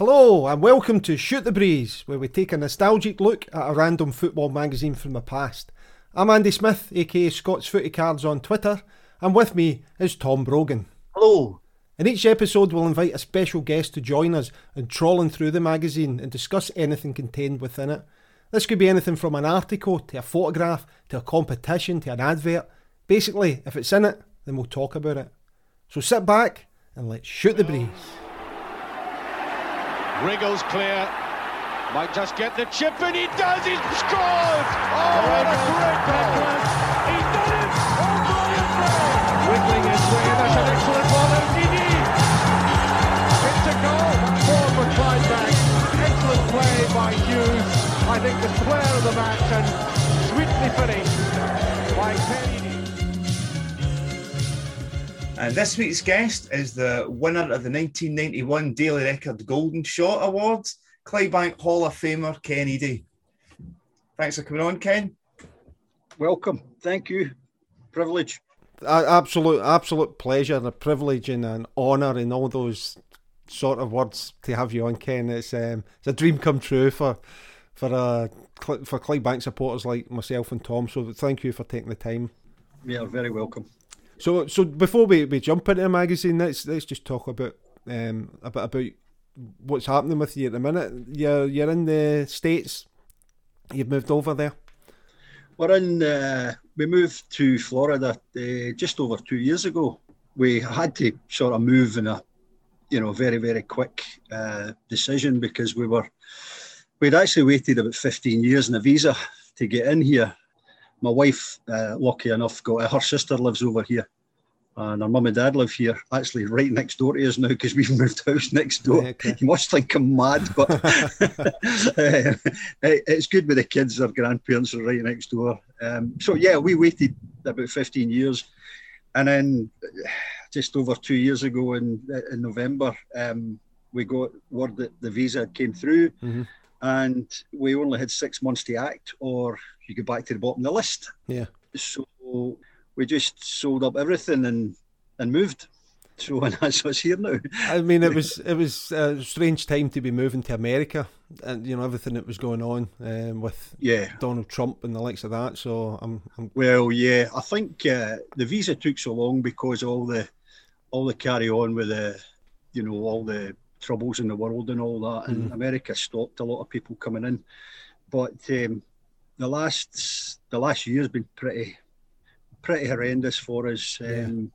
Hello, and welcome to Shoot the Breeze, where we take a nostalgic look at a random football magazine from the past. I'm Andy Smith, aka Scott's Footy Cards on Twitter, and with me is Tom Brogan. Hello. In each episode, we'll invite a special guest to join us in trawling through the magazine and discuss anything contained within it. This could be anything from an article to a photograph to a competition to an advert. Basically, if it's in it, then we'll talk about it. So sit back and let's shoot the breeze. Wriggles clear. Might just get the chip, and he does. He's scored. Oh, what a great tackle! He's done it. Oh, brilliant play. Wiggling his way. That's an excellent ball. And Didi. It's a goal. Four for Clydebank. Excellent play by Hughes. I think the player of the match and sweetly finished by Penny. And this week's guest is the winner of the 1991 Daily Record Golden Shot Awards, Clydebank Hall of Famer Ken Eadie. Thanks for coming on, Ken. Welcome. Thank you. Privilege. A- absolute, absolute pleasure and a privilege and an honour and all those sort of words to have you on, Ken. It's um, it's a dream come true for for uh, for Clydebank supporters like myself and Tom. So thank you for taking the time. You're very welcome. So, so before we, we jump into the magazine, let's let's just talk about um, a bit about what's happening with you at the minute. You're you're in the states. You've moved over there. We're in. Uh, we moved to Florida uh, just over two years ago. We had to sort of move in a, you know, very very quick uh, decision because we were, we'd actually waited about 15 years in a visa to get in here. My wife, uh, lucky enough, got her sister lives over here, and our mum and dad live here, actually right next door to us now because we've moved house next door. Okay. You must think I'm mad, but uh, it's good with the kids. Their grandparents are right next door. Um, so yeah, we waited about 15 years, and then uh, just over two years ago in in November, um, we got word that the visa came through, Mhm. and we only had six months to act, or you go back to the bottom of the list. Yeah. So we just sold up everything and and moved. So and that's what's here now. I mean, it was it was a strange time to be moving to America, and you know everything that was going on um, with Yeah. Donald Trump and the likes of that. So I'm, I'm Well, yeah, I think uh, the visa took so long because all the all the carry on with the, you know, all the troubles in the world and all that, and America stopped a lot of people coming in. But um, the last the last year's been pretty pretty horrendous for us. Yeah. Um,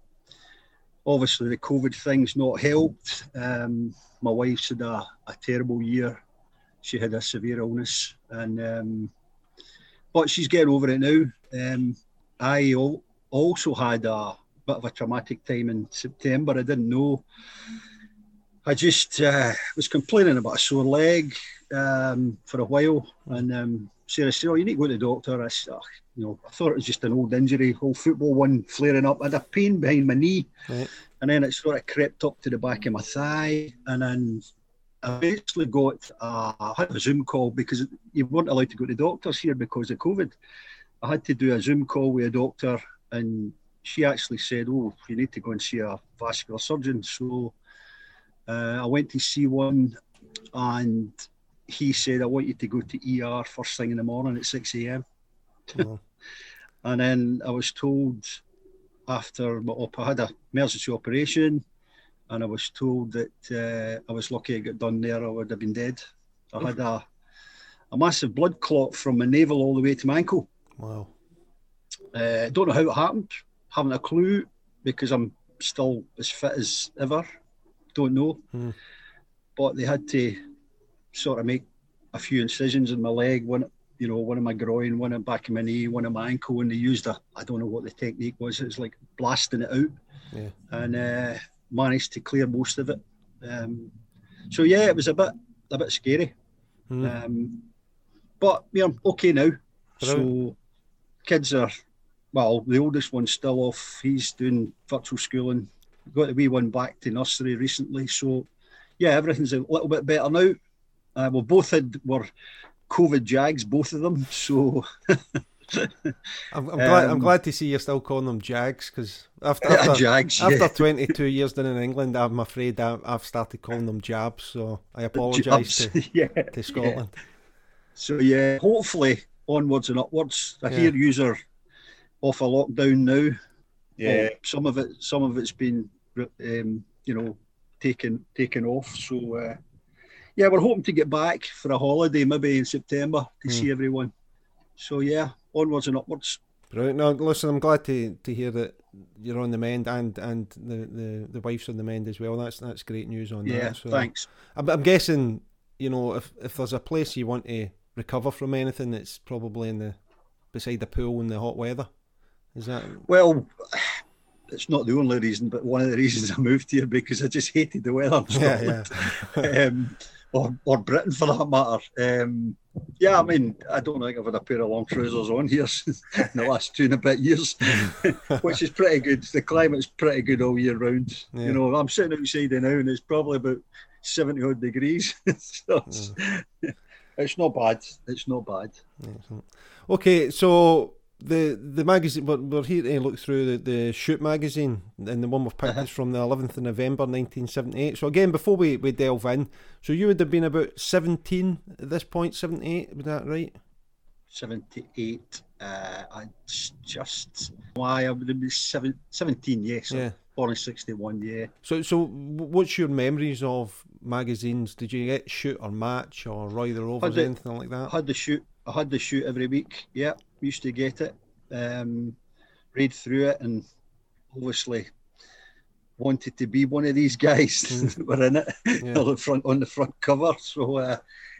obviously, the COVID thing's not helped. Um, my wife's had a, a terrible year. She had a severe illness, and um, but she's getting over it now. Um, I al- also had a bit of a traumatic time in September. I didn't know. I just uh, was complaining about a sore leg um, for a while, and um, Sarah said, "Oh, you need to go to the doctor." I said, "Oh, you know, I thought it was just an old injury, old football one flaring up. I had a pain behind my knee, Right. and then it sort of crept up to the back of my thigh, and then I basically got a, I had a Zoom call because you weren't allowed to go to doctors here because of COVID. I had to do a Zoom call with a doctor, and she actually said, "Oh, you need to go and see a vascular surgeon." So uh, I went to see one, and he said, "I want you to go to ER first thing in the morning at six a.m." Oh. and then I was told after my op, I had an emergency operation, and I was told that uh, I was lucky I got done there. I would have been dead. I had a a massive blood clot from my navel all the way to my ankle. wow. Uh, don't know how it happened. Haven't a clue because I'm still as fit as ever. Don't know. Hmm. But they had to sort of make a few incisions in my leg. One, you know, one in my groin, one in the back of my knee, one in my ankle, and they used a I don't know what the technique was. It was like blasting it out, Yeah. and uh, managed to clear most of it. Um, so yeah, it was a bit a bit scary. Hmm. Um, but yeah, I'm okay now. Brilliant. So kids are well, the oldest one's still off. He's doing virtual schooling. Got the wee one back to nursery recently. So yeah, everything's a little bit better now. Uh, we both had were COVID jags, both of them. So I'm, I'm glad. I'm glad to see you're still calling them Jags because after Yeah, after, Jags, after yeah. 22 years down in England, I'm afraid I, I've started calling them Jabs. So I apologise to, yeah. to Scotland. So yeah, hopefully onwards and upwards. I Yeah. hear user off a lockdown now. Yeah. Well, some of it, some of it's been, um, you know, taken taken off. So uh, yeah, we're hoping to get back for a holiday, maybe in September, to Hmm. see everyone. So yeah, onwards and upwards. Brilliant. No, listen, I'm glad to, to hear that you're on the mend and and the, the, the wife's on the mend as well. That's that's great news on Yeah, that. So thanks. I'm, I'm guessing, you know, if if there's a place you want to recover from anything, it's probably in the beside the pool in the hot weather. Is that? Well, it's not the only reason, but one of the reasons I moved here because I just hated the weather. Yeah, Scotland. um, or, or Britain for that matter. Um, yeah, I mean, I don't think I've had a pair of long trousers on here in the last two and a bit years, which is pretty good. The climate's pretty good all year round. Yeah. You know, I'm sitting outside now and it's probably about 70 odd degrees. so it's, it's not bad. It's not bad. Excellent. Okay, so the the magazine we're, we're here to look through the, the Shoot magazine, and the one we've picked Uh-huh. is from the 11th of November 1978. So again, before we, we delve in, so you would have been about 17 at this point, 78, was that right? 78. Uh, I just why I would have been seven, 17. Yes, Yeah. born in 61. Yeah. So so what's your memories of magazines? Did you get Shoot or Match or Roy the Rovers, did. anything like that I had the shoot. I had the shoot every week. Yeah, used to get it. Um, read through it, and obviously wanted to be one of these guys that were in it Yeah. on the front on the front cover. So uh,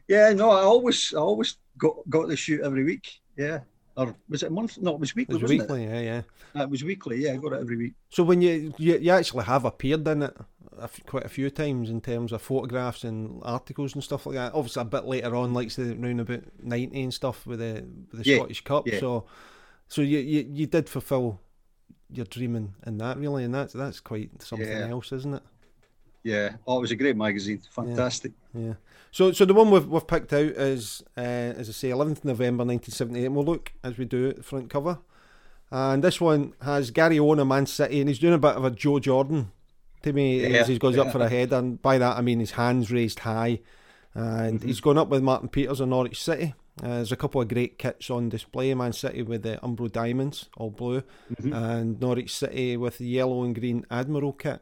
yeah, no, I always I always got got the shoot every week. Yeah, or was it a month? No, it was It weekly, was wasn't weekly, yeah, yeah. it? Uh, It was weekly. Yeah, I got it every week. So when you you, you actually have appeared in it a f- quite a few times in terms of photographs and articles and stuff like that. Obviously, a bit later on, like say round about ninety and stuff with the with the Yeah, Scottish Cup. yeah. So, so you, you you did fulfil your dreaming in that really, and that's that's quite something Yeah. else, isn't it? Yeah, oh, it was a great magazine. Fantastic. Yeah. So, so the one we've, we've picked out is, uh, as I say, 11th November 1978. And we'll look as we do at the front cover. And this one has Gary Owen of Man City, and he's doing a bit of a Joe Jordan to me Yeah, as he goes up for a header. And by that, I mean his hands raised high. And Mm-hmm. he's gone up with Martin Peters of Norwich City. Uh, there's a couple of great kits on display. Man City with the Umbro Diamonds, all blue, Mm-hmm. and Norwich City with the yellow and green Admiral kit.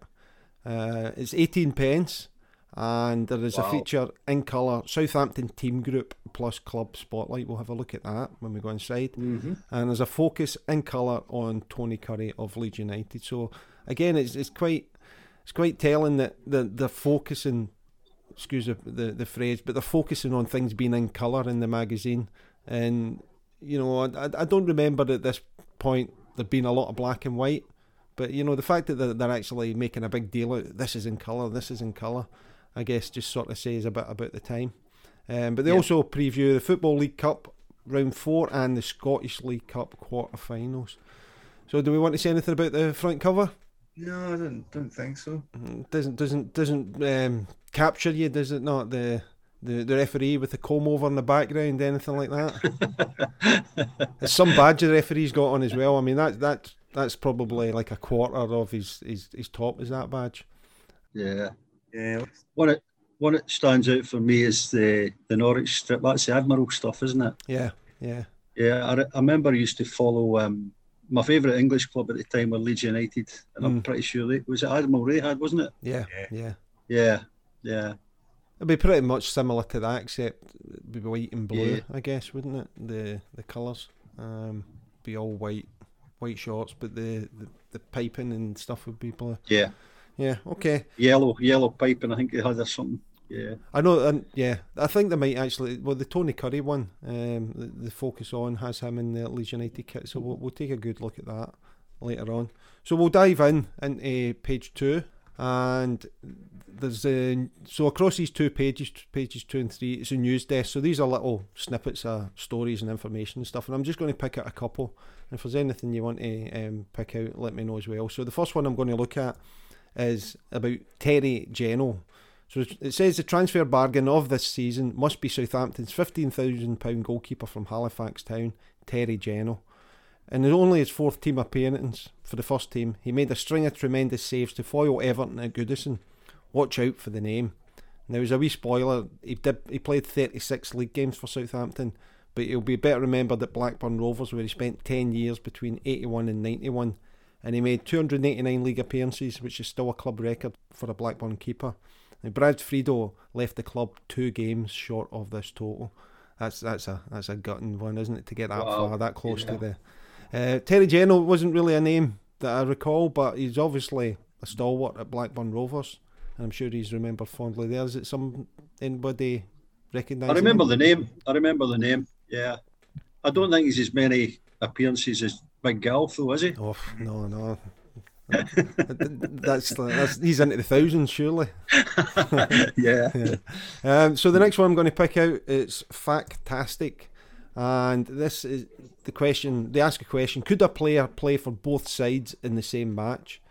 Uh, it's 18 pence, and there is a feature in colour Southampton team group plus club spotlight. We'll have a look at that when we go inside. Mm-hmm. And there's a focus in colour on Tony Curry of Leeds United. So again, it's it's quite it's quite telling that the they're focusing. Excuse the, the the phrase, but they're focusing on things being in colour in the magazine, and you know I, I don't remember at this point there being a lot of black and white. But you know the fact that they're, they're actually making a big deal out. This is in colour. This is in colour. I guess just sort of says a bit about the time. Um, but they Yeah. also preview the Football League Cup round four and the Scottish League Cup quarter-finals. So do we want to say anything about the front cover? No, I don't don't think so. Mm, Doesn't doesn't doesn't um, capture you, does it not? The the, the referee with the comb over in the background, anything like that. There's some badge the referee's got on as well. I mean that that that's probably like a quarter of his his, his top is that badge. Yeah. Yeah, One that one that stands out for me is the the Norwich strip. That's the Admiral stuff, isn't it? Yeah, yeah, Yeah, I, re- I remember I used to follow um, my favourite English club at the time were Leeds United, and I'm Mm. pretty sure they was it Admiral they had, wasn't it? yeah, Yeah. yeah. Yeah, yeah, It'd be pretty much similar to that, except it'd be white and blue, Yeah. I guess, wouldn't it? The the colours, um, be all white, white shorts, but the, the the piping and stuff would people. yeah. Yeah, okay. Yellow, yellow piping. I think they had or something. Yeah, I know, and yeah, I think they might actually. Well, the Tony Currie one, um, the, the focus on has him in the Leeds United kit, so we'll, we'll take a good look at that later on. So we'll dive in into page two, and there's a so across these two pages, pages two and three, it's a news desk. So these are little snippets of stories and information and stuff, and I'm just going to pick out a couple. And if there's anything you want to um, pick out, let me know as well. So the first one I'm going to look at is about Terry Gennoe. So it says the transfer bargain of this season must be Southampton's £15,000 goalkeeper from Halifax Town, Terry Gennoe. And in only his fourth team appearance for the first team, he made a string of tremendous saves to foil Everton at Goodison. Watch out for the name. Now, as a wee spoiler, he did he played 36 league games for Southampton, but he'll be better remembered at Blackburn Rovers, where he spent 10 years between 81 and 91, and he made 289 league appearances, which is still a club record for a Blackburn keeper. Now, Brad Friedel left the club two games short of this total. That's that's a that's a gutting one, isn't it, to get that wow. far, that close yeah. to the. Uh, Terry Gennoe wasn't really a name that I recall, but he's obviously a stalwart at Blackburn Rovers, and I'm sure he's remembered fondly there. Is it some anybody recognise? I remember him? the name. I remember the name. Yeah, I don't think he's as many appearances as Big Golf, though, is he? Oh no, no, that's, that's he's into the thousands, surely. yeah. yeah. Um, so the next one I'm going to pick out is Factastic, and this is the question. They ask a question: Could a player play for both sides in the same match?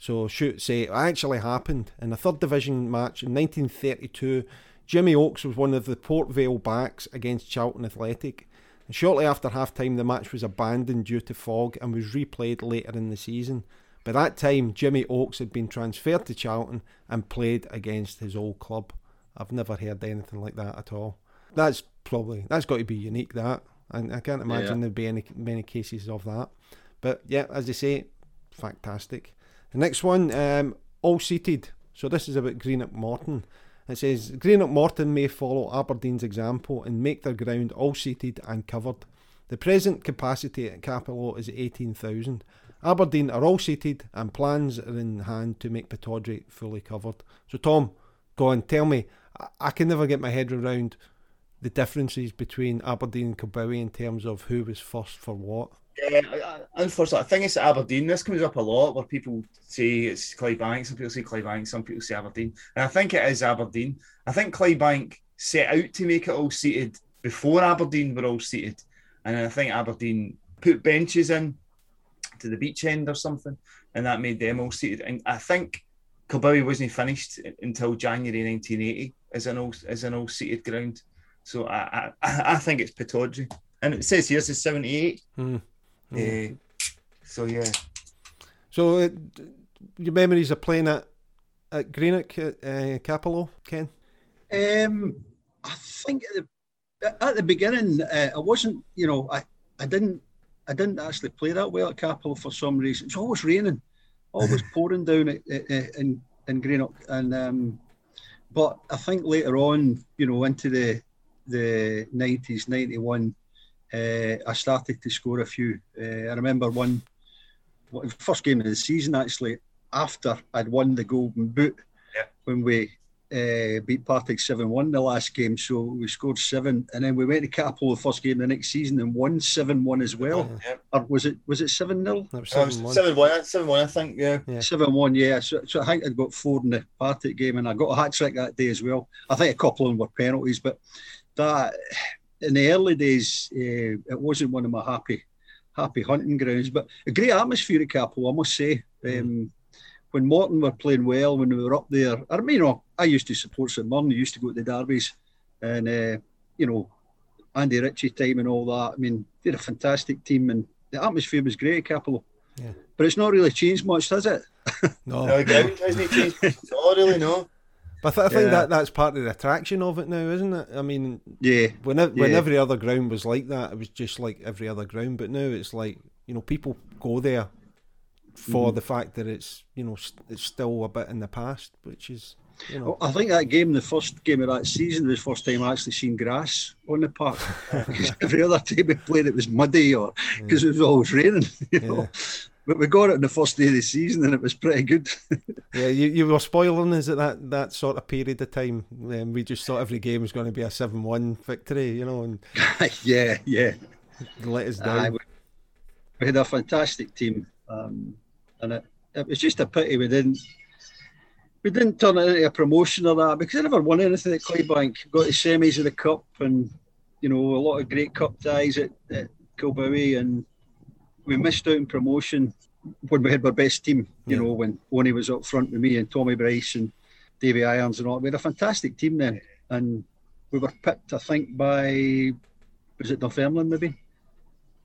So shoot, say it actually happened in a third division match in 1932. Jimmy Oakes was one of the Port Vale backs against Charlton Athletic. And shortly after half time, the match was abandoned due to fog and was replayed later in the season. By that time, Jimmy Oakes had been transferred to Charlton and played against his old club. I've never heard anything like that at all. That's probably that's got to be unique. That and I can't imagine yeah. there'd be any many cases of that. But yeah, as I say, fantastic. The next one, um, all seated. So this is about Greenock Morton. It says Greenock Morton may follow Aberdeen's example and make their ground all seated and covered. The present capacity at Cappielow is 18,000 Aberdeen are all seated and plans are in hand to make Pittodrie fully covered. So, Tom, go on, tell me. I, I can never get my head around the differences between Aberdeen and Kilbowie in terms of who was first for what. Yeah, unfortunately, I think it's Aberdeen. This comes up a lot where people say it's Clydebank, some people say Clydebank, some people say Aberdeen. And I think it is Aberdeen. I think Clydebank set out to make it all seated before Aberdeen were all seated. And I think Aberdeen put benches in to the beach end or something, and that made them all seated. And I think Kilbowie wasn't finished until January 1980 as an all as an all seated ground. So I, I I think it's Pittodrie, and it says here it's 78. Mm. Mm. Uh, so yeah. So uh, your memories of playing at at Greenock at uh, Cappielow, Ken? Um, I think at the, at the beginning, uh, I wasn't. You know, I I didn't I didn't actually play that well at Cappielow for some reason. It's always raining, always pouring down at, at, in in Greenock, and um, but I think later on, you know, into the the nineties, ninety one, uh, I started to score a few. Uh, I remember one first game of the season actually after I'd won the Golden Boot yeah. when we uh, beat Partick 7 1 the last game. So we scored seven. And then we went to Cappielow the first game the next season and won 7 1 as well. Yeah. Or was it was it 7 0? 7 1. 7 1, I think, yeah. 7 1, yeah. So, so I think I'd got four in the Partick game and I got a hat trick that day as well. I think a couple of them were penalties, but that in the early days, uh, it wasn't one of my happy happy hunting grounds. But a great atmosphere at Capel, I must say. Mm. Um, when Morton were playing well, when we were up there, I mean, you know, I used to support St Mirren, used to go to the derbies, and uh, you know, Andy Ritchie time and all that. I mean, they're a fantastic team, and the atmosphere was great at Capel. Yeah. But it's not really changed much, has it? No, no, it hasn't changed at all, really, no. But I, th- I think yeah. that that's part of the attraction of it now, isn't it? I mean, yeah. When when every other ground was like that, it was just like every other ground. But now it's like you know people go there for mm-hmm. the fact that it's you know it's still a bit in the past, which is you know. Well, I think that game, the first game of that season, was the first time I actually seen grass on the park. Because every other time we played, it was muddy or because yeah. it was always raining. You know. But we got it on the first day of the season, and it was pretty good. yeah, you, you were spoiling us at that, that sort of period of time. Um, we just thought every game was going to be a seven-one victory, you know. And yeah, yeah, let us down. we had a fantastic team. Um, and it, it was just a pity we didn't we didn't turn it into a promotion or that because I never won anything at Clydebank. Got the semis of the cup and you know a lot of great cup ties at, at Kilbowie and we missed out in promotion when we had our best team. You yeah. know when Oni was up front with me and Tommy Bryce and Davy Irons and all. We had a fantastic team then, and we were picked, I think, by was it Dunfermline maybe?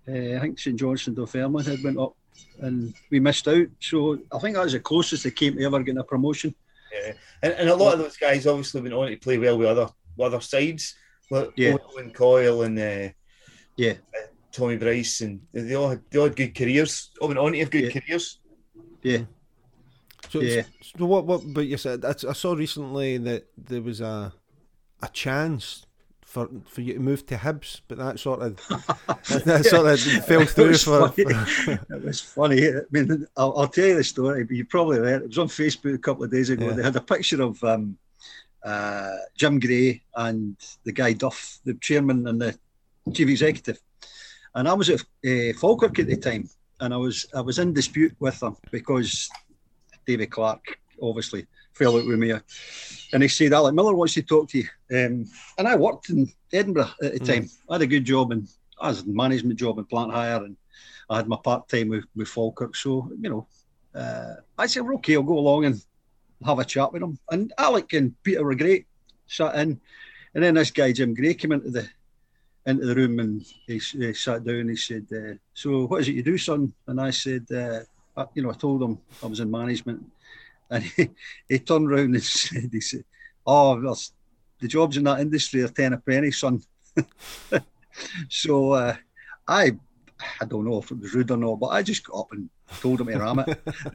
Uh, I think St Johnstone Dunfermline had went up, and we missed out. So I think that was the closest they came to ever getting a promotion. Yeah, and, and a lot of those guys obviously went on to play well with other with other sides, like Yeah. Owen Coyle and uh, Yeah. Tommy Bryce, and they all had, they all had good careers. All went on to have good Yeah. careers. So, Yeah. so what? What? But you said I, I saw recently that there was a a chance for for you to move to Hibs, but that sort of that, that sort of fell It through was for. for- It was funny. I mean, I'll, I'll tell you the story, but you probably read it. It was on Facebook a couple of days ago. Yeah. They had a picture of um, uh, Jim Gray and the guy Duff, the chairman and the chief executive. And I was at uh, Falkirk at the time, and I was I was in dispute with them because David Clark obviously fell out with me. And he said, Alec Miller wants to talk to you. Um, and I worked in Edinburgh at the Mm. time. I had a good job and I was in management job in plant hire and I had my part time with, with Falkirk. So, you know, uh, I said, well, okay, I'll go along and have a chat with him. And Alec and Peter were great, sat in. And then this guy, Jim Gray, came into the into the room and he, he sat down and he said, uh, So, what is it you do, son? And I said, uh, I, You know, I told him I was in management. And he, he turned round and said, he said, Oh, the jobs in that industry are 10 a penny, son. so, uh, I I don't know if it was rude or not, but I just got up and told him to ram it.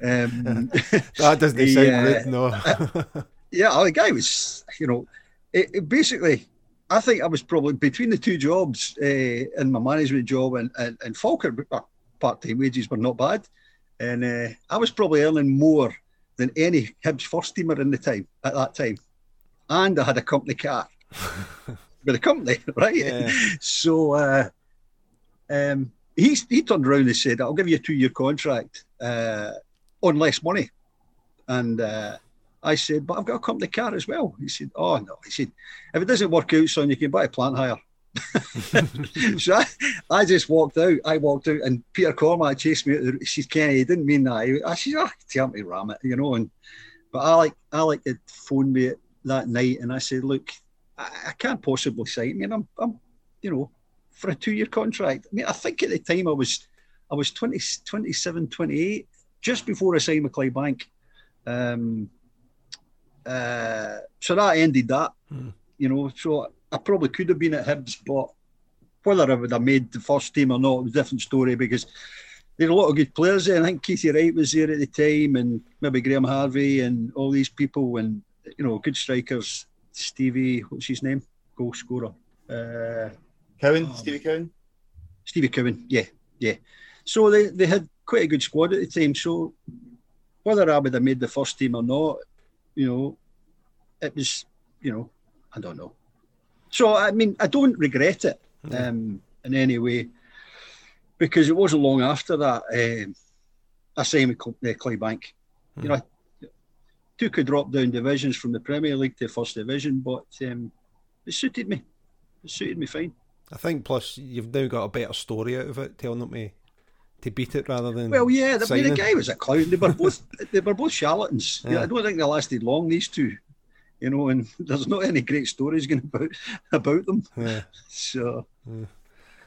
Um, that doesn't He, sound uh, rude, no. yeah, the guy was, you know, it, it basically, I think I was probably between the two jobs uh, in my management job and, and, and Falkirk, uh, part time wages were not bad. And uh, I was probably earning more than any Hibs first teamer in the time at that time. And I had a company car with a company, right? Yeah. So uh, um, he, he turned around and said, I'll give you a two year contract uh, on less money. And uh, I said, but I've got a company car as well. He said, oh, no. He said, if it doesn't work out, son, you can buy a plant hire. so I, I just walked out. I walked out, and Peter Cormack chased me. Out she said, Kenny, he didn't mean that. I said, oh, tell me, ram it, you know. And But Alec, Alec had phoned me that night, and I said, look, I, I can't possibly sign. I mean, I'm, I'm, you know, for a two-year contract. I mean, I think at the time I was, I was 20, 27, 28, just before I signed with Clydebank. Um, uh, so that ended that, Hmm. you know. So I probably could have been at Hibs, but whether I would have made the first team or not was a different story because there are a lot of good players there. I think Keithy Wright was there at the time, and maybe Graham Harvey and all these people, and you know, good strikers. Stevie, what's his name? Goal scorer. Uh, Cowan, Oh. Stevie Cowan. Stevie Cowan, yeah, yeah. So they, they had quite a good squad at the time. So whether I would have made the first team or not, you know, it was, you know, I don't know. So I mean, I don't regret it um, in any way because it wasn't long after that um, I signed with uh, Clydebank. You know, I took a drop down divisions from the Premier League to First Division, but um, it suited me. It suited me fine. I think plus you've now got a better story out of it, telling them to beat it rather than Well, yeah, the, mean, the guy was a clown. They were both they were both charlatans. Yeah. I don't think they lasted long. These two, you know, and there's not any great stories going about about them. Yeah. So, Yeah.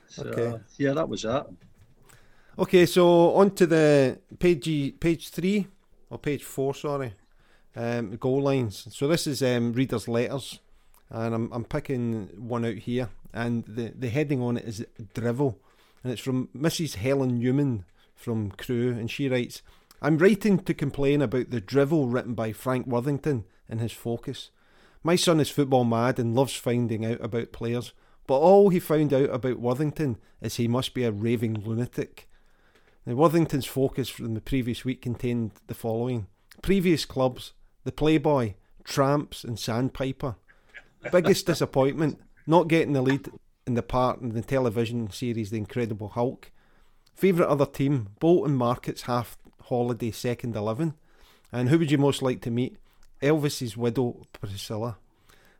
so, Okay. yeah, that was that. Okay, so on to the page page three or page four, sorry, um, goal lines. So this is um, readers' letters, and I'm I'm picking one out here, and the the heading on it is drivel, and it's from Mrs. Helen Newman from Crewe, and she writes, "I'm writing to complain about the drivel written by Frank Worthington in his Focus. My son is football mad and loves finding out about players." But all he found out about Worthington is he must be a raving lunatic. Now, Worthington's focus from the previous week contained the following previous clubs, the Playboy, Tramps, and Sandpiper. Biggest disappointment, not getting the lead in the part in the television series The Incredible Hulk. Favourite other team, Bolton Markets half holiday second 11. And who would you most like to meet? Elvis's widow, Priscilla.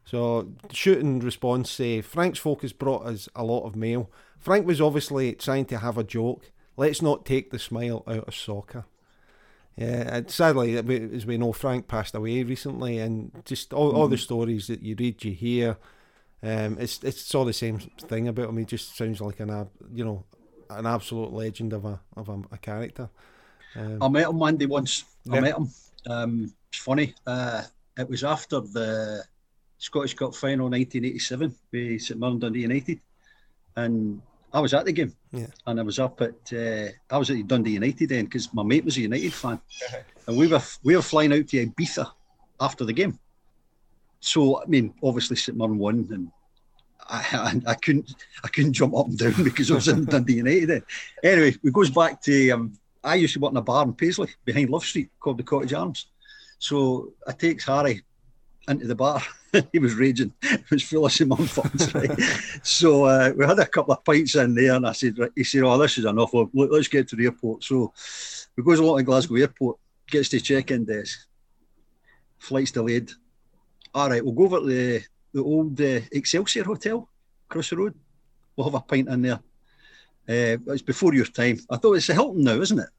So, shoot and response say Frank's focus brought us a lot of mail. Frank was obviously trying to have a joke. Let's not take the smile out of soccer. Yeah, sadly, as we know, Frank passed away recently, and just all, all the mm-hmm. stories that you read, you hear, um, it's it's all the same thing about him. He just sounds like an you know an absolute legend of a of a, a character. Um, I met him one day once. I met him. Um, it's funny. Uh, it was after the Scottish Cup final 1987 with St Mirren Dundee United, and I was at the game. Yeah. And I was up at uh, I was at Dundee United then because my mate was a United fan, and we were we were flying out to Ibiza after the game. So I mean, obviously St Mirren won, and I, I, I, couldn't I couldn't jump up and down because I was in Dundee United. Then. Anyway, it goes back to um, I used to work in a bar in Paisley behind Love Street called the Cottage Arms. So I takes Harry into the bar. he was raging. It was full of some funds, right? so uh, we had a couple of pints in there, and I said, right, he said, "Oh, this is enough. Look, let's get to the airport." So we goes along to Glasgow Airport, gets to check-in desk. Flight's delayed. All right, we'll go over to the the old uh, Excelsior Hotel across the road. We'll have a pint in there. Uh, it's before your time. I thought it's a Hilton now, isn't it?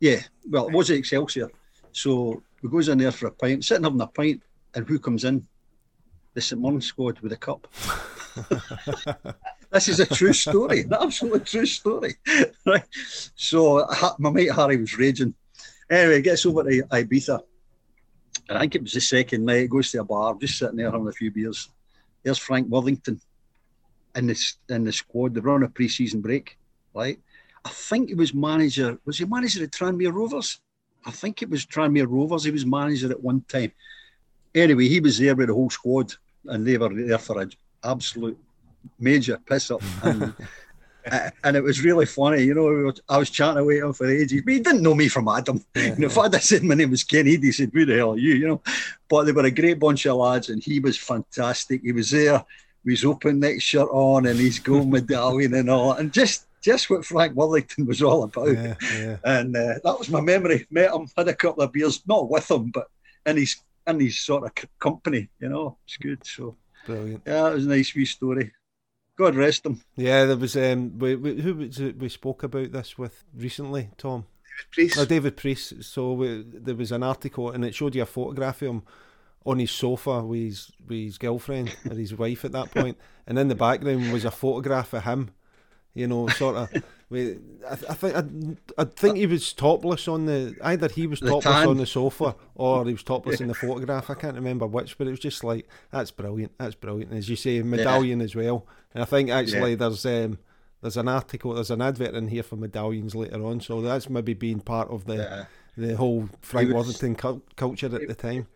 Yeah. Well, it was Excelsior. So we goes in there for a pint, sitting having a pint, and who comes in? The St Mirren squad with a cup. this is a true story, an absolutely true story. right. So my mate Harry was raging. Anyway, gets over to Ibiza. I think it was the second night. Goes to a bar, just sitting there having a few beers. There's Frank Worthington in the in the squad. They were on a pre-season break, right? I think he was manager. Was he manager at Tranmere Rovers? I think it was Tranmere Rovers. He was manager at one time. Anyway, he was there with the whole squad, and they were there for an absolute major piss up. And, and it was really funny, you know. I was chatting away him for ages, but he didn't know me from Adam. Yeah, you know, if I'd have said my name was Kenny, he said, "Who the hell are you?" You know. But they were a great bunch of lads, and he was fantastic. He was there with his open neck shirt on and his gold medallion and all, and just just what Frank Worthington was all about. Yeah, yeah. And uh, that was my memory. Met him, had a couple of beers, not with him, but in his in his sort of company. You know, it's good. So brilliant. Yeah, it was a nice wee story. God rest him. Yeah, there was um, we, we, who was it we spoke about this with recently, Tom. David Priest. Oh, David Priest. So we, there was an article, and it showed you a photograph of him on his sofa with his with his girlfriend or his wife at that point. and in the background was a photograph of him. You know, sort of. I, I think I, I think he was topless on the either he was topless on the sofa or he was topless in the photograph. I can't remember which, but it was just like that's brilliant. That's brilliant. As you say, medallion yeah. as well. And I think actually yeah. there's um, there's an article, there's an advert in here for medallions later on. So that's maybe being part of the yeah. the whole Frank was, Worthington culture at the time.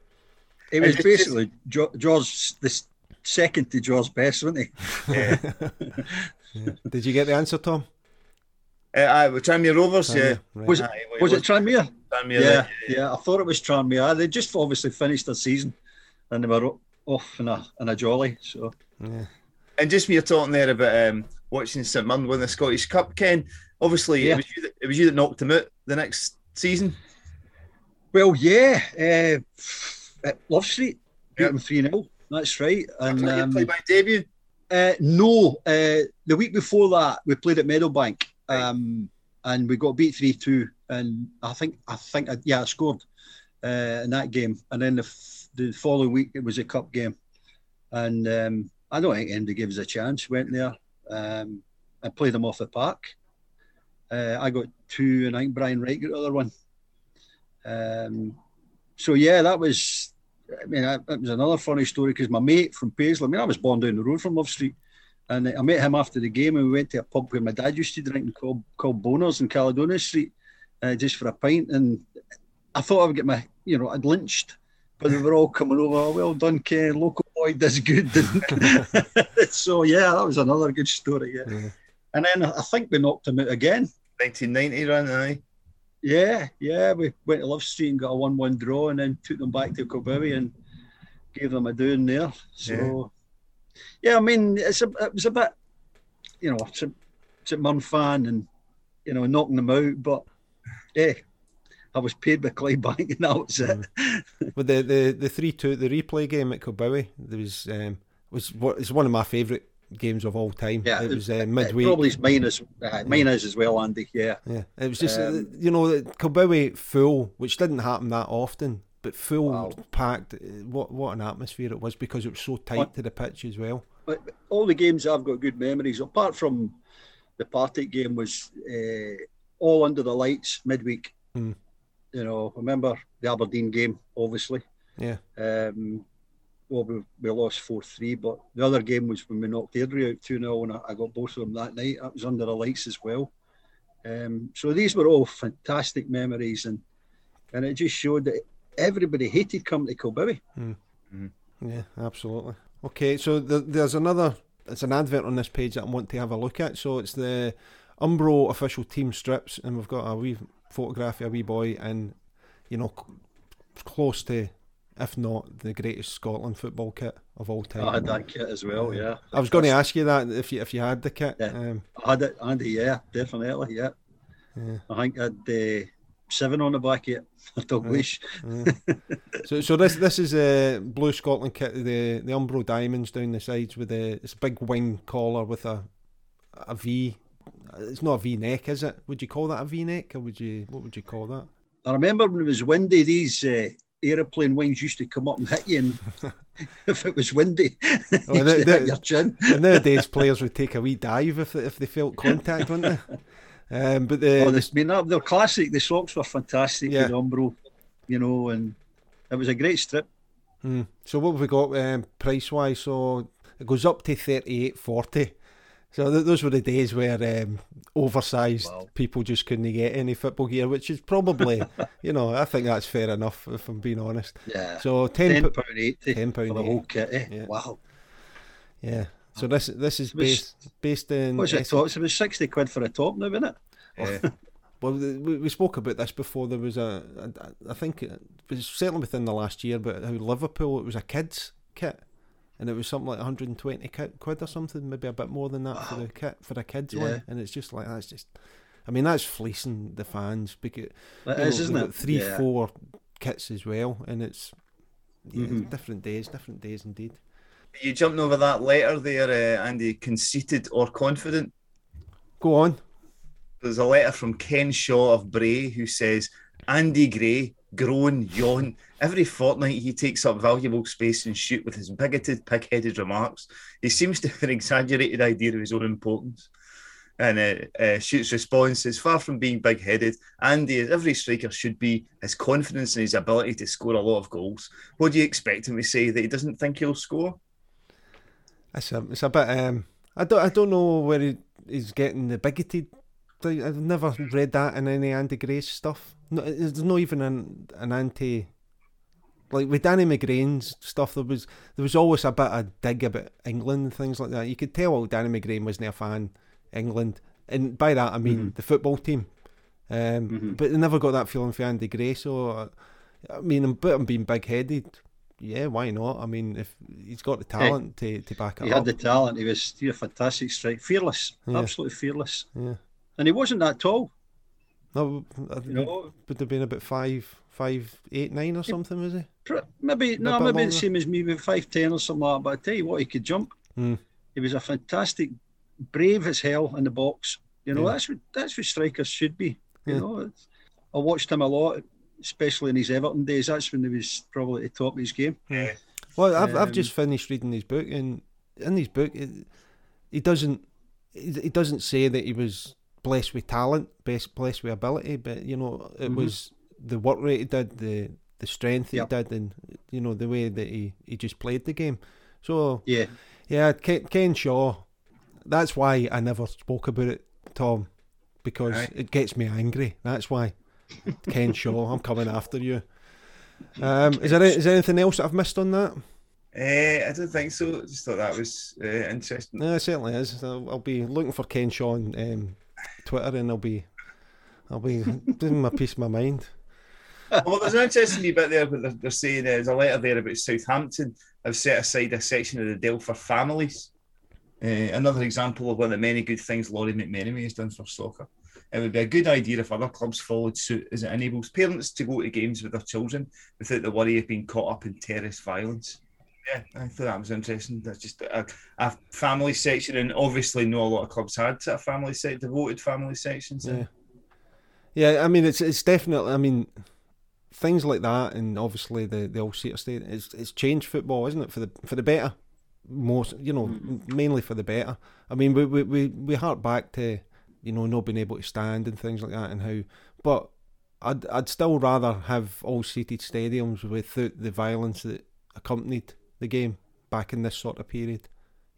It was basically George the second to George Best, wasn't he? Yeah. Did you get the answer, Tom? Uh, I was Tranmere Rovers, yeah. Right. Was it, was, it Tranmere? Tranmere, yeah, yeah, yeah, I thought it was Tranmere. They just obviously finished their season, and they were off in a in a jolly. So, yeah. And just me talking there about um, watching St Mirren win the Scottish Cup, Ken. Obviously, yeah. it was you that, it was you that knocked him out the next season. Well, yeah, uh, at Love Street, beat yep. them three 0 That's right. And um, play by debut. Uh, no, uh, the week before that we played at Meadowbank, um, and we got beat three two. And I think I think I, yeah I scored uh, in that game. And then the, f- the following week it was a cup game, and um, I don't think anybody gave us a chance. Went there um, and played them off the park. Uh, I got two, and I think Brian Wright got the other one. Um, so yeah, that was I mean, it was another funny story because my mate from Paisley, I mean, I was born down the road from Love Street, and I met him after the game, and we went to a pub where my dad used to drink called, called Boners in Caledonia Street, uh, just for a pint. And I thought I would get my, you know, I'd lynched, but they were all coming over. Oh, well done, Ken. Local boy does good. so yeah, that was another good story. Yeah. yeah. And then I think we knocked him out again. 1990 run, aye. Yeah, yeah. We went to Love Street and got a one-one draw, and then took them back to Kilbowie and gave them a doing there. So, yeah, yeah I mean, it's a, it was a bit, you know, it's a, it's a Mum fan and you know knocking them out, but yeah. I was paid by Clydebank and that was it. but the the the three two the replay game at Kilbowie there was um, was what is one of my favourite games of all time. Yeah, it was uh, midweek. probably as uh, mine is as well, Andy. Yeah, Yeah, it was just uh, Um, you know Kilbowie full, which didn't happen that often, but full Wow. packed. uh, What what an atmosphere it was because it was so tight What- to the pitch as well. but all the games I've got good memories. Apart from the Partick game, was uh, all under the lights midweek. Hmm. You know, remember the Aberdeen game, obviously. Yeah, Um, well, we, we lost 4 3, but the other game was when we knocked Airdrie out 2 0, and I, I got both of them that night. That was under the lights as well. Um, so these were all fantastic memories, and and it just showed that everybody hated coming to Kilbowie. yeah, absolutely. Okay, so the, there's another. It's an advert on this page that I want to have a look at. So it's the Umbro official team strips, and we've got a wee photograph of a wee boy in, you know, c- close to, if not the greatest Scotland football kit of all time. I had that kit as well, yeah. I was going to ask you that if you if you had the kit. Yeah. Um, I had it, Andy, yeah, definitely, yeah. Yeah. I think I had uh, seven on the back of it. I don't Right. wish. so so this this is a blue Scotland kit, the the Umbro diamonds down the sides with a it's a big wing collar with a a V. It's not a V neck, is it? Would you call that a V neck, or would you what would you call that? I remember when it was windy, these uh, aeroplane wings used to come up and hit you, and if it was windy, Oh, you the- hit your chin. And nowadays players would take a wee dive if they, if they felt contact, wouldn't they? Um, but the, Oh, this, I mean, they're- they're classic. The socks were fantastic Yeah. with Umbro, you know, and it was a great strip. Hmm. So what have we got um, price wise? So it goes up to thirty eight forty. So th- those were the days where um, oversized Wow. people just couldn't get any football gear, which is probably, you know, I think that's fair enough if I'm being honest. Yeah. So ten, ten pound eighty £10 for the 80. whole kit. Eh? Yeah. Wow. yeah. So this this is was- based based in. What's it? Top? It was sixty quid for a top now, isn't it? Yeah. Well, we, we spoke about this before. There was a, a, I think it was certainly within the last year, but how Liverpool it was a kids kit, and it was something like 120 quid or something, maybe a bit more than that for the kit for a kids Yeah. one, and it's just like that's just, I mean that's fleecing the fans because you is, know, isn't it? Three, Yeah. four kits as well, and it's yeah, Mhm. different days, different days indeed. You jumping over that letter there, uh, Andy, conceited or confident? Go on. There's a letter from Ken Shaw of Bray who says, Andy Gray, groan, yawn. Every fortnight he takes up valuable space and shoot with his bigoted, pig-headed remarks. He seems to have an exaggerated idea of his own importance. And uh, uh, Shoot's response is far from being big-headed. Andy, as every striker should be, has confidence in his ability to score a lot of goals. What do you expect him to say that he doesn't think he'll score? It's a, it's a bit. Um, I don't, I don't know where he, he's getting the bigoted. I've never read that in any Andy Gray's stuff. No, there's not even an an anti. Like with Danny McGrain's stuff, there was there was always a bit of dig about England and things like that. You could tell Danny McGrain wasn't a fan England, and by that I mean the football team. Um, Mhm. But they never got that feeling for Andy Gray. So, uh, I mean, about him being big headed, yeah, why not? I mean, if he's got the talent to, to back it He up. had the talent. He was a fantastic strike, fearless, Yeah. absolutely fearless, Yeah. and he wasn't that tall. No, I You know, would have been about five, five, eight, nine or something, was he? Maybe no, maybe longer. the same as me, maybe five ten or something like that. But I tell you what, he could jump. Hmm. He was a fantastic, brave as hell in the box. You know, Yeah. that's what that's what strikers should be. You Yeah. know, it's, I watched him a lot, especially in his Everton days. That's when he was probably at the top of his game. Yeah. Well, I've I've Um, just finished reading his book, and in his book, it, he doesn't he, he doesn't say that he was blessed with talent, best blessed with ability, but you know, it Mhm. was the work rate he did, the the strength Yep. he did, and you know the way that he, he just played the game. So Yeah, yeah, Ken, Ken Shaw. That's why I never spoke about it, Tom, because Aye. it gets me angry. That's why. Ken Shaw, I'm coming after you. Um, is there is there anything else that I've missed on that? Uh, I don't think so. I just thought that was uh, interesting. No, it certainly is. I'll, I'll be looking for Ken Shaw on um, Twitter, and I'll be, I'll be doing my piece of my mind. well, there's an interesting bit there, but they're, saying there's a letter there about Southampton have set aside a section of the Dell for families. Uh, another example of one of the many good things Lawrie McMenemy has done for soccer. It would be a good idea if other clubs followed suit, as it enables parents to go to games with their children without the worry of being caught up in terrorist violence. Yeah, I thought that was interesting. That's just a, a family section, and obviously, not a lot of clubs had a family section, devoted family sections. Yeah, yeah. I mean, it's it's definitely. I mean, things like that, and obviously the the all seater state. It's it's changed football, isn't it, for the for the better? Most, you know, mm-hmm. mainly for the better. I mean, we we we, we hark back to you know not being able to stand and things like that, and how, but I'd I'd still rather have all seated stadiums without the violence that accompanied the game back in this sort of period.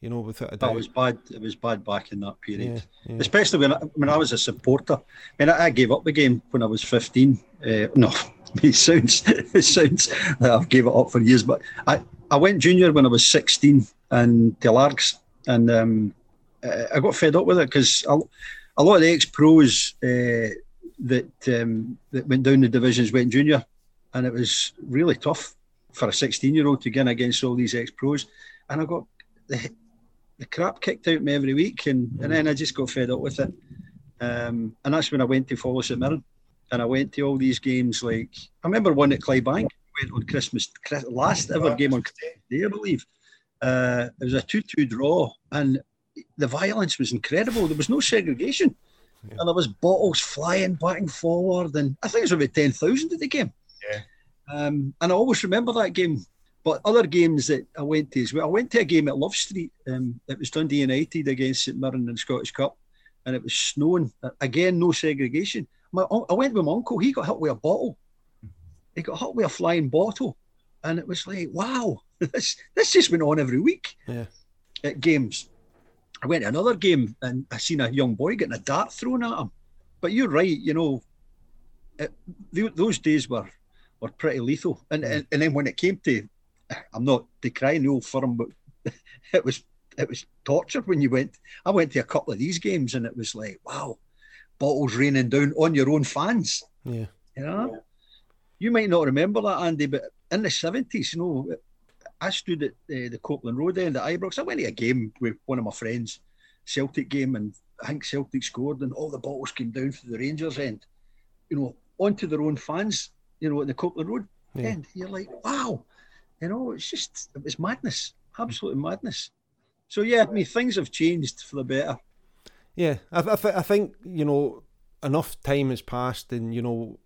You know, without a doubt. It was bad. It was bad back in that period, yeah, yeah. especially when I, when I was a supporter. I mean, I, I gave up the game when I was fifteen. Uh, no, it sounds it sounds like I've gave it up for years, but I, I went junior when I was sixteen and to Largs, and um, I got fed up with it because a, a, lot of the ex pros. Uh, that um, that went down the divisions went junior, and it was really tough for a 16 year old to get against all these ex pros. And I got the, the crap kicked out of me every week, and, and then I just got fed up with it. Um, and that's when I went to follow St Mirren, and I went to all these games. Like I remember one at Clydebank went on Christmas last ever game on Christmas Day, I believe. Uh, it was a two-two draw, and the violence was incredible. There was no segregation. Yeah. And there was bottles flying back and forward, and I think it was about ten thousand at the game. Um, and I always remember that game. But other games that I went to as well, I went to a game at Love Street. Um, it was Dundee United against St Mirren in the Scottish Cup, and it was snowing. Again, no segregation. My, I went with my uncle. He got hit with a bottle. He got hit with a flying bottle, and it was like, wow, this this just went on every week yeah. at games. I went to another game and I seen a young boy getting a dart thrown at him. But you're right, you know, it, those days were were pretty lethal. And, and and then when it came to, I'm not decrying the old firm, but it was it was torture when you went. I went to a couple of these games and it was like, wow, bottles raining down on your own fans. Yeah, you know, you might not remember that, Andy, but in the seventies, you know, I stood at uh, the Copland Road end at Ibrox. I went to a game with one of my friends, Celtic game, and I think Celtic scored, and all the bottles came down for the Rangers end, you know, onto their own fans, you know, at the Copland Road yeah. end. You're like, wow, you know, it's just, it's madness, absolute madness. So, yeah, I mean, things have changed for the better. Yeah, I, I, th- I think, you know, enough time has passed, and, you know,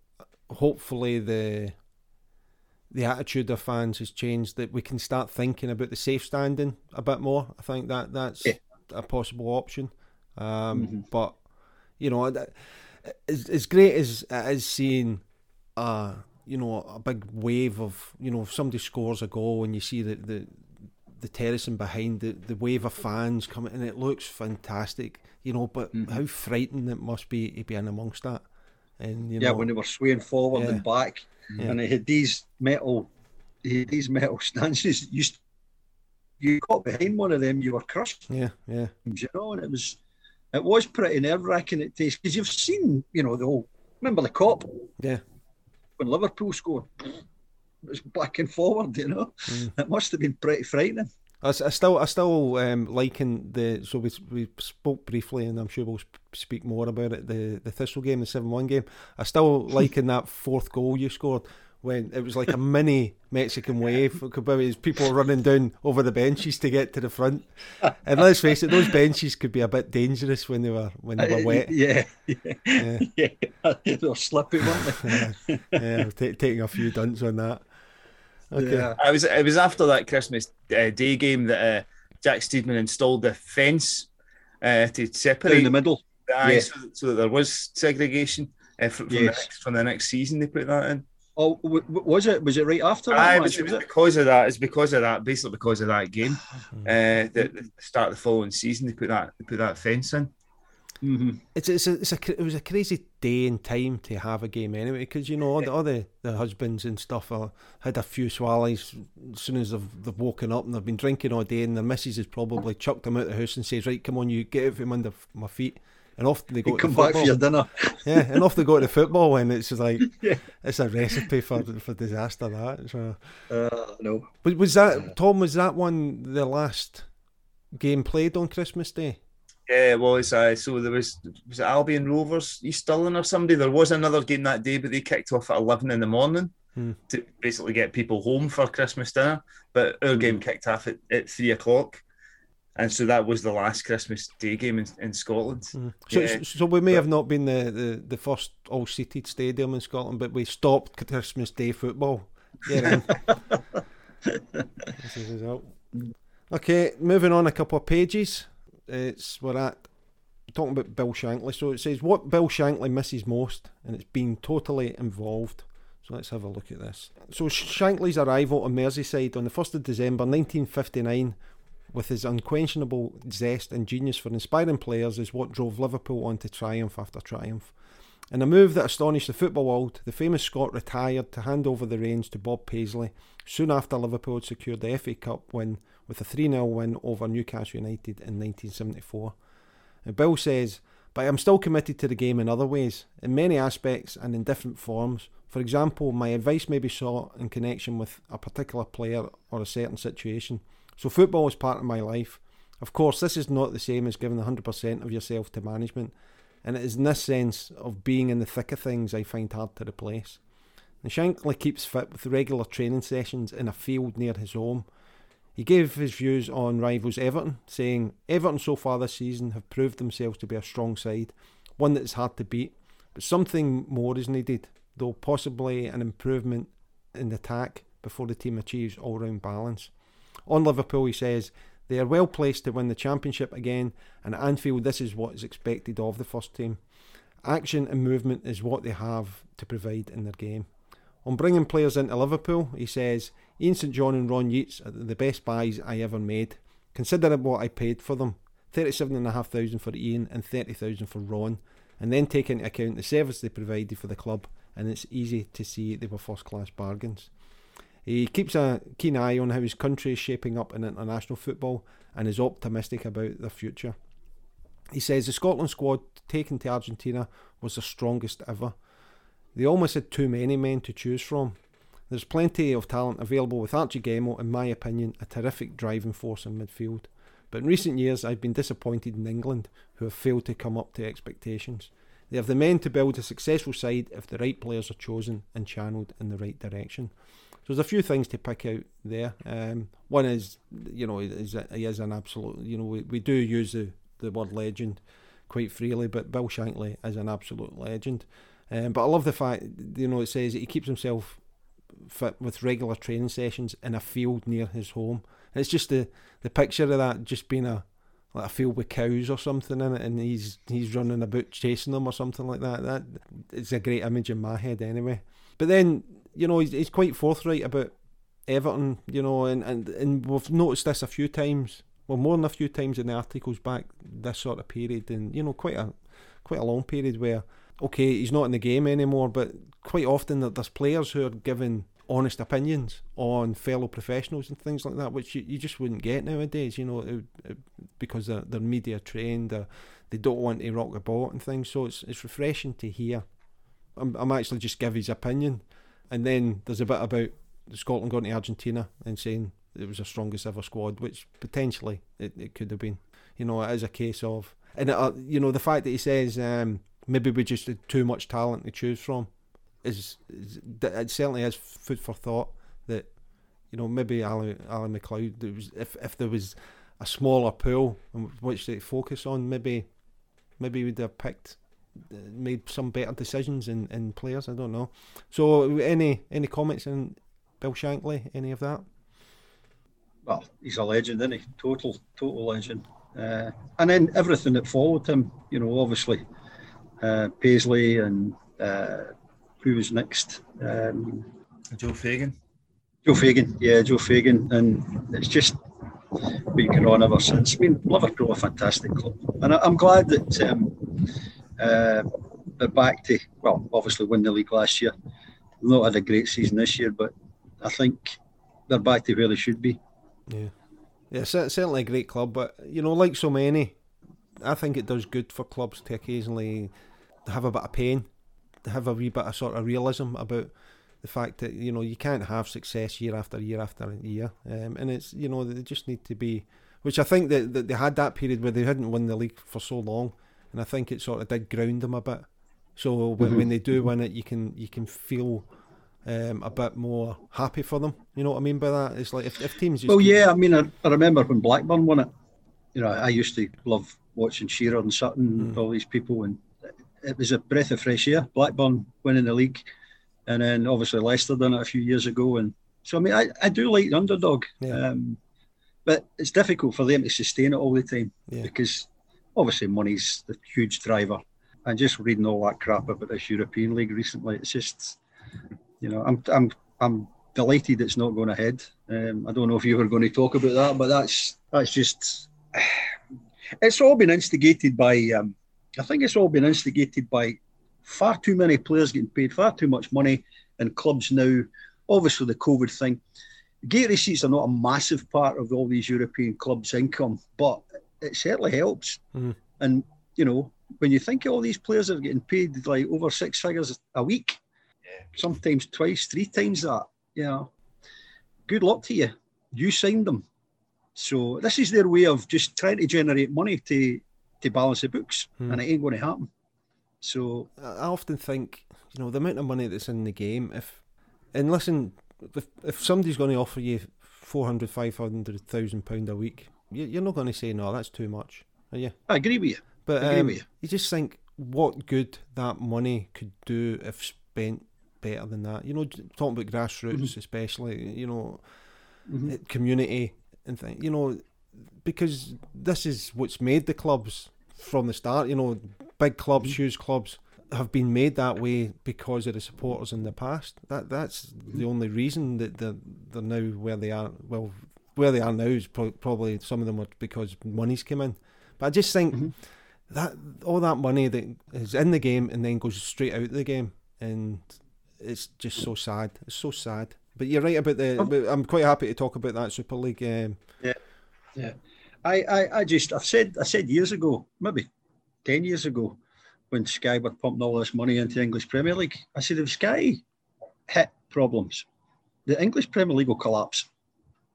hopefully the the attitude of fans has changed that we can start thinking about the safe standing a bit more. I think that that's yeah. a possible option. Um, mm-hmm. But you know, as, as great as it is seeing, uh, you know, a big wave of you know, if somebody scores a goal and you see the the, the terracing behind the, the wave of fans coming and it looks fantastic, you know. But mm-hmm. how frightening it must be to be in amongst that. And you yeah, know, when they were swaying forward yeah. and back yeah. and it had these metal, these metal stanchions. You, you got behind one of them, you were crushed. Yeah, yeah. You know, and it was, it was pretty nerve wracking at taste because you've seen, you know, the whole. Remember the Kop Yeah. When Liverpool scored, it was back and forward. You know, mm. it must have been pretty frightening. I, I still, I still um, liking the. So we we spoke briefly, and I'm sure we'll speak more about it. The the Thistle game, the seven one game. I still liking that fourth goal you scored when it was like a mini Mexican wave. People running down over the benches to get to the front. And let's face it, those benches could be a bit dangerous when they were when they were wet. Yeah, yeah, yeah. they were slippy, weren't they? yeah, yeah t- taking a few dunts on that. Okay. Yeah. I was it was after that Christmas uh, Day game that uh, Jack Steedman installed the fence uh, to separate in the middle. The yeah. so, so, that there was segregation uh, from, yes. the next, from the next season. They put that in. Oh, w- was it? Was it right after that? Aye, match, it was, was because it? of that. It's because of that. Basically, because of that game. uh, the, the start of the following season, they put that they put that fence in. Mm-hmm. It's it's a, it's a it was a crazy day and time to have a game anyway because you know all the, all the, the husbands and stuff are, had a few swallows as soon as they've, they've woken up and they've been drinking all day and their missus has probably chucked them out of the house and says right come on you get out from under my feet and off they go. You come back for your dinner. yeah, and off they go to the football, and it's just like yeah. it's a recipe for for disaster. That so. Uh, no. But was that Tom? Was that one the last game played on Christmas Day? Yeah, it was. Uh, so there was was it Albion Rovers, East Stirling or somebody. There was another game that day, but they kicked off at eleven in the morning. Hmm. to basically get people home for Christmas dinner. But our game kicked off at, at three o'clock. And so that was the last Christmas Day game in, in Scotland. Mm. So, Yeah. so we may have not been the, the, the first all seated stadium in Scotland, but we stopped Christmas Day football. Get in. This is result. Okay, moving on a couple of pages. It's we're at talking about Bill Shankly. So it says what Bill Shankly misses most, and it's being totally involved. So let's have a look at this. So Shankly's arrival on Merseyside on the 1st of December 1959 with his unquenchable zest and genius for inspiring players is what drove Liverpool on to triumph after triumph. In a move that astonished the football world, the famous Scot retired to hand over the reins to Bob Paisley soon after Liverpool had secured the FA Cup win with a 3 0 win over Newcastle United in 1974. And Bill says, But I'm still committed to the game in other ways, in many aspects and in different forms. For example, my advice may be sought in connection with a particular player or a certain situation. So football is part of my life. Of course, this is not the same as giving 100% of yourself to management, and it is in this sense of being in the thick of things I find hard to replace. And Shankly keeps fit with regular training sessions in a field near his home. He gave his views on rivals Everton, saying, Everton so far this season have proved themselves to be a strong side, one that is hard to beat, but something more is needed, though possibly an improvement in the attack before the team achieves all round balance. On Liverpool, he says, they are well placed to win the championship again, and at Anfield, this is what is expected of the first team. Action and movement is what they have to provide in their game. On bringing players into Liverpool, he says, Ian St John and Ron Yeats are the best buys I ever made. Consider what I paid for them. 37500 for Ian and 30000 for Ron, and then take into account the service they provided for the club, and it's easy to see they were first class bargains. He keeps a keen eye on how his country is shaping up in international football and is optimistic about their future. He says the Scotland squad taken to Argentina was the strongest ever. They almost had too many men to choose from. There's plenty of talent available with Archie Gemmill, in my opinion, a terrific driving force in midfield. But in recent years, I've been disappointed in England, who have failed to come up to expectations. They have the men to build a successful side if the right players are chosen and channeled in the right direction. There's a few things to pick out there. Um, one is, you know, is he is an absolute. You know, we, we do use the, the word legend quite freely, but Bill Shankly is an absolute legend. Um, but I love the fact, you know, it says that he keeps himself fit with regular training sessions in a field near his home. It's just the the picture of that just being a like a field with cows or something in it, and he's he's running about chasing them or something like that. That it's a great image in my head anyway. But then you know he's, he's quite forthright about Everton, you know, and, and and we've noticed this a few times. Well, more than a few times in the articles back this sort of period, and you know, quite a quite a long period where okay, he's not in the game anymore, but quite often there's players who are giving honest opinions on fellow professionals and things like that, which you, you just wouldn't get nowadays, you know, it, it, because they're, they're media trained, they're, they don't want to rock the boat and things. So it's it's refreshing to hear. I'm, I'm actually just give his opinion, and then there's a bit about Scotland going to Argentina and saying it was the strongest ever squad, which potentially it, it could have been. You know, it is a case of, and it, uh, you know, the fact that he says um, maybe we just had too much talent to choose from is, is it certainly is food for thought that you know maybe Ally Ally MacLeod was if if there was a smaller pool which they focus on maybe maybe we'd have picked made some better decisions in, in players I don't know so any any comments on Bill Shankly any of that well, he's a legend, isn't he? Total, total legend. Uh, and then everything that followed him, you know, obviously uh, Paisley and uh, who was next? Um, Joe Fagan. Joe Fagan, yeah, Joe Fagan, and it's just been going on ever since. I mean, Liverpool are a fantastic club, and I, am glad that um, uh, they're back to well, obviously win the league last year. Not had a great season this year, but I think they're back to where they should be. Yeah, yeah, certainly a great club, but you know, like so many, I think it does good for clubs to occasionally have a bit of pain, to have a wee bit of sort of realism about the fact that you know you can't have success year after year after year, um, and it's you know they just need to be, which I think that they had that period where they hadn't won the league for so long, and I think it sort of did ground them a bit. So when, mm-hmm. when they do win it, you can you can feel um, a bit more happy for them. You know what I mean by that? It's like if, if teams. well, yeah, I mean, I, I, remember when Blackburn won it. You know, I used to love watching Shearer and Sutton mm. and all these people, and it was a breath of fresh air. Blackburn winning the league, and then obviously Leicester done it a few years ago, and so I mean, I, I do like the underdog, yeah. um, but it's difficult for them to sustain it all the time yeah. because obviously money's the huge driver. And just reading all that crap about this European League recently, it's just, you know, I'm I'm I'm delighted it's not going ahead. Um, I don't know if you were going to talk about that, but that's that's just it's all been instigated by. Um, I think it's all been instigated by far too many players getting paid far too much money, and clubs now, obviously the COVID thing. Gate receipts are not a massive part of all these European clubs' income, but it certainly helps. Mm. And you know, when you think of all these players are getting paid like over six figures a week, yeah. sometimes twice, three times that, you know, good luck to you. You signed them. So this is their way of just trying to generate money to to balance the books, mm. and it ain't going to happen. So I often think, you know, the amount of money that's in the game. If and listen, if, if somebody's going to offer you 400, 500,000 pound a week, you're not going to say no. That's too much, are you? I agree with you. But um, you. you just think what good that money could do if spent better than that. You know, talking about grassroots, mm-hmm. especially. You know, mm-hmm. community and things. You know, because this is what's made the clubs from the start. You know, big clubs, mm-hmm. huge clubs have been made that way because of the supporters in the past. That that's the only reason that they're, they're now where they are. Well, where they are now is pro- probably some of them are because money's come in. But I just think mm-hmm that all that money that is in the game and then goes straight out of the game, and it's just so sad. It's so sad. But you're right about the. Oh. I'm quite happy to talk about that Super League. Um, yeah, yeah. I, I, I just I've said I said years ago, maybe ten years ago, when Sky were pumping all this money into the English Premier League, I said if Sky hit problems, the English Premier League will collapse.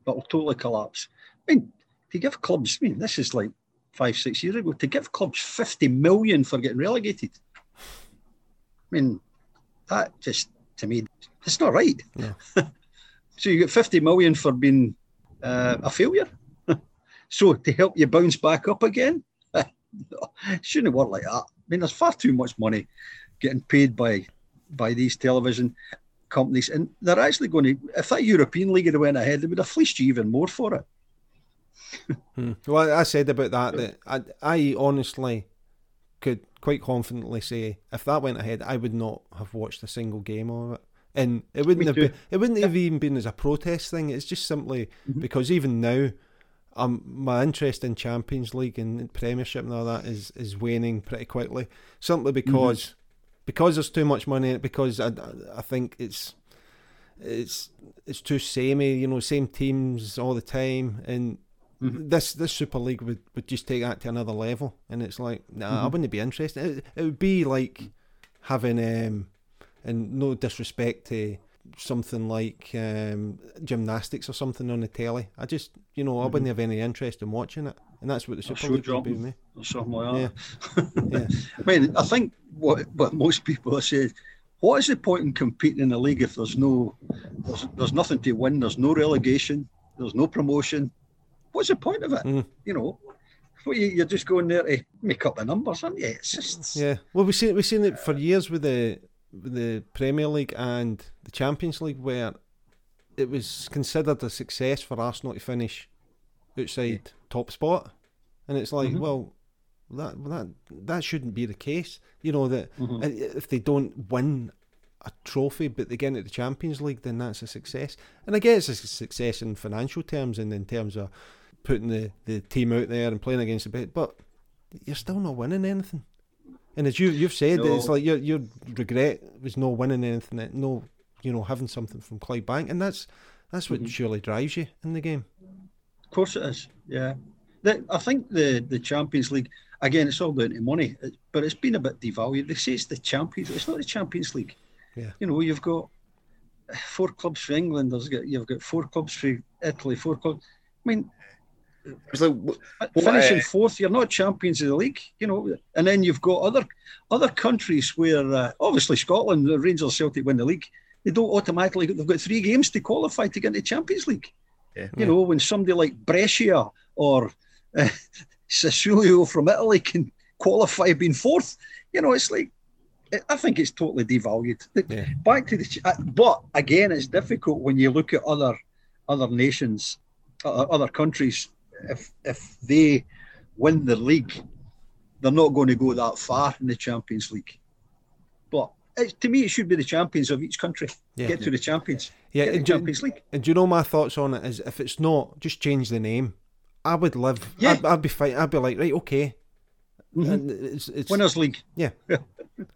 It'll totally collapse. I mean, to give clubs, I mean, this is like five, six years ago, to give clubs 50 million for getting relegated. I mean, that just, to me, it's not right. So you get 50 million for being uh, a failure. so to help you bounce back up again, shouldn't work like that. I mean, there's far too much money getting paid by by these television companies, and they're actually going to. If that European League had went ahead, they would have fleeced you even more for it hmm. Well, I said about that that I, I honestly could quite confidently say if that went ahead, I would not have watched a single game of it. And it wouldn't Me have been, it wouldn't yeah. have even been as a protest thing. It's just simply mm-hmm. because even now, um, my interest in Champions League and Premiership and all that is is waning pretty quickly. Simply mm-hmm. because. Because there's too much money in it. Because I I think it's it's it's too samey. You know, same teams all the time, and Mm-hmm. This this Super League would, would just take that to another level, and it's like, nah, mm-hmm. I wouldn't be interested. It, it would be like having, um, and no disrespect to something like um, gymnastics or something on the telly. I just, you know, I wouldn't mm-hmm. have any interest in watching it, and that's what the Super League would be me. Something like that. Yeah. yeah. I mean, I think what what most people are saying. What is the point in competing in the league if there's no, there's, there's nothing to win, there's no relegation, there's no promotion, what's the point of it? Mm. You know, well, you're just going there to make up the numbers, aren't you? It's just yeah. Well, we've seen we've seen it for years with the with the Premier League and the Champions League, where it was considered a success for Arsenal to finish outside. Top spot, and it's like, mm-hmm. well, that that that shouldn't be the case. You know that mm-hmm. if they don't win a trophy, but they get into the Champions League, then that's a success. And I guess it's a success in financial terms and in terms of putting the, the team out there and playing against the best, but you're still not winning anything. And as you you've said, no. it's like your your regret was no winning anything, no you know having something from Clydebank, and that's that's what mm-hmm. surely drives you in the game. Of course, it is. Yeah, the, I think the the Champions League again, it's all down to money, but it's been a bit devalued. They say it's the Champions. It's not the Champions League. Yeah. You know, you've got four clubs for England. There's got you've got four clubs for Italy. Four clubs. I mean, it's like what, finishing uh, fourth, you're not champions of the league, you know. And then you've got other other countries where uh, obviously Scotland, the Rangers, Celtic win the league, they don't automatically. They've got three games to qualify to get into the Champions League. Yeah. You know, when somebody like Brescia or uh, Sassuolo from Italy can qualify being fourth, you know, it's like I think it's totally devalued. Yeah. Back to the, but again, it's difficult when you look at other other nations, other countries. If if they win the league, they're not going to go that far in the Champions League. But it, to me, it should be the champions of each country Yeah. get to the champions. Yeah, the do- Champions League. And do you know my thoughts on it? Is if it's not, just change the name. I would live. Yeah. I'd, I'd be fine. I'd be like, right, okay. Mhm. And it's, it's Winners League, yeah.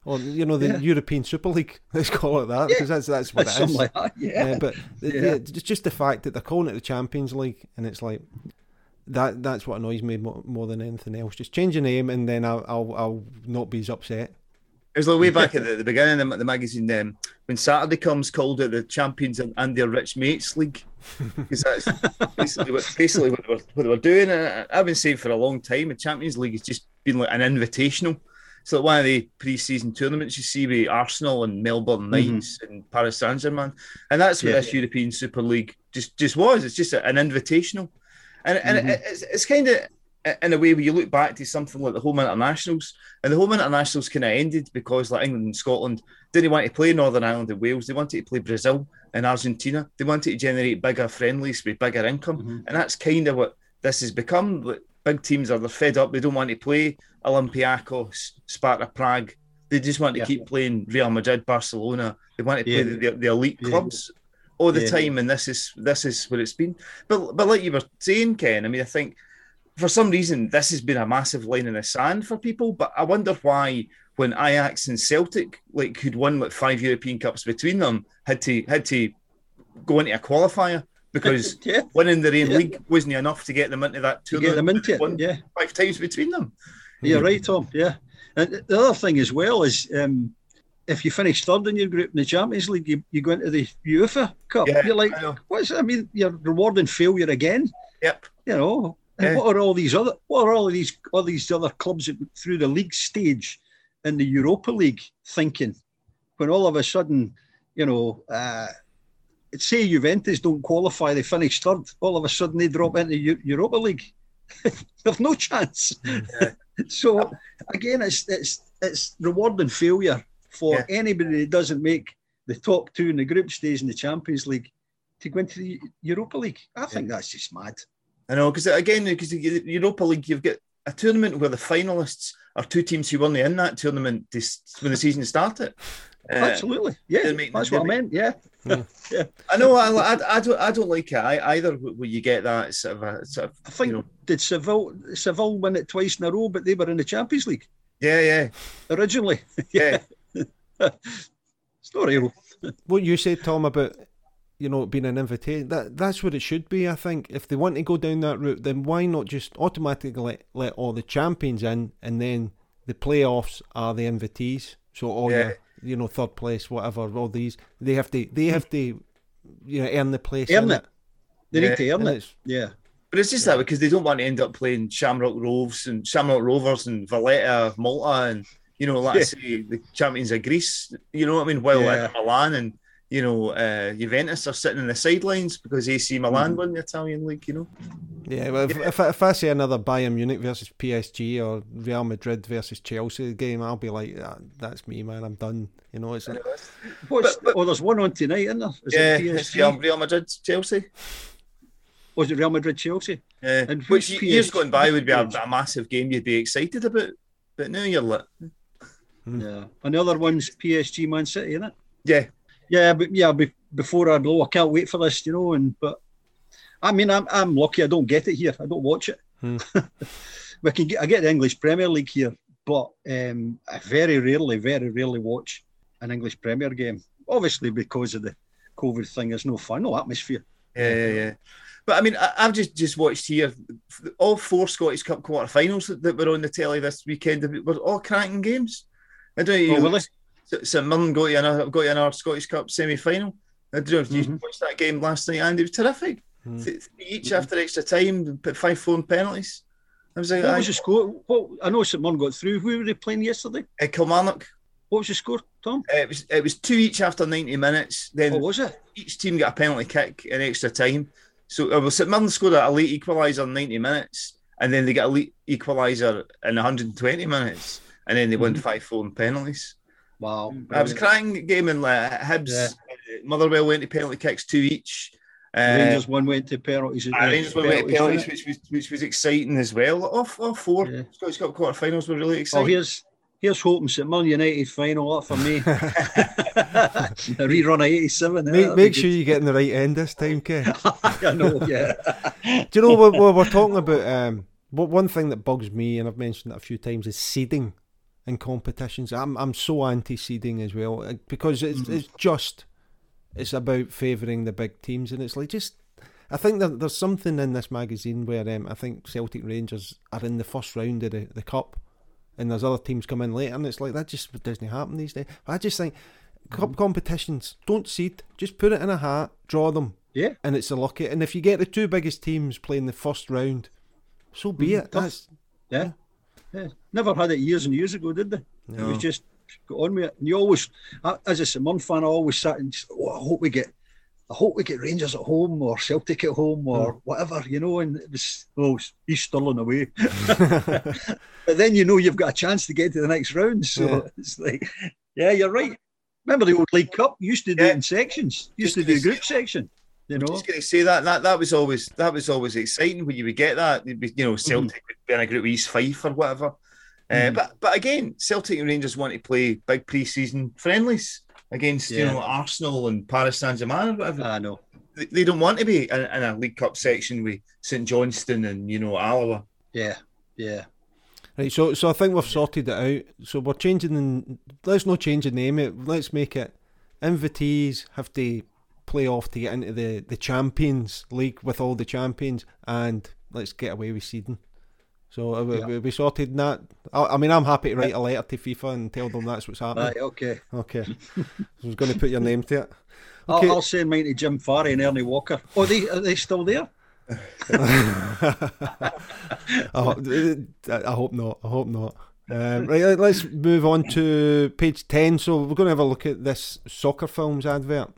Or you know the Yeah. European Super League. Let's call it that Yeah. because that's that's what it something is. like that. Yeah, Yeah, but Yeah. it's just the fact that they're calling it the Champions League, and it's like that. That's what annoys me more, more than anything else. Just change the name, and then I'll I'll, I'll not be as upset. It was like way back at the, the beginning of the magazine um, when Saturday comes called it the Champions and, and their Rich Mates League because that's basically what, basically what they, were, what they were doing. And I- I've been saying for a long time the Champions League has just been like an invitational. It's like one of the pre-season tournaments you see with Arsenal and Melbourne Knights and Paris Saint Germain, and that's what Yeah. this European Super League just just was. It's just an invitational, and and Mhm. it, it's, it's kind of in a way where you look back to something like the home internationals, and the home internationals kind of ended because like England and Scotland didn't want to play Northern Ireland and Wales. They wanted to play Brazil and Argentina. They wanted to generate bigger friendlies with bigger income, Mhm. and that's kind of what this has become. Big teams are they're fed up. They don't want to play Olympiacos, Sparta Prague. They just want to Yeah. keep playing Real Madrid, Barcelona. They want to play Yeah. the, the, elite Yeah. clubs all the time, and this is this is what it's been. But but like you were saying, Ken, I mean, I think for some reason this has been a massive line in the sand for people. But I wonder why when Ajax and Celtic like could win like five European Cups between them had to had to go into a qualifier because yeah, winning the Rain Yeah. League wasn't enough to get them into that to get them into Won it. Yeah, five times between them. you're right, Tom. Yeah, and the other thing as well is um, if you finish third in your group in the Champions League, you, you go into the UEFA Cup. Yeah, You're like, I know. what's? I mean, you're rewarding failure again. Yep. You know, and Yeah. what are all these other? What are all of these all these other clubs through the league stage in the Europa League thinking when all of a sudden, you know, uh, say Juventus don't qualify, they finish third. All of a sudden, they drop into Eu- Europa League. They've no chance. Yeah. so again, it's it's it's rewarding failure for Yeah. anybody that doesn't make the top two in the group stage in the Champions League to go into the Europa League. I think that's just mad. I know because again, because the Europa League, you've got a tournament where the finalists are two teams who weren't in that tournament this, when the season started. Uh, Absolutely, yeah, they make- that's they what I meant. Yeah, yeah. I know. I, I, I don't. I don't like it I, either. Where you get that sort of a sort of. I think You know, did Seville Seville win it twice in a row, but they were in the Champions League yeah, yeah, originally. yeah. It's not real. What you said, Tom, about you know being an invitation. That that's what it should be. I think if they want to go down that route, then why not just automatically let, let all the champions in, and then the playoffs are the invitees. So all Yeah. your you know third place, whatever, all these they have to they have to you know earn the place. Earn in it. They Yeah, need to earn And it. Yeah. But it's just that because they don't want to end up playing Shamrock Rovers and Shamrock Rovers and Valletta, Malta, and you know, like I Yeah. say, the champions of Greece. You know what I mean? While Yeah. Inter Milan and you know uh, Juventus are sitting in the sidelines because AC Milan Mm-hmm. won the Italian league. You know, Yeah, well, if, if, I- if I see another Bayern Munich versus PSG or Real Madrid versus Chelsea game, I'll be like, ah, that's me, man. I'm done. You know, it's like, What's, But- but- oh, there's one on tonight, isn't there? Is yeah, it it's PSG? Real, Real Madrid, Chelsea. Was it Real Madrid Chelsea? Yeah, And which who's years going by would be a, a massive game you'd be excited about, but now you're like, Hmm. Yeah. And the other one's PSG Man City, isn't it? yeah, Yeah, but yeah, be, before I blow, I can't wait for this, you know. And but I mean, I'm I'm lucky. I don't get it here. I don't watch it. Hmm. we can get I get the English Premier League here, but um, I very rarely, very rarely watch an English Premier game. Obviously, because of the COVID thing, there's no fun, no atmosphere. Yeah, yeah, yeah. But I mean, I, I've just just watched here all four Scottish Cup quarterfinals that, that were on the telly this weekend were all cracking games. I don't know. Oh, really? St St Mirren got to another got to another Scottish Cup semi final. I don't know if you Mhm. watched that game last night, and it was terrific. Hmm. Th- Each after extra time, put five four penalties. I was like, What I, was the score? What I know St Mirren got through. Who were they playing yesterday? uh, Kilmarnock. What was the score, Tom? It was it was two each after ninety minutes. Then Oh, was it? each team got a penalty kick in extra time. So uh, well, St Mirren scored a late equaliser in 90 minutes, and then they got a late equaliser in 120 minutes, and then they won 5 4 in penalties. Wow. I was crying game in like, Hibs, Yeah. uh, Motherwell went to penalty kicks, two each. Uh, Rangers one went to penalties. uh, Rangers went to penalties, which was, which was exciting as well. All, all four Yeah. Scottish Cup quarterfinals were really Oh, exciting. here's here's hoping St Mirren United final up for me. a rerun of '87. yeah, Make, make sure you get in the right end this time, Ken. I know. Yeah. Do you know what, what we're talking about? Um, what one thing that bugs me, and I've mentioned it a few times, is seeding in competitions. I'm I'm so anti seeding as well uh, because it's it's just it's about favouring the big teams, and it's like just. I think that there's something in this magazine where um, I think Celtic Rangers are in the first round of the, the cup, and there's other teams come in later, and it's like that just doesn't happen these days. I just think cup competitions don't seed, just put it in a hat, draw them, Yeah. and it's a lucky. And if you get the two biggest teams playing the first round, so be it. That's Yeah. yeah. Eh, never had it years and years ago, did they? It was just got on with it. And you always, as a Mirren fan, I always sat and just, oh, I hope we get, I hope we get Rangers at home or Celtic at home or hmm. whatever, you know. And it was, oh, East Stirling away. but then you know you've got a chance to get to the next round. So Yeah. it's like, yeah, you're right. Remember the old League Cup? You used to do Yeah. it in sections. You used Just to do gonna group section. You know. just going to say that that that was always that was always exciting when you would get that. You'd be- You know, Celtic would be in a group with East Fife or whatever. Uh, Mhm. but but again, Celtic and Rangers want to play big pre-season friendlies against you know Arsenal and Paris Saint Germain or whatever. I know. they, they don't want to be in, in a League Cup section with St Johnstone and you know Alloa. Yeah. Yeah. right. So so I think we've sorted it out. So we're changing. The, let's not change the name. It let's make it invitees have to play off to get into the the Champions League with all the champions, and let's get away with seeding. So uh, we, Yeah. we, we sorted that. I, I mean, I'm happy to write a letter to FIFA and tell them that's what's happening. Right. Okay. Okay. I was going to put your name to it. I'll, I'll send mine to Jim Farry and Ernie Walker. Oh, they are they still there? I, ho- I hope not. I hope not. Um, right, let's move on to page 10. So, we're going to have a look at this soccer films advert.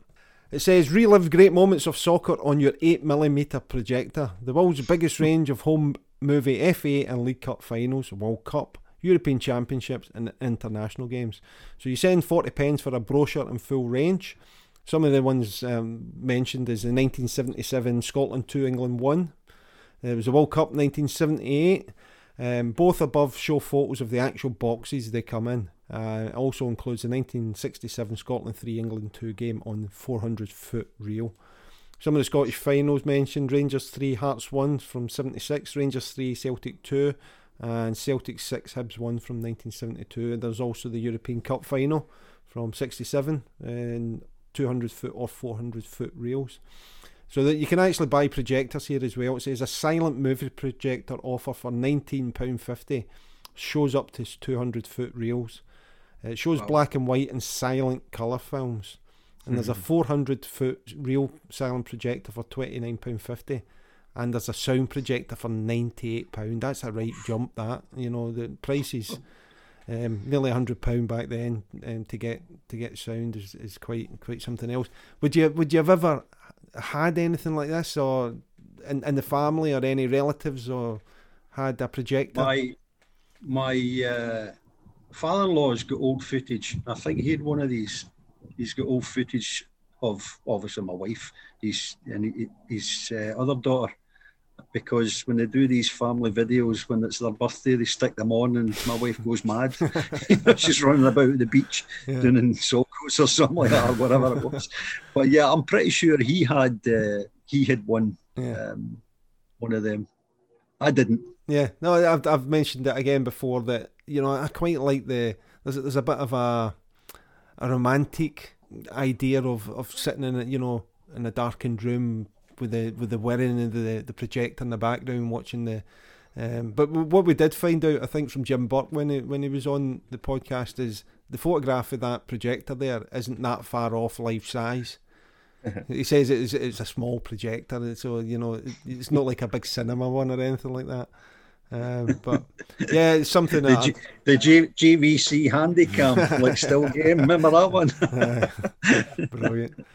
It says relive great moments of soccer on your 8mm projector. The world's biggest range of home movie FA and League Cup finals, World Cup, European Championships, and international games. So, you send 40 pence for a brochure and full range. Some of the ones um, mentioned is the 1977 Scotland 2 England 1. There was a World Cup 1978. Um, both above show photos of the actual boxes they come in. Uh, it also includes the 1967 Scotland 3 England 2 game on 400 foot reel. Some of the Scottish finals mentioned Rangers 3 Hearts 1 from 76, Rangers 3 Celtic 2, and Celtic 6 Hibs 1 from 1972. And there's also the European Cup final from 67 and 200 foot or 400 foot reels. So that you can actually buy projectors here as well. It says a silent movie projector offer for £19.50 shows up to 200 foot reels. It shows Wow. black and white and silent colour films. And there's a 400 foot real silent projector for £29.50. And there's a sound projector for £98. That's a right jump, that. You know, the prices. Um, nearly hundred pound back then um, to get to get sound is, is quite quite something else. Would you would you have ever had anything like this, or in, in the family, or any relatives, or had a projector? My my uh, father-in-law's got old footage. I think he had one of these. He's got old footage of obviously my wife. He's and his uh, other daughter. Because when they do these family videos, when it's their birthday, they stick them on, and my wife goes mad. She's running about the beach Yeah. doing in socos or something like that, or whatever it was. But yeah, I'm pretty sure he had uh, he had one Yeah. um, one of them. I didn't. Yeah, no, I've I've mentioned it again before that you know I quite like the there's there's a bit of a a romantic idea of, of sitting in a, you know in a darkened room with the with the whirring and the the projector in the background watching the. Um, but what we did find out, I think, from Jim Burke when he when he was on the podcast is the photograph of that projector there isn't that far off life size. he says it is it's a small projector, so you know it's not like a big cinema one or anything like that. Um, but yeah, it's something The, G, the G, GVC handicam, like still game. Remember that one? Brilliant.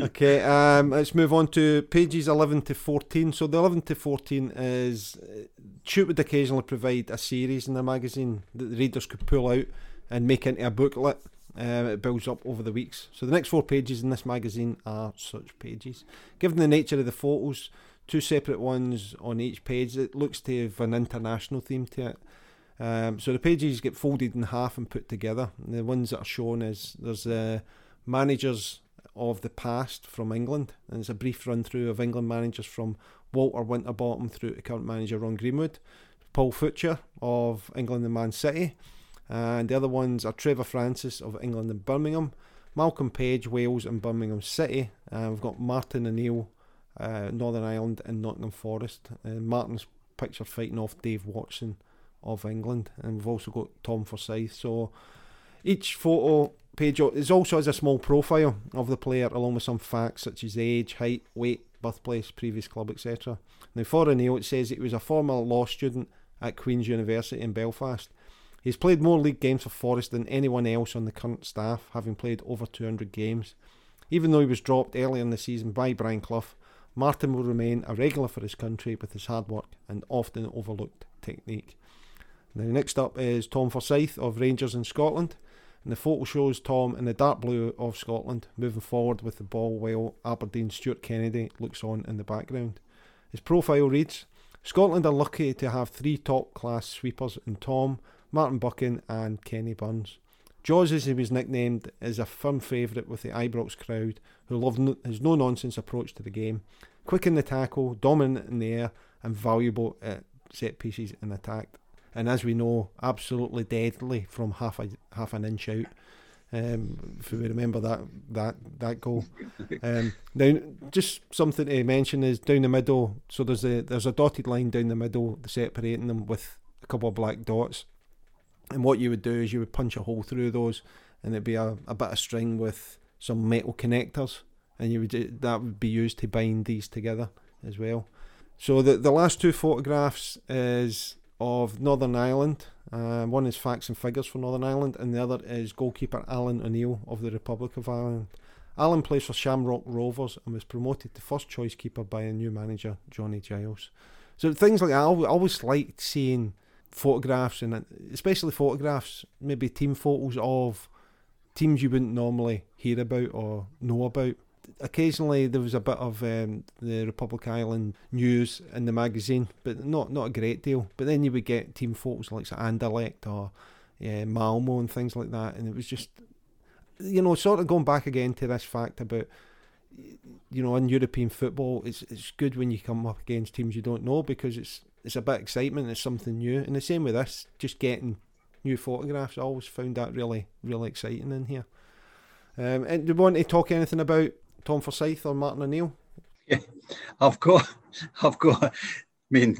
Okay, um, let's move on to pages 11 to 14. So the 11 to 14 is uh, Shoot would occasionally provide a series in the magazine that the readers could pull out and make into a booklet. Um, it builds up over the weeks. So the next four pages in this magazine are such pages. Given the nature of the photos, two separate ones on each page, it looks to have an international theme to it. Um, so the pages get folded in half and put together. And the ones that are shown is there's managers of the past from England, and it's a brief run through of England managers from Walter Winterbottom through to current manager Ron Greenwood, Paul Futcher of England and Man City, and the other ones are Trevor Francis of England and Birmingham, Malcolm Page, Wales and Birmingham City, and we've got Martin O'Neill, uh, Northern Ireland and Nottingham Forest. And Martin's picture fighting off Dave Watson of England, and we've also got Tom Forsyth. So each photo page is also has a small profile of the player, along with some facts such as age, height, weight, birthplace, previous club, etc. Now for O'Neill, it says he was a former law student at Queen's University in Belfast. He's played more league games for Forest than anyone else on the current staff, having played over 200 games. Even though he was dropped earlier in the season by Brian Clough, Martin will remain a regular for his country with his hard work and often overlooked technique. Now, next up is Tom Forsyth of Rangers in Scotland. And the photo shows Tom in the dark blue of Scotland moving forward with the ball while Aberdeen Stuart Kennedy looks on in the background. His profile reads Scotland are lucky to have three top class sweepers in Tom, Martin Buchan, and Kenny Burns. Jaws, as he was nicknamed, is a firm favourite with the Ibrox crowd, who love no, his no nonsense approach to the game. Quick in the tackle, dominant in the air, and valuable at set pieces and attack. And as we know, absolutely deadly from half a half an inch out. Um, if we remember that that that goal. Um, now, just something to mention is down the middle. So there's a there's a dotted line down the middle separating them with a couple of black dots. And what you would do is you would punch a hole through those, and it'd be a, a bit of string with some metal connectors, and you would that would be used to bind these together as well. So the the last two photographs is of Northern Ireland. Uh, one is facts and figures for Northern Ireland, and the other is goalkeeper Alan O'Neill of the Republic of Ireland. Alan plays for Shamrock Rovers and was promoted to first choice keeper by a new manager, Johnny Giles. So things like that, I always liked seeing photographs and especially photographs, maybe team photos of teams you wouldn't normally hear about or know about. Occasionally there was a bit of um, the Republic Island news in the magazine, but not not a great deal. But then you would get team photos like Anderlecht or Malmo and things like that, and it was just you know sort of going back again to this fact about you know in European football, it's it's good when you come up against teams you don't know because it's it's a bit of excitement, it's something new, and the same with this, just getting new photographs. I always found that really really exciting in here. Um, and do you want to talk anything about Tom Forsyth or Martin O'Neill? Yeah, I've got, I've got. I mean,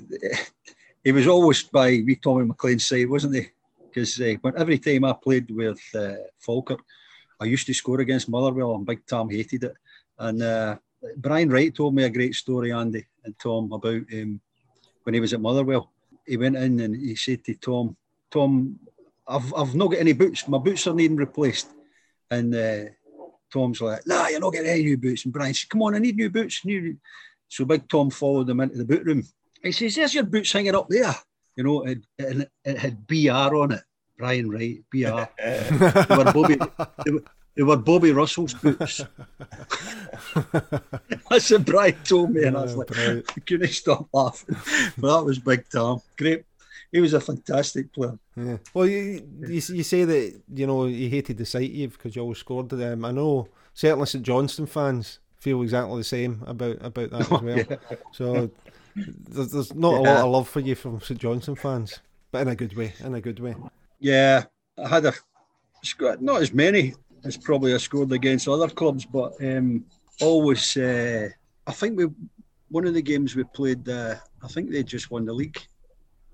he was always by wee Tommy McLean's side, wasn't he? Because uh, when every time I played with uh, Falkirk, I used to score against Motherwell, and Big Tom hated it. And uh, Brian Wright told me a great story, Andy and Tom, about um, when he was at Motherwell. He went in and he said to Tom, "Tom, I've I've not got any boots. My boots are needing replaced." And uh, Tom's like, nah, you're not getting any new boots. And Brian said, come on, I need new boots. New. So Big Tom followed him into the boot room. He says, there's your boots hanging up there. You know, it, it, it had BR on it. Brian Wright, BR. they, were Bobby, they, were, they were Bobby Russell's boots. That's what Brian told me. And I was like, I couldn't stop laughing. But that was Big time. Great he was a fantastic player. Yeah. Well, you, you, you say that you know he hated the sight of because you always scored to them. I know certainly St Johnstone fans feel exactly the same about about that as well. yeah. So there's, there's not yeah. a lot of love for you from St Johnstone fans, but in a good way. In a good way. Yeah, I had a squad, not as many as probably I scored against other clubs, but um, always. Uh, I think we one of the games we played. Uh, I think they just won the league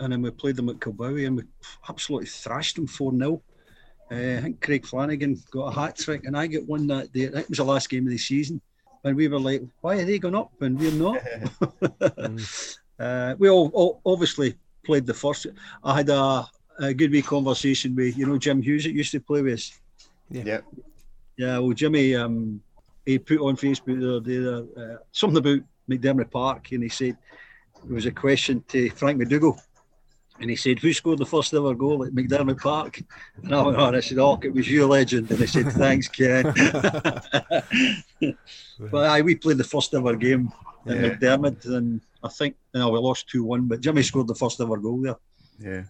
and then we played them at Kilbowie and we absolutely thrashed them 4 0. Uh, I think Craig Flanagan got a hat trick and I got one that day. That was the last game of the season. And we were like, why are they going up and we're not? mm. uh, we all, all, obviously played the first. I had a, a good wee conversation with you know Jim Hughes that used to play with us. Yeah. Yeah. Yeah, well, Jimmy, um, he put on Facebook the other day uh, something about McDiarmid Park, and he said there was a question to Frank McDougall, and he said, "Who scored the first ever goal at McDiarmid Park?" And I went on. I said, "Oh, it was you, legend." And he said, "Thanks, Ken." but aye, we played the first ever game at Yeah. McDiarmid, and I think you know, we lost two one, but Jimmy scored the first ever goal there. Yeah.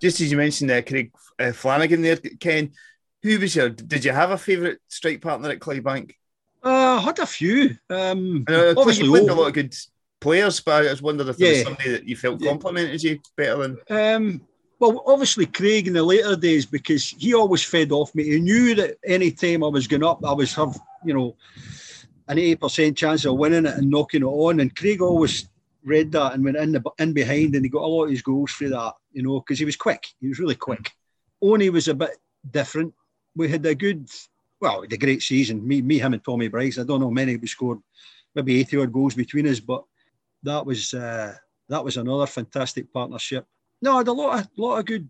Just as you mentioned there, Craig uh, Flanagan there, Ken, who was your, did you have a favourite strike partner at Clydebank? Uh, I had a few. Um, know, obviously, you played a lot of good players, but I was wondering if there was somebody that you felt Yeah. complimented you better than. Um, well, obviously Craig in the later days because he always fed off me. He knew that any time I was going up, I was have you know an eighty percent chance of winning it and knocking it on. And Craig always read that and went in the in behind, and he got a lot of his goals through that. You know, because he was quick. He was really quick. Oni was a bit different. We had a good, well, a great season. Me, me, him, and Tommy Bryce. I don't know many we scored, maybe eighty odd goals between us, but that was uh, that was another fantastic partnership. No, I had a lot of lot of good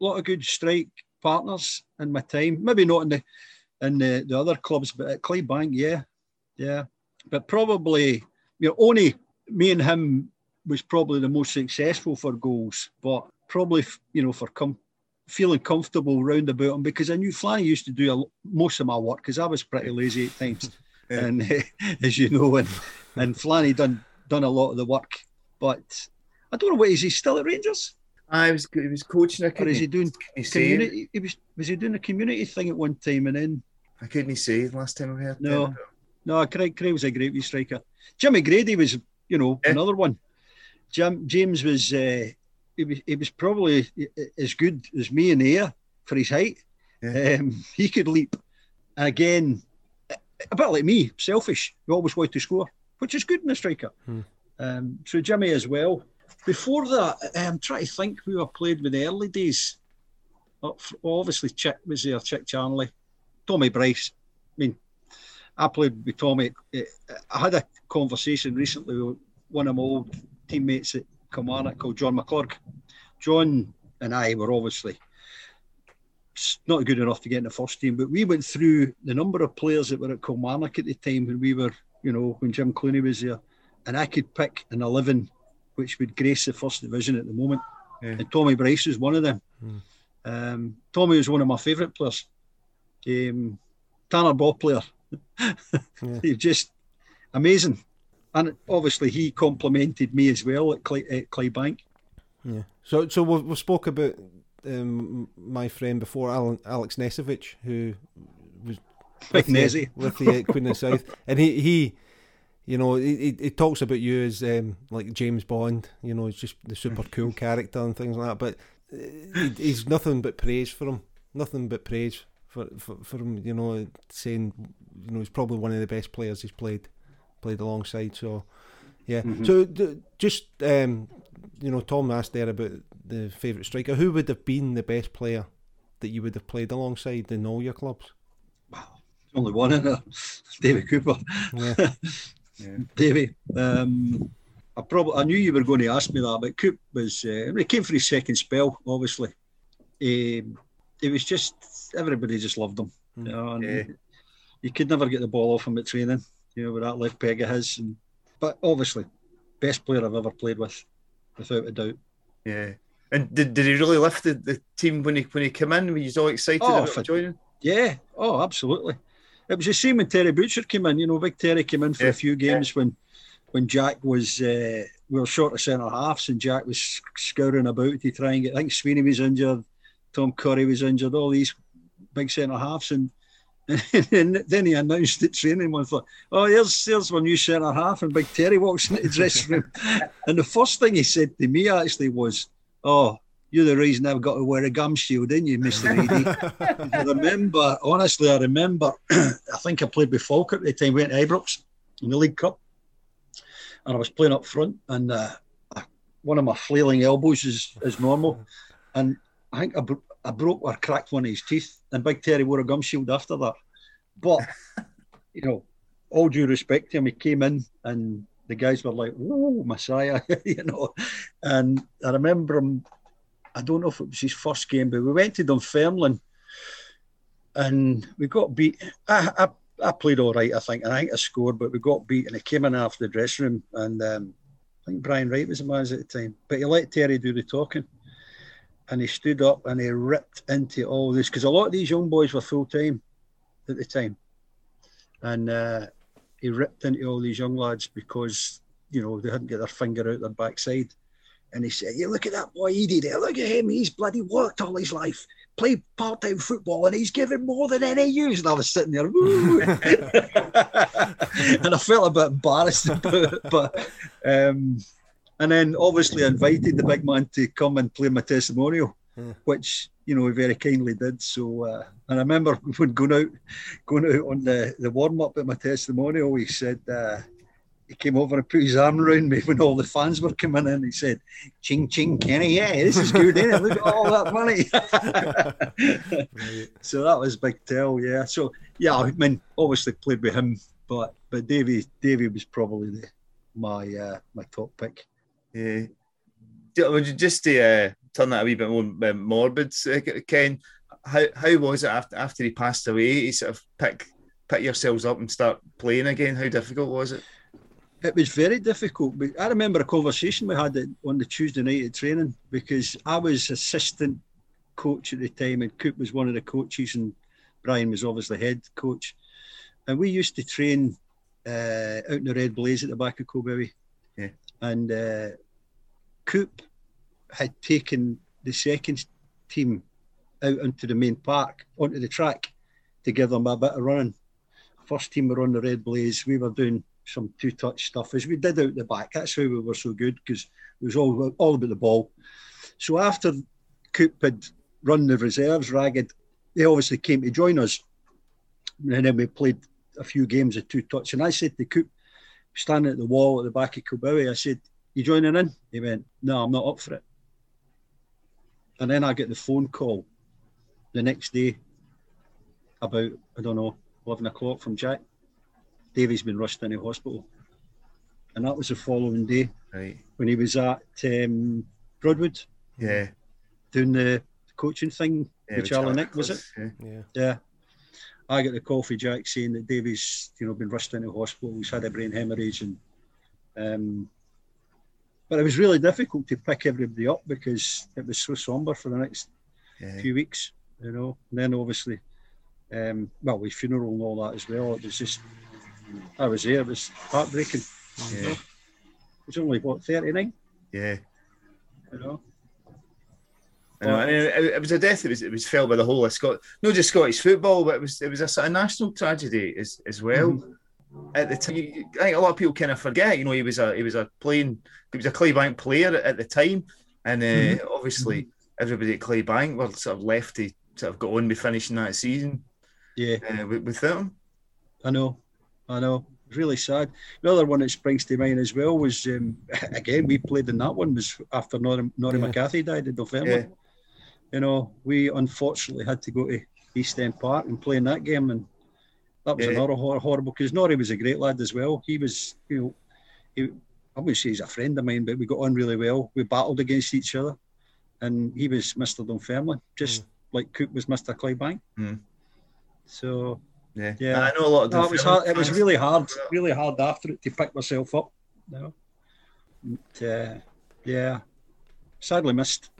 lot of good strike partners in my time. Maybe not in the in the, the other clubs, but at Clydebank, yeah, yeah. But probably, you know, only me and him was probably the most successful for goals, but probably you know for com- feeling comfortable round about him because I knew Flanny used to do a, most of my work because I was pretty lazy at times, Yeah. and as you know, and and Flanny done done a lot of the work, but I don't know what is he still at Rangers I was, he was coaching. I or couldn't, is he doing he community? He was was he doing a community thing at one time and then I couldn't say the last time I heard. No. it. no, Craig Craig was a great wee striker. Jimmy Grady was you know Yeah. another one. Jim James was uh, he was he was probably as good as me in the air for his height. Yeah. Um, he could leap. Again, a bit like me, selfish. We always wanted to score, which is good in a striker. Hmm. Um, so Jimmy as well. Before that, I'm trying to think who I played with the early days. Obviously, Chick was there, Chick Charnley, Tommy Bryce. I mean, I played with Tommy. Eh, I had a conversation recently with one of my old teammates at Kilmarnock called John McClurg. John and I were obviously not good enough to get in the first team, but we went through the number of players that were at Kilmarnock at the time when we were, you know, when Jim Clunie was there, and I could pick an 11 which would grace the first division at the moment. Yeah. And Tommy Bryce was one of them. Hmm. Um, Tommy was one of my favourite players. Um, Tanner ball player. Yeah. He's just amazing. And obviously, he complimented me as well at, Clay, at Clydebank. Yeah. So so we we spoke about um, my friend before, Alan, Alex Nesevich, who was with Nezzy. with at Queen of the South, and he he. You know, he, he, talks about you as um, like James Bond. You know, he's just the super cool character and things like that. But uh, he's nothing but praise for him. Nothing but praise for, for for him. You know, saying you know he's probably one of the best players he's played played alongside. So yeah. So d- just um, you know, Tom asked there about the favourite striker. Who would have been the best player that you would have played alongside in all your clubs? Well only one in there, David Cooper. Yeah. Yeah. Davy, um, I probably I knew you were going to ask me that, but Coop was uh, he came for his second spell, obviously. Um, it was just everybody just loved him. You know, and Yeah. you could never get the ball off him at training, you know, with that left peg of his. And, but obviously, best player I've ever played with, without a doubt. Yeah. And did, did he really lift the, the team when he when he came in? Were you all excited Oh, about for- joining? Yeah, oh, absolutely. It was the same when Terry Butcher came in. You know, Big Terry came in for Yeah, a few games when when Jack was uh, we were short of centre halves and Jack was scouring about to try and get. I think Sweeney was injured, Tom Curry was injured, all these big centre halves, and, and then he announced at training one thought, "Oh, here's here's my new centre half," and Big Terry walks into the dressing room, and the first thing he said to me actually was, "Oh." You're the reason I've got to wear a gum shield, didn't you, Mr. Eadie? I remember, honestly, I remember, I think I played with Falkirk at the time, we went to Ibrox in the League Cup. And I was playing up front, and uh, one of my flailing elbows is, is normal. And I think I, I broke or cracked one of his teeth, and Big Terry wore a gum shield after that. But, you know, all due respect to him, he came in and the guys were like, "Oh, Messiah," you know. And I remember him. I don't know if it was his first game, but we went to Dunfermline, and we got beat. I, I, I played all right, I think, and I think I scored, but we got beat, and he came in after the dressing room, and um, I think Brian Wright was the manager at the time, but he let Terry do the talking. And he stood up and he ripped into all this because a lot of these young boys were full time at the time. And uh, he ripped into all these young lads because, you know, they hadn't got their finger out their backside. And he said, You look at that boy Eadie there, look at him, he's bloody worked all his life, played part time football, and he's given more than any use. And I was sitting there, and I felt a bit embarrassed about it. But, um, and then obviously I invited the big man to come and play my testimonial, Hmm. which you know he very kindly did. So, uh, and I remember when going out, going out on the, the warm up at my testimonial, he said uh, he came over and put his arm around me when all the fans were coming in. He said, "Ching ching, Kenny, yeah, this is good, isn't it? Look at all that money." Right. so that was big tell, yeah. So yeah, I mean, obviously played with him, but but Davy Davy was probably the, my uh, my top pick. Yeah. Would you just to uh, turn that a wee bit more uh, morbid, uh, Ken? How how was it after after he passed away? You sort of pick pick yourselves up and start playing again. How difficult was it? It was very difficult. I remember a conversation we had on the Tuesday night at training because I was assistant coach at the time, and Coop was one of the coaches, and Brian was obviously head coach. And we used to train uh, out in the Red Blaes at the back of Kilbowie. Yeah. And uh, Coop had taken the second team out onto the main park, onto the track, to give them a bit of running. First team were on the Red Blaes. We were doing some two touch stuff as we did out the back. That's how we were so good because it was all all about the ball. So after Coop had run the reserves ragged, they obviously came to join us. And then we played a few games of two touch. And I said to Coop, standing at the wall at the back of Kilbowie, I said, You joining in? He went, No, I'm not up for it. And then I get the phone call the next day about, I don't know, 11 o'clock from Jack. Davy's been rushed into hospital. And that was the following day Right. when he was at um, Broadwood Yeah. doing the coaching thing yeah with Charlie Nick, was it? Yeah. Yeah. Yeah. I got the call for Jack saying that Davy's, you know, been rushed into hospital. He's had a brain hemorrhage, and um, but it was really difficult to pick everybody up because it was so somber for the next Yeah. few weeks, you know. And then obviously, um, well, with funeral and all that as well. It was just, I was there. It was heartbreaking. You know? Yeah. It was only what thirty nine, Yeah. you know. I know, and it, it was a death. It was it was felt by the whole of Scot, not just Scottish football, but it was it was a sort of national tragedy as as well. Mm-hmm. At the time, I think a lot of people kind of forget. You know, he was a he was a playing he was a Clydebank player at, the time, and uh, Mm-hmm. obviously everybody at Clydebank were sort of left to sort of go on with finishing that season Yeah. uh, with, with them. I know, I know. Really sad. The other one that springs to mind as well was um, again we played in that one was after Norrie, Norrie Yeah. McCathie died in November. Yeah. You know, we unfortunately had to go to East End Park and play in that game, and that was Yeah. another hor- horrible because Norrie was a great lad as well. He was, you know, he, I wouldn't say he's a friend of mine, but we got on really well. We battled against each other, and he was Mr. Dunfermline, just like Coop was Mr. Clydebank. Mm. So Yeah, Yeah. I know a lot of. no, it was hard. It was really hard, really hard after it to pick myself up. You know? But, uh, yeah, sadly missed.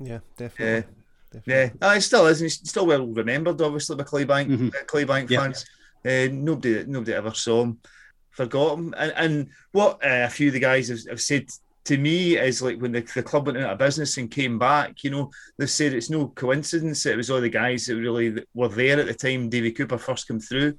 Yeah, definitely. Yeah, definitely. ah, it still is. and He's still well remembered, obviously, by Clydebank, Mhm. uh, Clydebank Yeah. fans. Uh, nobody, nobody ever saw him, forgot him. And, and what uh, a few of the guys have, have said to me is like when the, the club went out of business and came back, you know, they said it's no coincidence that it was all the guys that really were there at the time Davy Cooper first came through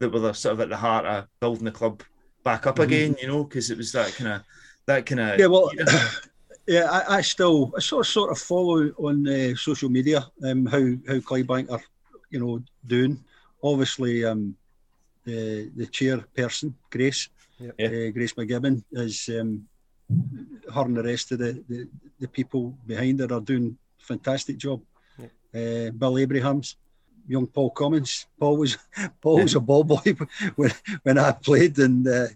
that were the, sort of at the heart of building the club back up Mhm. again, you know, because it was that kind of that kind of Yeah, well, yeah, I, I still I sort of sort of follow on uh, social media um, how how Clydebank are, you know, doing. Obviously, um, the the chairperson Grace, Yep. Uh, Grace McGibbon is um, her and the rest of the, the, the people behind her are doing a fantastic job. Uh, Bill Abrahams, young Paul Cummins. Paul was Paul was a ball boy when when I played, and uh,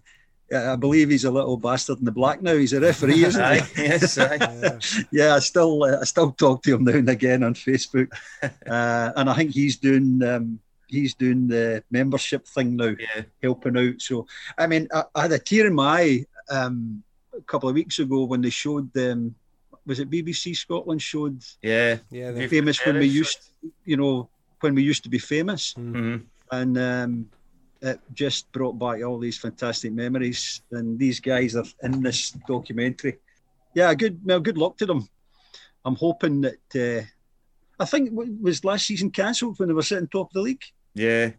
I believe he's a little bastard in the black now. He's a referee, isn't Aye, he? yes, aye. Yeah. yeah, I still uh, I still talk to him now and again on Facebook, uh, and I think he's doing um, he's doing the membership thing now, yeah, helping out. So I mean, I, I had a tear in my eye um, a couple of weeks ago when they showed um, was it BBC Scotland showed yeah. Yeah, the, famous when we Terrace. used you know when we used to be famous Mhm. and um, it just brought back all these fantastic memories. And these guys are in this documentary. Yeah, good. Well, good luck to them. I'm hoping that. Uh, I think w- was last season cancelled when they were sitting top of the league. Yeah.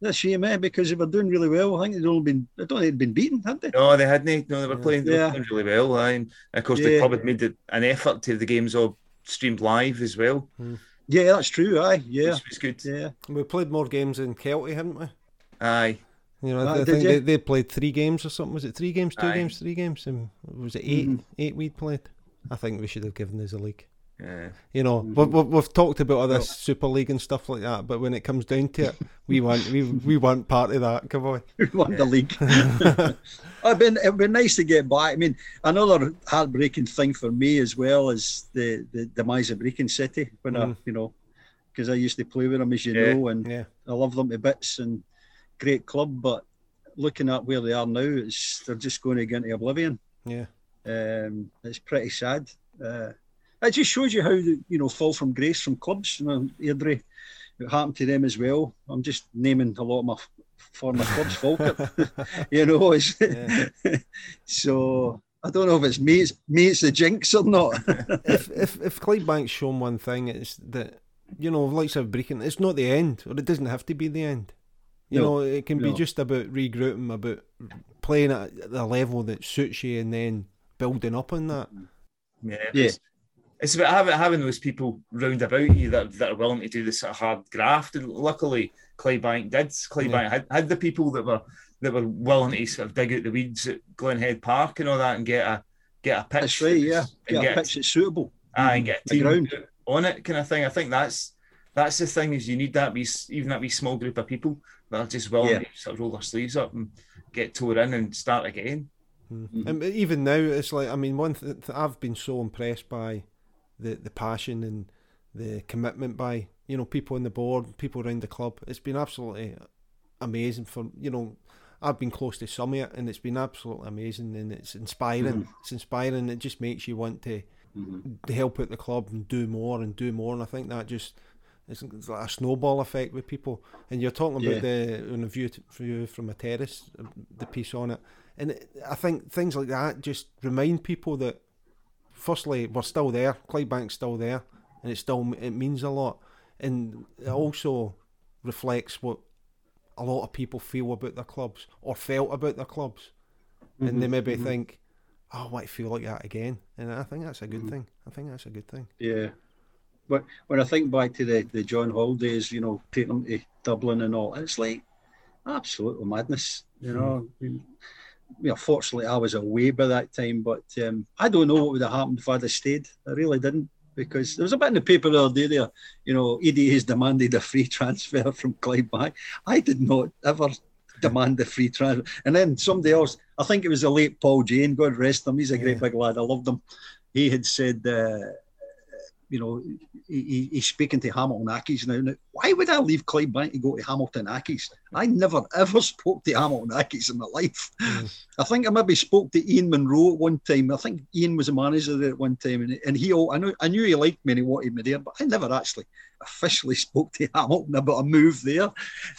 That's a shame, eh? Because they were doing really well. I think they'd only been. I don't think they'd been beaten, had they? No, they hadn't. No, they were Yeah. playing, they were playing really well. aye. And of course, the Yeah. club had made an effort to have the games all streamed live as well, Yeah, that's true. Aye, yeah, which was good. yeah. we played more games in Kelty, haven't we? Aye. You know, Ah, I think they, they played three games or something. Was it three games, two Aye. games, three games? And was it 8 Mhm. Eight we'd played. I think we should have given us a league. Yeah. You know, Mhm. we've, we've, we've talked about other Well- Super League and stuff like that, but when it comes down to it, we want we we want part of that. Come on. Who won the league? It'd been it'd been nice to get back. I mean, another heartbreaking thing for me as well is the the demise of Brechin City when I Mm. you know because I used to play with them as you Yeah. know, and Yeah, I love them to bits and great club. But looking at where they are now, it's they're just going to get into oblivion. yeah, Um, it's pretty sad. Uh, it just shows you how the, you know fall from grace from clubs. You know, Airdrie, it happened to them as well. I'm just naming a lot of my former clubs, Falkirk. you know, it's, Yeah. so I don't know if it's me, it's me, it's the jinx or not. if if if Clydebank's shown one thing, it's that you know, like of Brechin, it's not the end, or it doesn't have to be the end. You No, know, it can be just about regrouping, about playing at the level that suits you, and then building up on that. Yeah. Yeah. It's, it's about having, having those people round about you that, that are willing to do this sort of hard graft. And luckily, Clydebank did. Clydebank had, had the people that were that were willing to sort of dig out the weeds at Glenhead Park and all that and get a get a pitch. That's right, yeah. and Get a pitch that's suitable. aye, and get a The team ground. on it kind of thing. I think that's that's the thing is you need that wee, even that wee small group of people that are just willing Yeah. to sort of roll their sleeves up and get tore in and start again. Mm. And even now, it's like I mean, one thing th- I've been so impressed by the the passion and the commitment by you know people on the board, people around the club. It's been absolutely amazing. For you know, I've been close to some of it, and it's been absolutely amazing, and it's inspiring. Mm-hmm. It's inspiring. It just makes you want to mm-hmm. to help out the club and do more and do more. And I think that just it's, like a snowball effect with people. And you're talking about the on a view, to, view from a terrace, the piece on it. And it, I think things like that just remind people that, firstly, we're still there. Clydebank's still there, and it still it means a lot. And it also reflects what a lot of people feel about their clubs or felt about their clubs, and they mm-hmm, maybe mm-hmm. think, "Oh, I want to feel like that again." And I think that's a good mm. thing. I think that's a good thing. Yeah. But when I think back to the, the John Hall days, you know, taking them to Dublin and all, it's like absolute madness, you know. Hmm. You know, fortunately, I was away by that time, but um, I don't know what would have happened if I'd have stayed. I really didn't, because there was a bit in the paper the other day there, you know, Eadie has demanded a free transfer from Clydebank. I did not ever demand a free transfer. And then somebody else, I think it was the late Paul Jane, God rest him, he's a great Yeah. big lad, I loved him. He had said, uh, you know, he, he- he's speaking to Hamilton Accies now. now. Why would I leave Clydebank to go to Hamilton Accies? I never ever spoke to Hamilton Accies in my life. I think I maybe spoke to Ian Munro at one time. I think Ian was a manager there at one time, and, and he, all, I knew, I knew he liked me and he wanted me there, but I never actually officially spoke to Hamilton about a move there.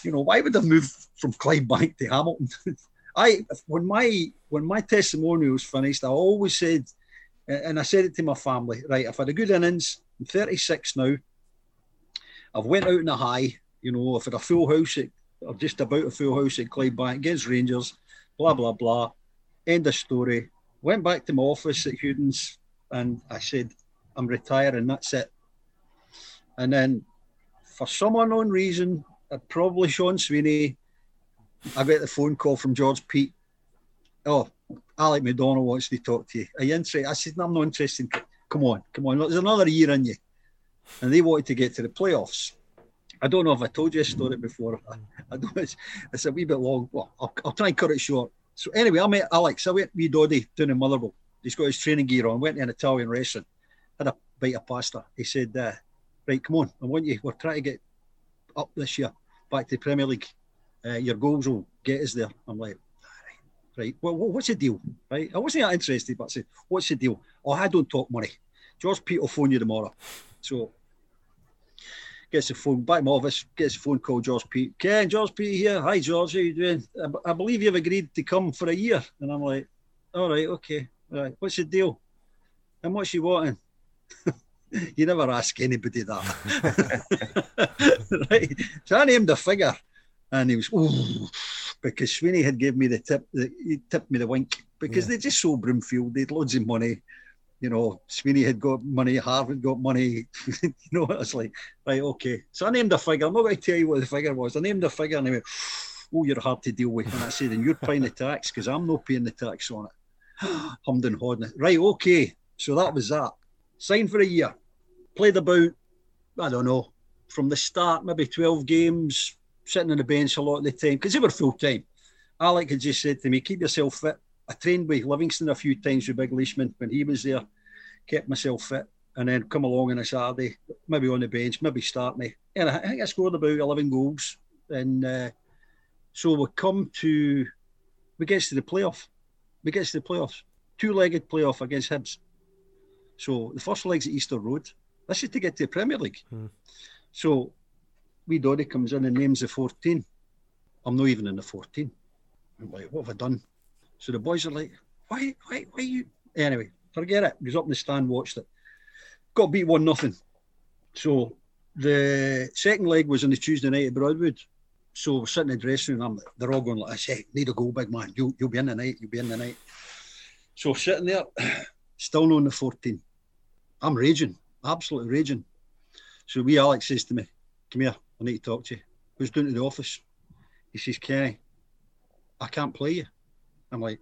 You know, why would I move from Clydebank to Hamilton? I when my when my testimonial was finished, I always said, and I said it to my family, right? I've had a good innings. I'm 36 now. I've went out in a high. You know, I've had a full house at, or just about a full house at Clydebank against Rangers. Blah blah blah. End of story. Went back to my office at Hewdens, and I said, I'm retiring. That's it. And then, for some unknown reason, probably Sean Sweeney, I get the phone call from George Peat. Oh, Alec McDonald wants to talk to you. Are you interested? I said, no, I'm not interested. Come on, come on. There's another year in you. And they wanted to get to the playoffs. I don't know if I told you a story before. I, I don't. It's, it's a wee bit long. Well, I'll, I'll try and cut it short. So anyway, I met Alex. I went with Doddy down in Motherwell. He's got his training gear on. Went to an Italian restaurant, had a bite of pasta. He said, uh, "Right, come on, I want you. We're trying to get up this year, back to the Premier League. Uh, your goals will get us there." I'm like, right, well, what's the deal? Right, I wasn't that interested, but I said, what's the deal? Oh, I don't talk money. George Peat will phone you tomorrow. So gets the phone back my office, gets a phone call, George Peat. Ken, George Peat here. Hi, George, how you doing? I, I believe you've agreed to come for a year. And I'm like, all right, okay. All right, what's the deal? And what's you wanting? you never ask anybody that. right. So I named a figure and he was, ooh, because Sweeney had given me the tip, the, he tipped me the wink because yeah. they just sold Broomfield, they'd loads of money. You know, Sweeney had got money, Harvard got money. you know, it's like, right, okay. So I named a figure. I'm not going to tell you what the figure was. I named a figure and he went, oh, you're hard to deal with. And I said, and you're paying the tax because I'm not paying the tax on it. Hummed and hawed. Right, okay. So that was that. Signed for a year. Played about, I don't know, from the start, maybe 12 games, sitting on the bench a lot of the time because they were full time. Alec had just said to me, keep yourself fit. I trained with Livingston a few times with Big Leishman when he was there, kept myself fit, and then come along on a Saturday, maybe on the bench, maybe start me. And I think I scored about 11 goals. And uh, so we come to, we get to the playoff. We get to the playoffs. Two legged playoff against Hibs. So the first leg's at Easter Road. This is to get to the Premier League. Hmm. So wee Doddy comes in and names the 14. I'm not even in the 14. I'm like, what have I done? So the boys are like, why, why, why you? Anyway, forget it. He was up in the stand, watched it. Got beat one nothing. So the second leg was on the Tuesday night at Broadwood. So we're sitting in the dressing room. I'm, they're all going like, I say, need a goal, big man. You, you'll be in the night. You'll be in the night. So sitting there, still knowing the 14. I'm raging, absolutely raging. So we Alex says to me, come here, I need to talk to you. Who's doing to the office? He says, Kenny, I can't play you. I'm like,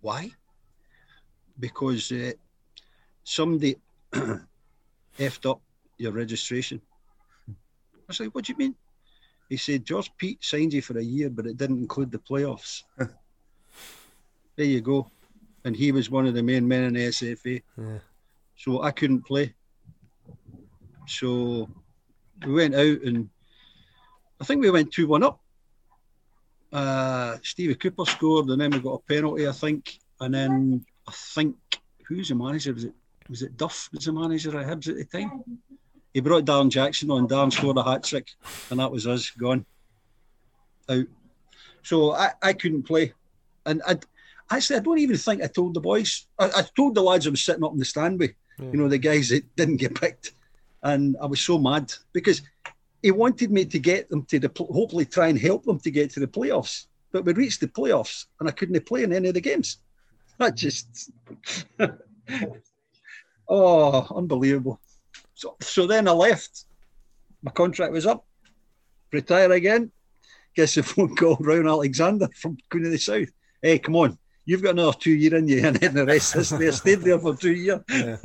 why? Because uh, somebody effed up your registration. I was like, what do you mean? He said, George Peat signed you for a year, but it didn't include the playoffs. there you go. And he was one of the main men in the SFA. Yeah. So I couldn't play. So we went out and I think we went 2 1 up. Uh, Stevie Cooper scored, and then we got a penalty, I think. And then I think, who's the manager? Was it was it Duff was the manager at Hibs at the time? He brought Darren Jackson on. Darren scored a hat trick, and that was us gone out. So I, I couldn't play. And I actually, I don't even think I told the boys. I, I told the lads I was sitting up in the stand with, yeah. you know, the guys that didn't get picked. And I was so mad because he wanted me to get them to the hopefully try and help them to get to the playoffs. But we reached the playoffs and I couldn't play in any of the games. That just oh, unbelievable. So so then I left. My contract was up. Retire again. Guess a phone call Rowan Alexander from Queen of the South. Hey, come on, you've got another two year in you, and then the rest is there. Stayed there for two years, yeah.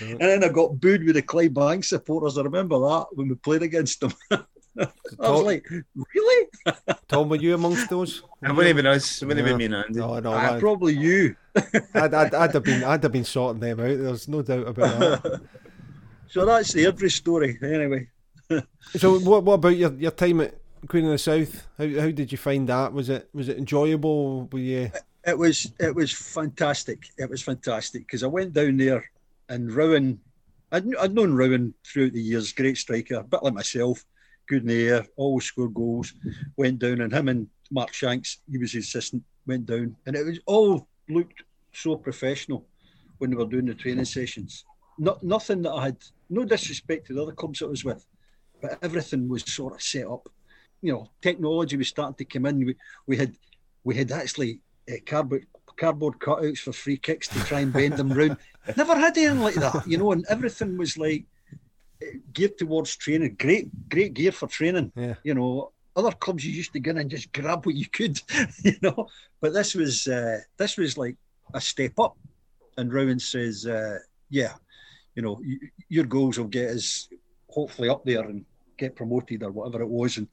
and then I got booed with the Clydebank supporters. I remember that when we played against them. I was like, really? Tom, were you amongst those? It wouldn't even us. It wouldn't have been me and Andy. No, no, uh, probably you. I'd, I'd, I'd, have been, I'd have been sorting them out. There's no doubt about that. so that's the every story, anyway. so, what, what about your, your time at Queen of the South? How, how did you find that? Was it was it enjoyable? Were you? It was it was fantastic. It was fantastic because I went down there and Rowan. I'd, I'd known Rowan throughout the years, great striker, a bit like myself, good in the air, always scored goals. Went down and him and Mark Shanks, he was his assistant, went down, and it was all looked so professional when they were doing the training sessions. Not nothing that I had, no disrespect to the other clubs I was with, but everything was sort of set up. You know, technology was starting to come in. We, we had we had actually uh, cardboard cardboard cutouts for free kicks to try and bend them round. Never had anything like that, you know, and everything was like eh, geared towards training. Great, great gear for training. Yeah. You know, other clubs you used to go in and just grab what you could, you know. But this was uh, this was like a step up. And Rowan says, uh, "Yeah, you know, y- your goals will get us hopefully up there and get promoted or whatever it was." And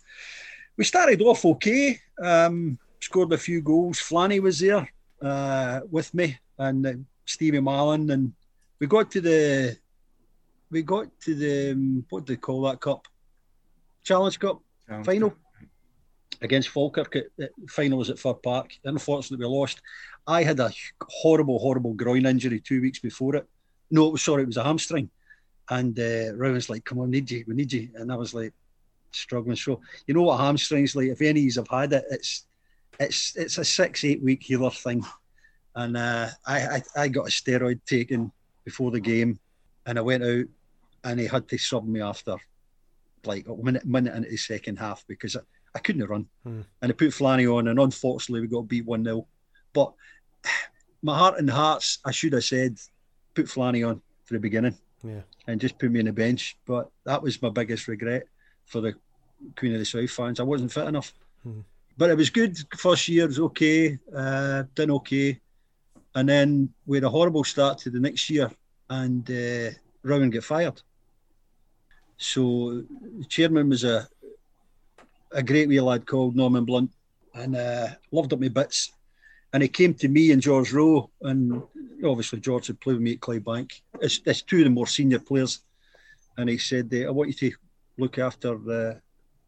we started off okay. Um, scored a few goals. Flanny was there uh, with me and uh, Stevie Mallan, and we got to the we got to the um, what do they call that cup? Challenge Cup Challenge final Cup. against Falkirk. At, final was at Fir Park. Unfortunately, we lost. I had a horrible, horrible groin injury two weeks before it. No, it was sorry, it was a hamstring. And uh, Rowan's like, "Come on, need you, we need you," and I was like struggling. So you know what hamstrings like? If any of you have had it, it's it's it's a six eight week healer thing. And uh, I, I I got a steroid taken before the game, and I went out, and he had to sub me after like a minute minute into the second half because I, I couldn't run, Hmm. and I put Flanny on, and unfortunately we got beat one 0 But my heart and hearts, I should have said, put Flanny on for the beginning Yeah. and just put me on the bench. But that was my biggest regret for the Queen of the South fans. I wasn't fit enough. Hmm. But it was good. First year was okay, uh, done okay. And then we had a horrible start to the next year and uh, Rowan got fired. So the chairman was a a great wee lad called Norman Blount and uh, loved up my bits. And he came to me and George Rowe, and obviously George had played with me at Clydebank. It's, it's two of the more senior players. And he said, uh, I want you to look after the,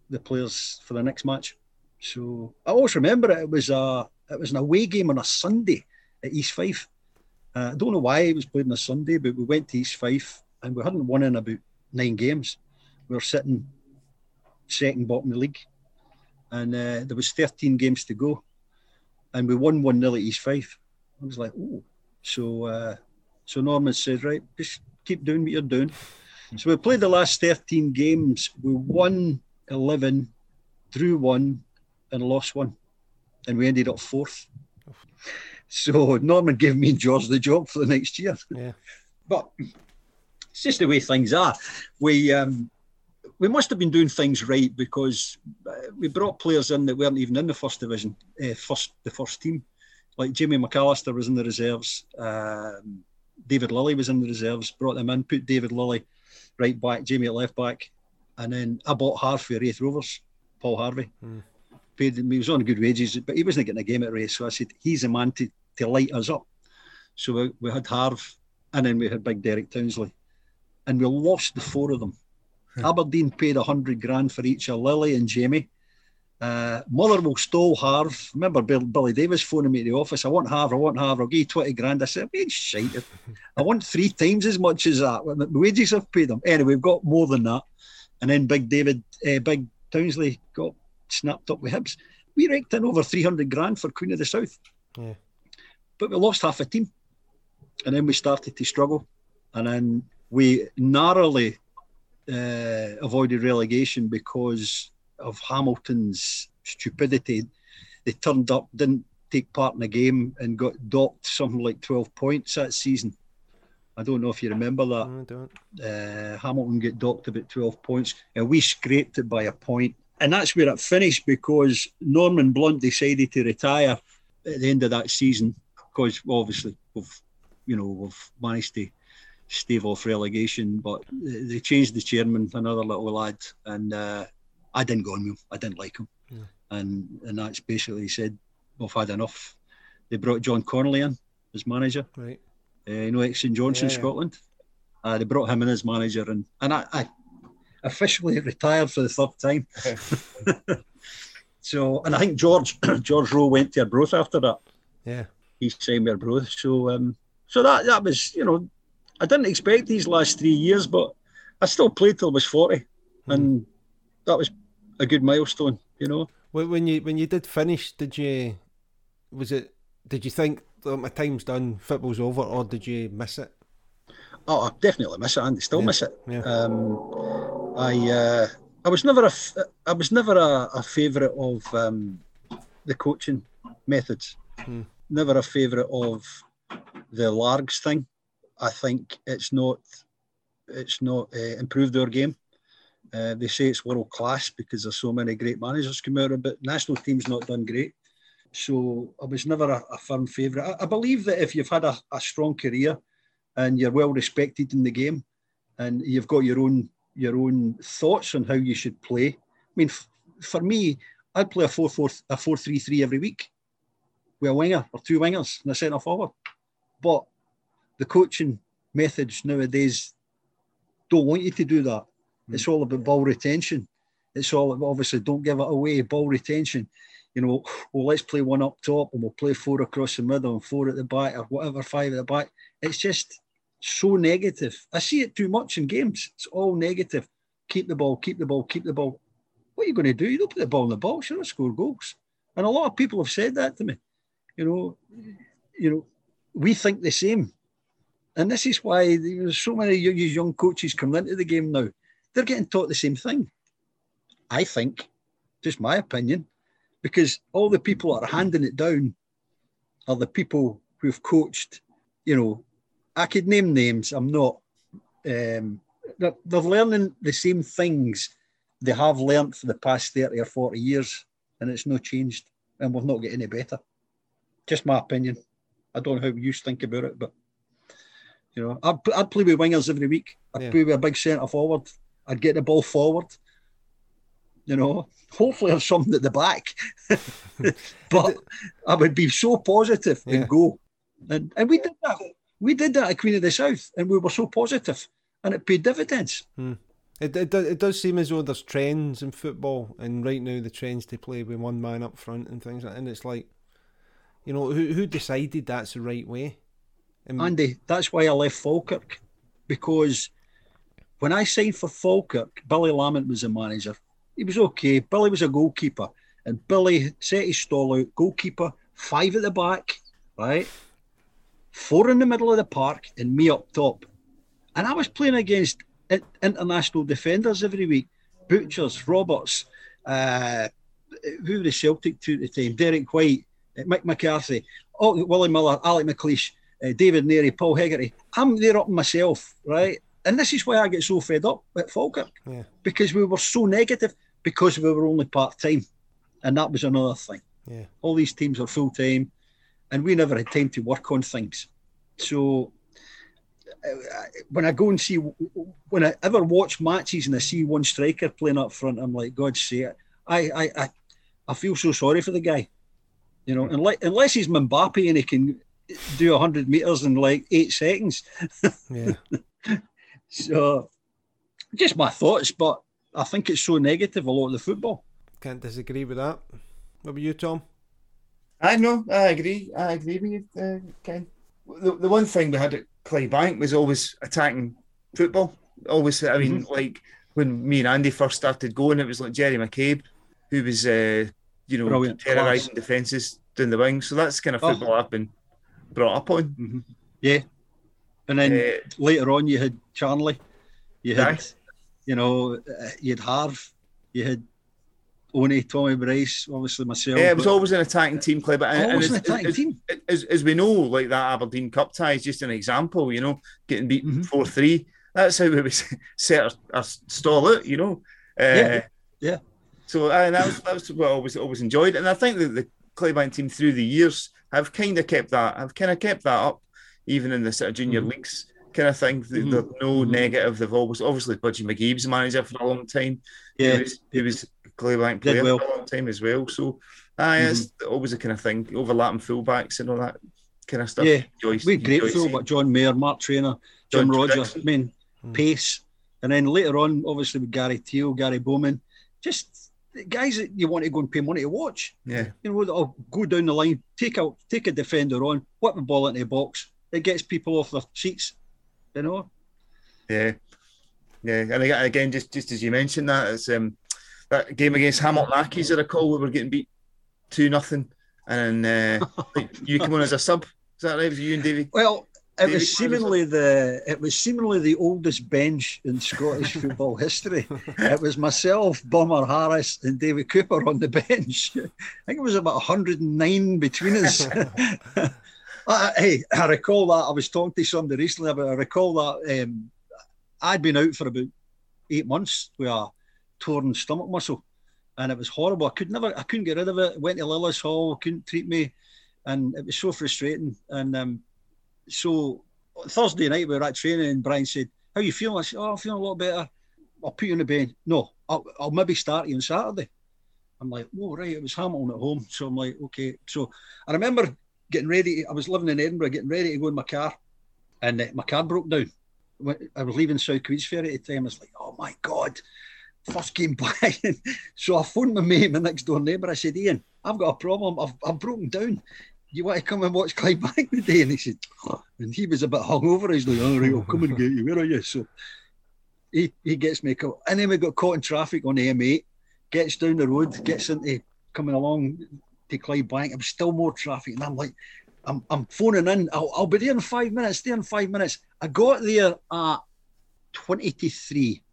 the players for the next match. So I always remember it. It was a it was an away game on a Sunday at East Fife. Uh, I don't know why it was played on a Sunday, but we went to East Fife and we hadn't won in about nine games. We were sitting second bottom of the league, and uh, there was 13 games to go, and we won one 0 at East Fife. I was like, oh, so uh, so Norman said, right, just keep doing what you're doing. So we played the last 13 games. We won 11, drew one, and lost one, and we ended up fourth. So Norman gave me and George the job for the next year. Yeah. But it's just the way things are. We um, we must have been doing things right because uh, we brought players in that weren't even in the first division, uh, first the first team. Like Jamie McAllister was in the reserves. Um, David Lilley was in the reserves. Brought them in, put David Lilley right back, Jamie at left back, and then I bought Harv for Raith Rovers, Paul Harvey. Mm. Paid him, he was on good wages, but he wasn't getting a game at Raith. So I said, he's the man to, to light us up. So we, we had Harv, and then we had Big Derek Townsley, and we lost the four of them. Aberdeen paid a hundred grand for each of Lilley and Jamie. Uh, Motherwell stole Harv. Remember Bill, Billy Davies phoning me at the office. I want Harv. I want Harv. I'll give you twenty grand. I said, "I'm shite. I want three times as much as that. The wages I've paid them. Anyway, we've got more than that. And then Big David, uh, Big Townsley got snapped up with Hibs. We raked in over three hundred grand for Queen of the South. Yeah. But we lost half a team, and then we started to struggle, and then we narrowly uh, avoided relegation because of Hamilton's stupidity. They turned up, didn't take part in the game, and got docked something like 12 points that season. I don't know if you remember that. I don't. Uh, Hamilton get docked about 12 points, and we scraped it by a point. And that's where it finished because Norman Blount decided to retire at the end of that season because obviously we've, you know, we've managed to stave off relegation, but they changed the chairman, another little lad, and uh, I didn't go on with him. I didn't like him, Yeah. and and that's basically said we've had enough. They brought John Connolly in as manager. Right. Uh, you know, ex St Johnstone Yeah, yeah. Scotland. Uh, they brought him in as manager, and and I, I officially retired for the third time. so, and I think George George Rowe went to Arbroath after that. Yeah. He signed with Arbroath. So, um, so that that was you know, I didn't expect these last three years, but I still played till I was forty, and that was a good milestone. You know. When when you when you did finish, did you was it? Did you think that my time's done, football's over, or did you miss it? Oh, I definitely miss it, and still Yeah, miss it. yeah. Um, I uh, I was never a f- I was never a, a favourite of um, the coaching methods. Hmm. Never a favourite of the Largs thing. I think it's not it's not uh, improved our game. Uh, they say it's world class because there's so many great managers come out of it, but national team's not done great. So I was never a, a firm favourite. I, I believe that if you've had a, a strong career and you're well respected in the game, and you've got your own your own thoughts on how you should play. I mean, f- for me, I'd play a 4 4 a 4 3 3 every week with a winger or two wingers and a centre forward. But the coaching methods nowadays don't want you to do that. Mm. It's all about ball retention. It's all about, obviously don't give it away, ball retention. You know, well, let's play one up top and we'll play four across the middle and four at the back or whatever, five at the back. It's just so negative. I see it too much in games. It's all negative. Keep the ball, keep the ball, keep the ball. What are you going to do? You don't put the ball in the box, you're going to score goals. And a lot of people have said that to me. You know, you know, we think the same. And this is why there's so many young coaches coming into the game now. They're getting taught the same thing. I think, just my opinion, because all the people that are handing it down are the people who've coached, you know, I could name names. I'm not. Um, they're, they're learning the same things they have learnt for the past 30 or 40 years, and it's not changed, and we've not get any better. Just my opinion. I don't know how you think about it, but you know, I'd, I'd play with wingers every week. I'd yeah. play with a big centre forward. I'd get the ball forward. You know, hopefully there's something at the back. but I would be so positive yeah. and go. And and we did that. We did that at Queen of the South, and we were so positive, and it paid dividends. Hmm. It, it, it does seem as though there's trends in football, and right now the trends to play with one man up front and things, like, and it's like, you know, who who decided that's the right way? And Andy, that's why I left Falkirk, because when I signed for Falkirk, Billy Lamont was the manager. He was okay. Billy was a goalkeeper, and Billy set his stall out. Goalkeeper, five at the back, right? Four in the middle of the park, and me up top. And I was playing against international defenders every week. Butchers, Roberts, uh, who were the Celtic two at the time? Derek Whyte, uh, Mick McCarthy, oh, Willie Miller, Alec McLeish, uh, David Narey, Paul Hegarty. I'm there up myself, right? And this is why I get so fed up at Falkirk yeah. because we were so negative because we were only part time, and that was another thing. Yeah. All these teams are full time, and we never had time to work on things. So uh, when I go and see, when I ever watch matches and I see one striker playing up front, I'm like, God's sake, I, I, I, I feel so sorry for the guy. You know, unless, unless he's Mbappe and he can do 100 meters in like eight seconds. Yeah. so, just my thoughts, but I think it's so negative a lot of the football. Can't disagree with that. What about you, Tom? I know, I agree. I agree with you, uh, Ken. The, the one thing we had at Clydebank was always attacking football. Always, I mean, mm-hmm. like when me and Andy first started going, it was like Gerry McCabe, who was, uh, you know, Brilliant. terrorising defences down the wing. So that's kind of oh. football oh. I've been brought up on. Mm-hmm. Yeah. And then uh, later on, you had Charlie, you had, nice. you know, uh, you had Harv, you had Oni, Tommy Bryce, obviously myself. Yeah, it was always an attacking team, Clay. But always an attacking as, team. As, as, we know, like that Aberdeen Cup tie is just an example. You know, getting beaten mm-hmm. 4 mm-hmm. three. That's how we set our, our stall out. You know. Uh, yeah. Yeah. So uh, that was that was what I always always enjoyed, and I think that the Clydebank team through the years have kind of kept that. Have kind of kept that up, even in the sort of junior mm-hmm. leagues kind of thing. Mm-hmm. There's no mm-hmm. negative. They've always obviously Budgie McGee's manager for a long time. Yeah, he was, he was Clydebank player well. for a long time as well. So, ah, mm-hmm. it's always a kind of thing. Overlapping fullbacks and all that kind of stuff. Yeah, Joyce, we great fullback. John Mayer, Mark Trainer, Jim John Rogers. I mean, mm. pace, and then later on, obviously with Gary Teale, Gary Bowman, just guys that you want to go and pay money to watch. Yeah, you know, I'll go down the line, take out, take a defender on, whip the ball into the box. It gets people off their seats. You know. Yeah, yeah, and again, just just as you mentioned that, it's um that game against Hamilton Accies, I recall, we were getting beat two nothing, and then uh, you come on as a sub. Is that right? Was you and Davy? Well, it Davey was seemingly the it was seemingly the oldest bench in Scottish football history. It was myself, Bomber Harris, and David Cooper on the bench. I think it was about 109 between us. I, hey, I recall that I was talking to somebody recently about. I recall that um, I'd been out for about eight months with a torn stomach muscle, and it was horrible. I could never, I couldn't get rid of it. Went to Lilleshall, couldn't treat me, and it was so frustrating. And um, so Thursday night we were at training, and Brian said, "How you feeling?" I said, "Oh, I'm feeling a lot better. I'll put you on the bench." No, I'll, I'll maybe start you on Saturday. I'm like, oh right, it was Hamilton at home. So I'm like, okay. So I remember getting ready. I was living in Edinburgh, getting ready to go in my car, and uh, my car broke down. I was leaving South Queensferry at the time. I was like, oh my god, first game back. so I phoned my mate, my next door neighbour. I said, Ian, I've got a problem. I've, I've broken down. You want to come and watch Clydebank today? And he said, oh. and he was a bit hungover. He's like, all right, I'll come and get you. Where are you? So he, he gets me a. And then we got caught in traffic on the M8, gets down the road, gets into coming along to Clydebank. I'm still more traffic. And I'm like, I'm, I'm phoning in. I'll, I'll be there in five minutes. There in five minutes. I got there at 20 to 3.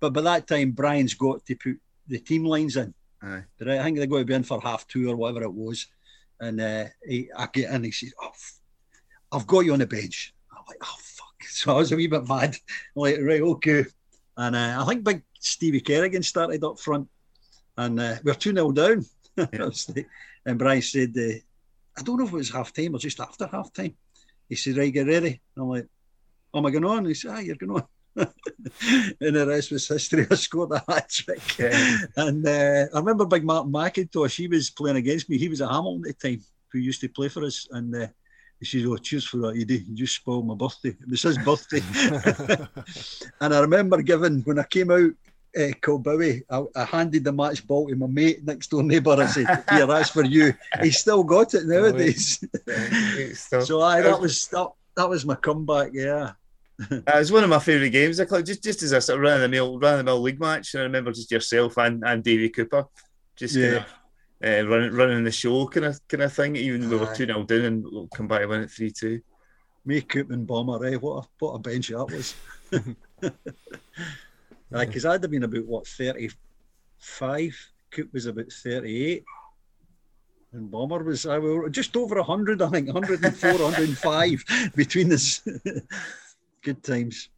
But by that time, Brian's got to put the team lines in. Aye. But I think they're going to be in for half two or whatever it was. And uh, he, I get in, he says, oh, I've got you on the bench. I'm like, oh, fuck. So I was a wee bit mad. I'm like, right, okay. And uh, I think big Stevie Kerrigan started up front. And uh, we're 2 0 down. Yeah. And Brian said, uh, I don't know if it was half time or just after half time. He said, Right, get ready. I'm like, oh, Am I going on? He said, Ah, you're going on. and the rest was history. I scored a hat trick. Yeah. And uh, I remember Big Martin McIntosh, he was playing against me. He was at Hamilton at the time, who used to play for us. And uh, he said, Oh, cheers for that, Eddie. You just spoiled my birthday. It was his birthday. and I remember giving, when I came out, uh, Kilbowie, I, I, handed the match ball to my mate next door neighbour. I said, "Here, that's for you." He's still got it nowadays. so I, that was that, that was my comeback. Yeah. it was one of my favourite games. Just just as a sort of run of the mill run of the mill league match, and I remember just yourself and, and Davy Cooper, just yeah. kind of uh, running running the show kind of kind of thing. Even though we were two 0 down and we'll come back and win it three two. Me, Coop and Bomber, eh? What a what a bench that was. Because I'd have been about what thirty five. Coop was about thirty eight. And Bomber was I were just over 100, I think, 104, 105 between us. Good times.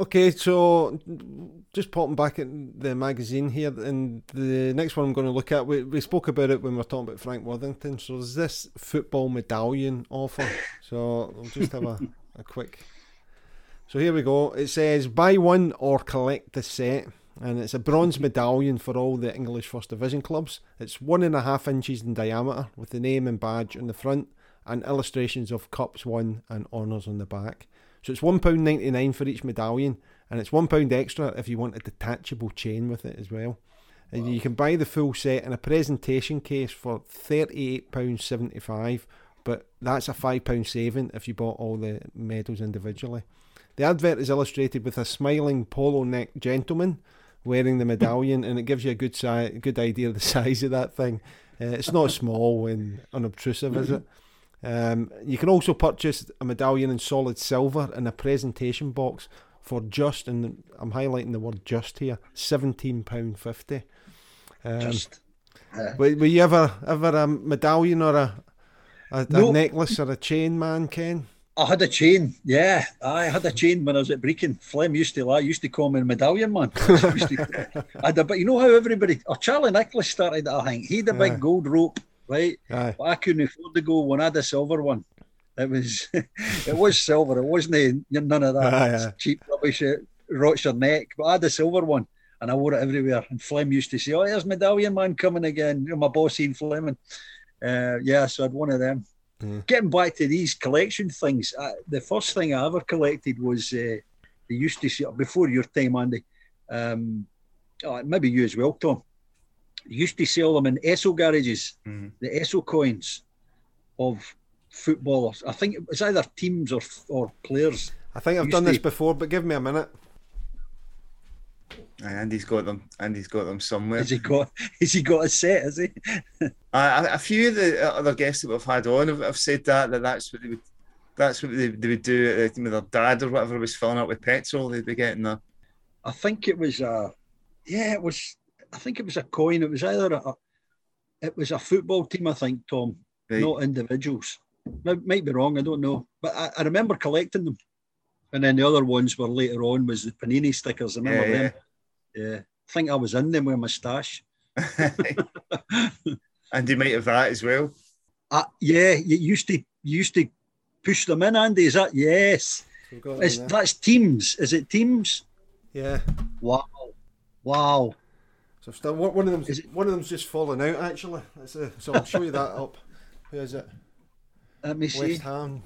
Okay, so just popping back at the magazine here, and the next one I'm going to look at, we, we spoke about it when we were talking about Frank Worthington. So there's this football medallion offer. So I'll just have a, a quick. So here we go. It says buy one or collect the set, and it's a bronze medallion for all the English First Division clubs. It's one and a half inches in diameter with the name and badge on the front and illustrations of cups won and honours on the back. So it's £1.99 for each medallion, and it's £1 extra if you want a detachable chain with it as well. And wow. you can buy the full set in a presentation case for £38.75, but that's a £5 saving if you bought all the medals individually. The advert is illustrated with a smiling polo neck gentleman wearing the medallion, and it gives you a good si- good idea of the size of that thing. Uh, it's not small and unobtrusive, is it? Um, you can also purchase a medallion in solid silver in a presentation box for just, and I'm highlighting the word just here, seventeen pound fifty. Um, just. Were, were, you ever ever a medallion or a a, no. a, necklace or a chain man, Ken? I had a chain, yeah. I had a chain when I was at Brechin. Flem used to lie, used to call me medallion man. to, I had a, but you know how everybody, oh, Charlie Nicholas started that, I think. He had a big gold rope right? Aye. But I couldn't afford the gold one. I had a silver one. It was it was silver. It wasn't none of that cheap rubbish that rots your neck. But I had a silver one and I wore it everywhere. And Flem used to say, "Oh, there's medallion man coming again." You know, my boss Ian Fleming. Uh, yeah, so I had one of them. Mm. Getting back to these collection things, I, the first thing I ever collected was uh, they used to see before your time, Andy. Um, oh, maybe you as well, Tom used to sell them in Esso garages, mm. the Esso coins of footballers. I think it's either teams or or players. I think I've done to... this before, but give me a minute. Andy's got them. Andy's got them somewhere. Has he got? Has he got a set? Has he? uh, a few of the other guests that we've had on have, have said that that that's what they would. That's what they, they would do with their dad or whatever was filling up with petrol. They'd be getting that. I think it was. Uh, yeah, it was. I think it was a coin. It was either a, it was a football team. I think Tom, right. not individuals. Might, might be wrong. I don't know, but I, I, remember collecting them. And then the other ones were later on was the panini stickers. I remember yeah, them. Yeah. yeah. I think I was in them with a moustache. and you might have that as well. Uh, yeah, you used to you used to push them in, Andy. Is that yes? that's teams. Is it teams? Yeah. Wow. Wow. So still one one of them Is it- one of them's just fallen out actually. That's a, so I'll show you that up. Who is it? Let me see. West Ham.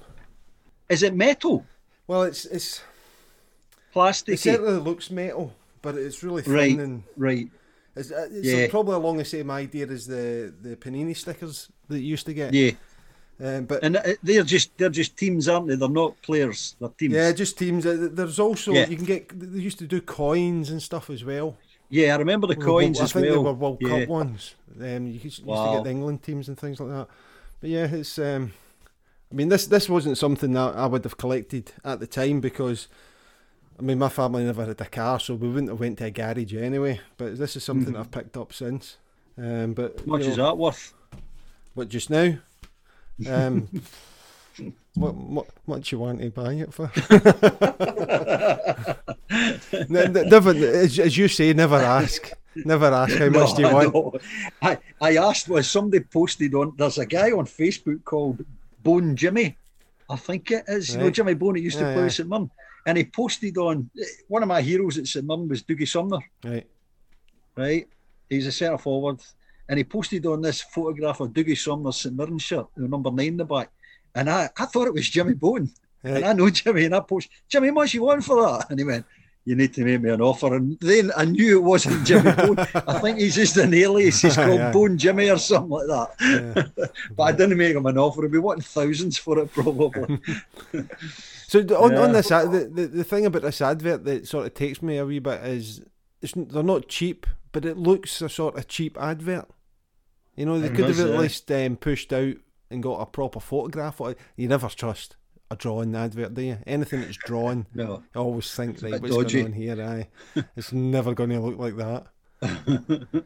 Is it metal? Well, it's it's it certainly looks metal, but it's really thin Right. and Right. it's, uh, it's Yeah. probably along the same idea as the the panini stickers that you used to get. Yeah. Um, but And uh, they're just they're just teams, aren't they? They're not players. They're teams. yeah, just teams. Uh, There's also Yeah. you can get. They used to do coins and stuff as well. Yeah, I remember the coins I as think well. they were World yeah. Cup ones. Um, you used, used to get the England teams and things like that. But yeah, it's. Um, I mean, this this wasn't something that I would have collected at the time because, I mean, my family never had a car, so we wouldn't have went to a garage anyway. But this is something Mhm. I've picked up since. Um, but How much you is that worth? What just now? Um, what what what you want to buy it for? Ne- ne- never, as, as you say, never ask. Never ask how much do you I want. know. I, I asked was somebody posted on there's a guy on Facebook called Bone Jimmy. I think it is. You know Jimmy Bone, he used to Yeah, play yeah. St Mirren. And he posted on one of my heroes at St Mirren was Dougie Somner, Right. right? He's a centre forward. And he posted on this photograph of Dougie Somner's St Mirren shirt, the number nine in the back. And I, I thought it was Jimmy Bone. And I know Jimmy, and I posted, Jimmy, how much you want for that? And he went, You need to make me an offer. And then I knew it wasn't Jimmy Bone. I think he's just an alias. He's called Yeah. Bone Jimmy or something like that. Yeah. But I didn't make him an offer. He'd be wanting thousands for it, probably. So the- on, on this, the, the the thing about this advert that sort of takes me a wee bit is it's they're not cheap, but it looks a sort of cheap advert. You know, they It could have at least um, pushed out and got a proper photograph. You never trust a drawing advert, do you? Anything that's drawn, no. I always think, right, what's dodgy. going on here? Aye, it's never going to look like that.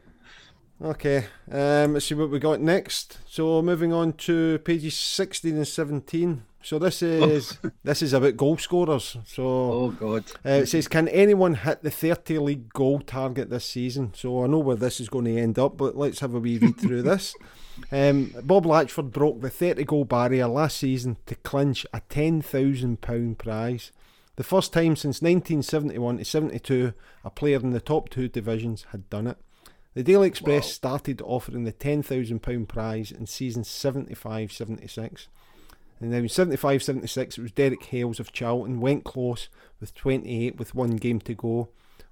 Okay, um, let's see what we got next. So moving on to pages sixteen and seventeen. So this is this is about goal scorers. So Oh, God. uh, it says, "Can anyone hit the thirty league goal target this season?" So I know where this is going to end up, but let's have a wee read through this. Um, Bob Latchford broke the thirty goal barrier last season to clinch a ten thousand pound prize. The first time since 1971 to 72, a player in the top two divisions had done it. The Daily Express Wow. started offering the £10,000 prize in season 75 76. And then in 75 76, it was Derek Hales of Charlton, went close with 28 with one game to go,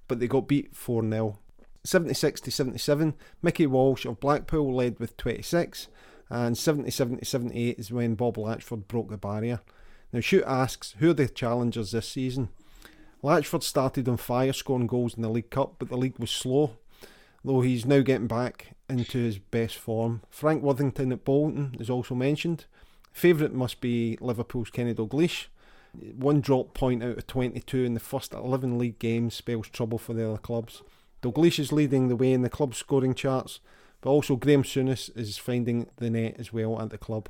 but they got beat 4 0. 76 to 77, Mickey Walsh of Blackpool led with 26, and 77 to 78 is when Bob Latchford broke the barrier. Now, Shoot asks, who are the challengers this season? Latchford started on fire, scoring goals in the League Cup, but the league was slow, though he's now getting back into his best form. Frank Worthington at Bolton is also mentioned. Favourite must be Liverpool's Kenny Dalglish. One drop point out of 22 in the first 11 league games spells trouble for the other clubs. Dalglish is leading the way in the club scoring charts, but also Graeme Souness is finding the net as well at the club.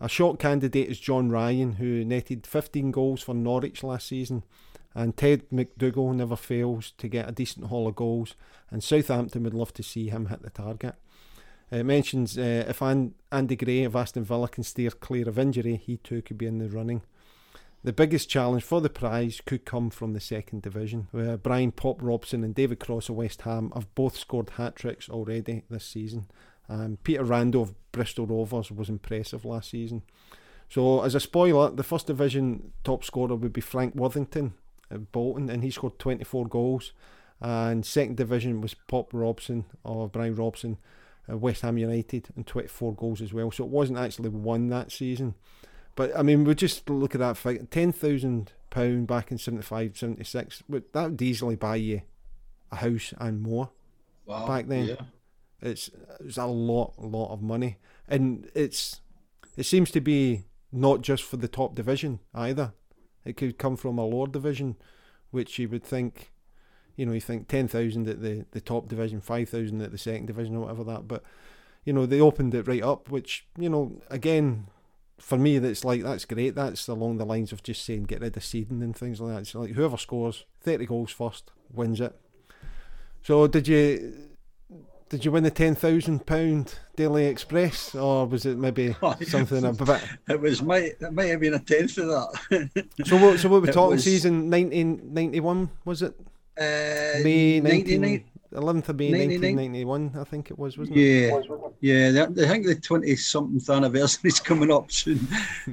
A short candidate is John Ryan, who netted 15 goals for Norwich last season, and Ted MacDougall never fails to get a decent haul of goals, and Southampton would love to see him hit the target. It mentions uh, if Andy Gray of Aston Villa can steer clear of injury, he too could be in the running. The biggest challenge for the prize could come from the second division, where Bryan Pop Robson and David Cross of West Ham have both scored hat tricks already this season. Um, Peter Rando of Bristol Rovers was impressive last season. So, as a spoiler, the first division top scorer would be Frank Worthington at Bolton, and he scored 24 goals. And second division was Pop Robson or Bryan Robson at West Ham United, and 24 goals as well. So it wasn't actually won that season. But I mean, we just look at that fight. Ten thousand pound back in 75, 76. But that would easily buy you a house and more. Wow. Back then. Yeah. It's it's a lot, lot of money, and it's it seems to be not just for the top division either. It could come from a lower division, which you would think, you know, you think ten thousand at the the top division, five thousand at the second division, or whatever that. But you know, they opened it right up, which you know, again, for me, that's like that's great. That's along the lines of just saying get rid of seeding and things like that. It's like whoever scores thirty goals first wins it. So did you? Did you win the ten thousand pound Daily Express, or was it maybe something a bit? It was might it might have been a tenth of that. So what? So what we talking? was- Season nineteen ninety one was it? uh, May 99 19, 11th of May 99? 1991, I think it was, wasn't it? Yeah, yeah. I think the twenty something anniversary is coming up soon.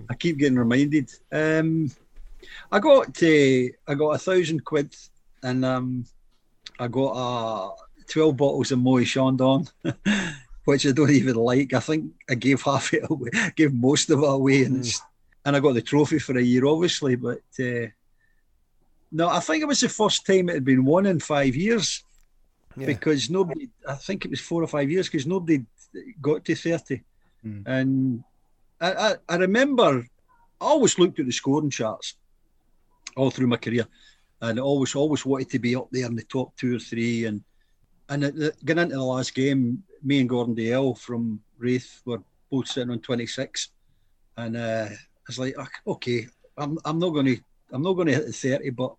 I keep getting reminded. Um, I got uh, I got a thousand quid, and um, I got uh, twelve bottles of Moët Chandon, which I don't even like. I think I gave half it away, gave most of it away, and it's, and I got the trophy for a year, obviously. But uh, no, I think it was the first time it had been won in five years Yeah. because nobody. I think it was four or five years because nobody got to thirty, Hmm. and I, I, I remember I always looked at the scoring charts all through my career, and I always always wanted to be up there in the top two or three, and and getting into the last game, me and Gordon Dalziel from Raith were both sitting on twenty six, and uh, I was like, "Ok- okay, I'm I'm not going to I'm not going to hit the thirty, but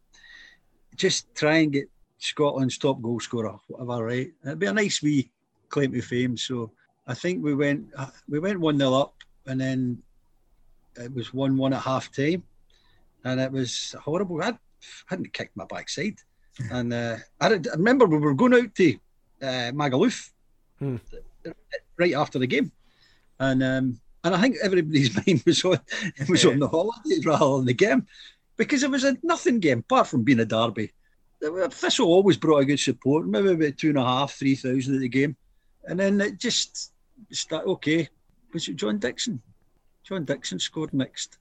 just try and get Scotland's top goal scorer, whatever, right? It'd be a nice wee claim to fame. So I think we went uh, we went one 0 up, and then it was one one at half time, and it was horrible. I hadn't kicked my backside, and uh, I, I remember we were going out to uh, Magaluf Hmm. right after the game, and um, and I think everybody's mind was on was on the holidays rather than the game because it was a nothing game apart from being a derby. The Thistle always brought a good support, maybe about two and a half, three thousand at the game, and then it just start okay. Was it John Dixon? John Dixon scored next.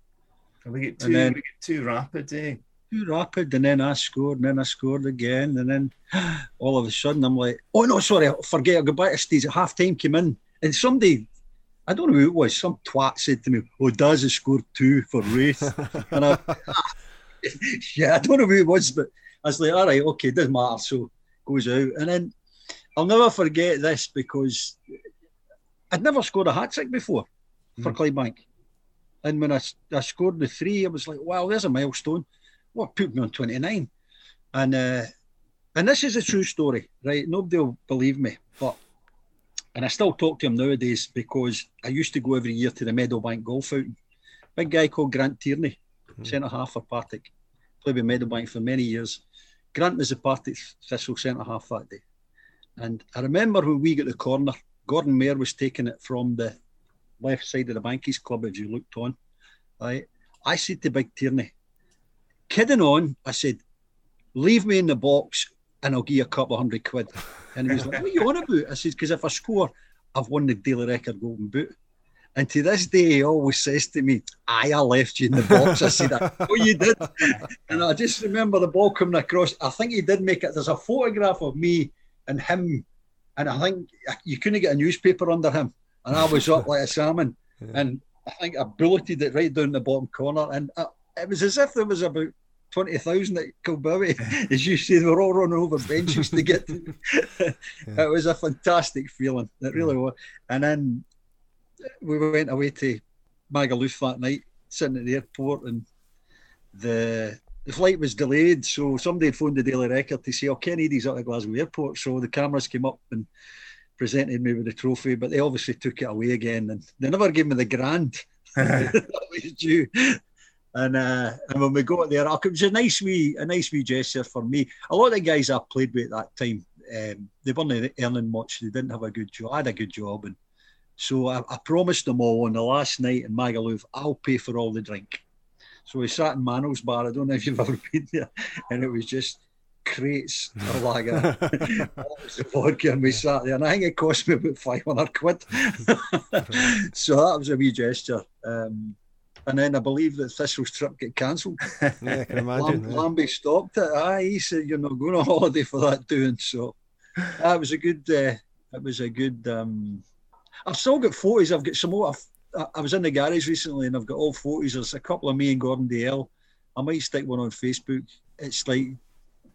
We get And then- we get too rapid, eh? Too rapid, and then I scored, and then I scored again, and then all of a sudden I'm like, oh no, sorry, I forget. I go back to stage at half time, came in, and somebody, I don't know who it was, some twat said to me, oh, Daz has scored two for Raith. and I, yeah, I don't know who it was, but I was like, all right, okay, doesn't matter. So goes out, and then I'll never forget this because I'd never scored a hat trick before for Clydebank. And when I, I scored the three, I was like, wow, there's a milestone. What put me on 29? And uh, and this is a true story, right? Nobody will believe me, but and I still talk to him nowadays because I used to go every year to the Meadowbank golf fountain. Big guy called Grant Tierney, centre half for Partick. Played with Meadowbank for many years. Grant was the Partick Thistle centre half that day. And I remember when we got the corner, Gordon Mair was taking it from the left side of the Bankies Club as you looked on. Right. I said to Big Tierney, kidding on, I said, leave me in the box and I'll give you a couple of hundred quid. And he was like, What are you on about? I said, Because if I score, I've won the daily record golden boot. And to this day, he always says to me, I left you in the box. I said, that Oh, you did. And I just remember the ball coming across. I think he did make it. There's a photograph of me and him. And I think you couldn't get a newspaper under him. And I was up like a salmon. And I think I bulleted it right down the bottom corner. And uh, it was as if there was about 20,000 at Kilbowie. As you say, they were all running over benches to get to. It was a fantastic feeling. It really was. And then we went away to Magaluf that night, sitting at the airport, and the the flight was delayed. So somebody had phoned the Daily Record to say, "Oh, Ken Eadie's at the Glasgow airport." So the cameras came up and presented me with the trophy, but they obviously took it away again, and they never gave me the grand that was due. And uh, and when we got there, it was a nice wee a nice wee gesture for me. A lot of the guys I played with at that time, um, they weren't earning much. They didn't have a good job. I had a good job, and so I, I promised them all on the last night in Magaluf, I'll pay for all the drink. So we sat in Mano's bar. I don't know if you've ever been there, and it was just crates of lager. vodka, and we sat there, and I think it cost me about five hundred quid. so that was a wee gesture. Um, and then I believe that Thistle's trip got cancelled. Yeah, I can Lam- imagine. yeah. Lambie stopped it. Aye, he said you're not going on holiday for that doing. So that was a good. Uh, it was a good. Um, I've still got photos. I've got some more. I've, I- was in the garage recently and I've got all photos. There's a couple of me and Gordon Dalziel. I might stick one on Facebook. It's like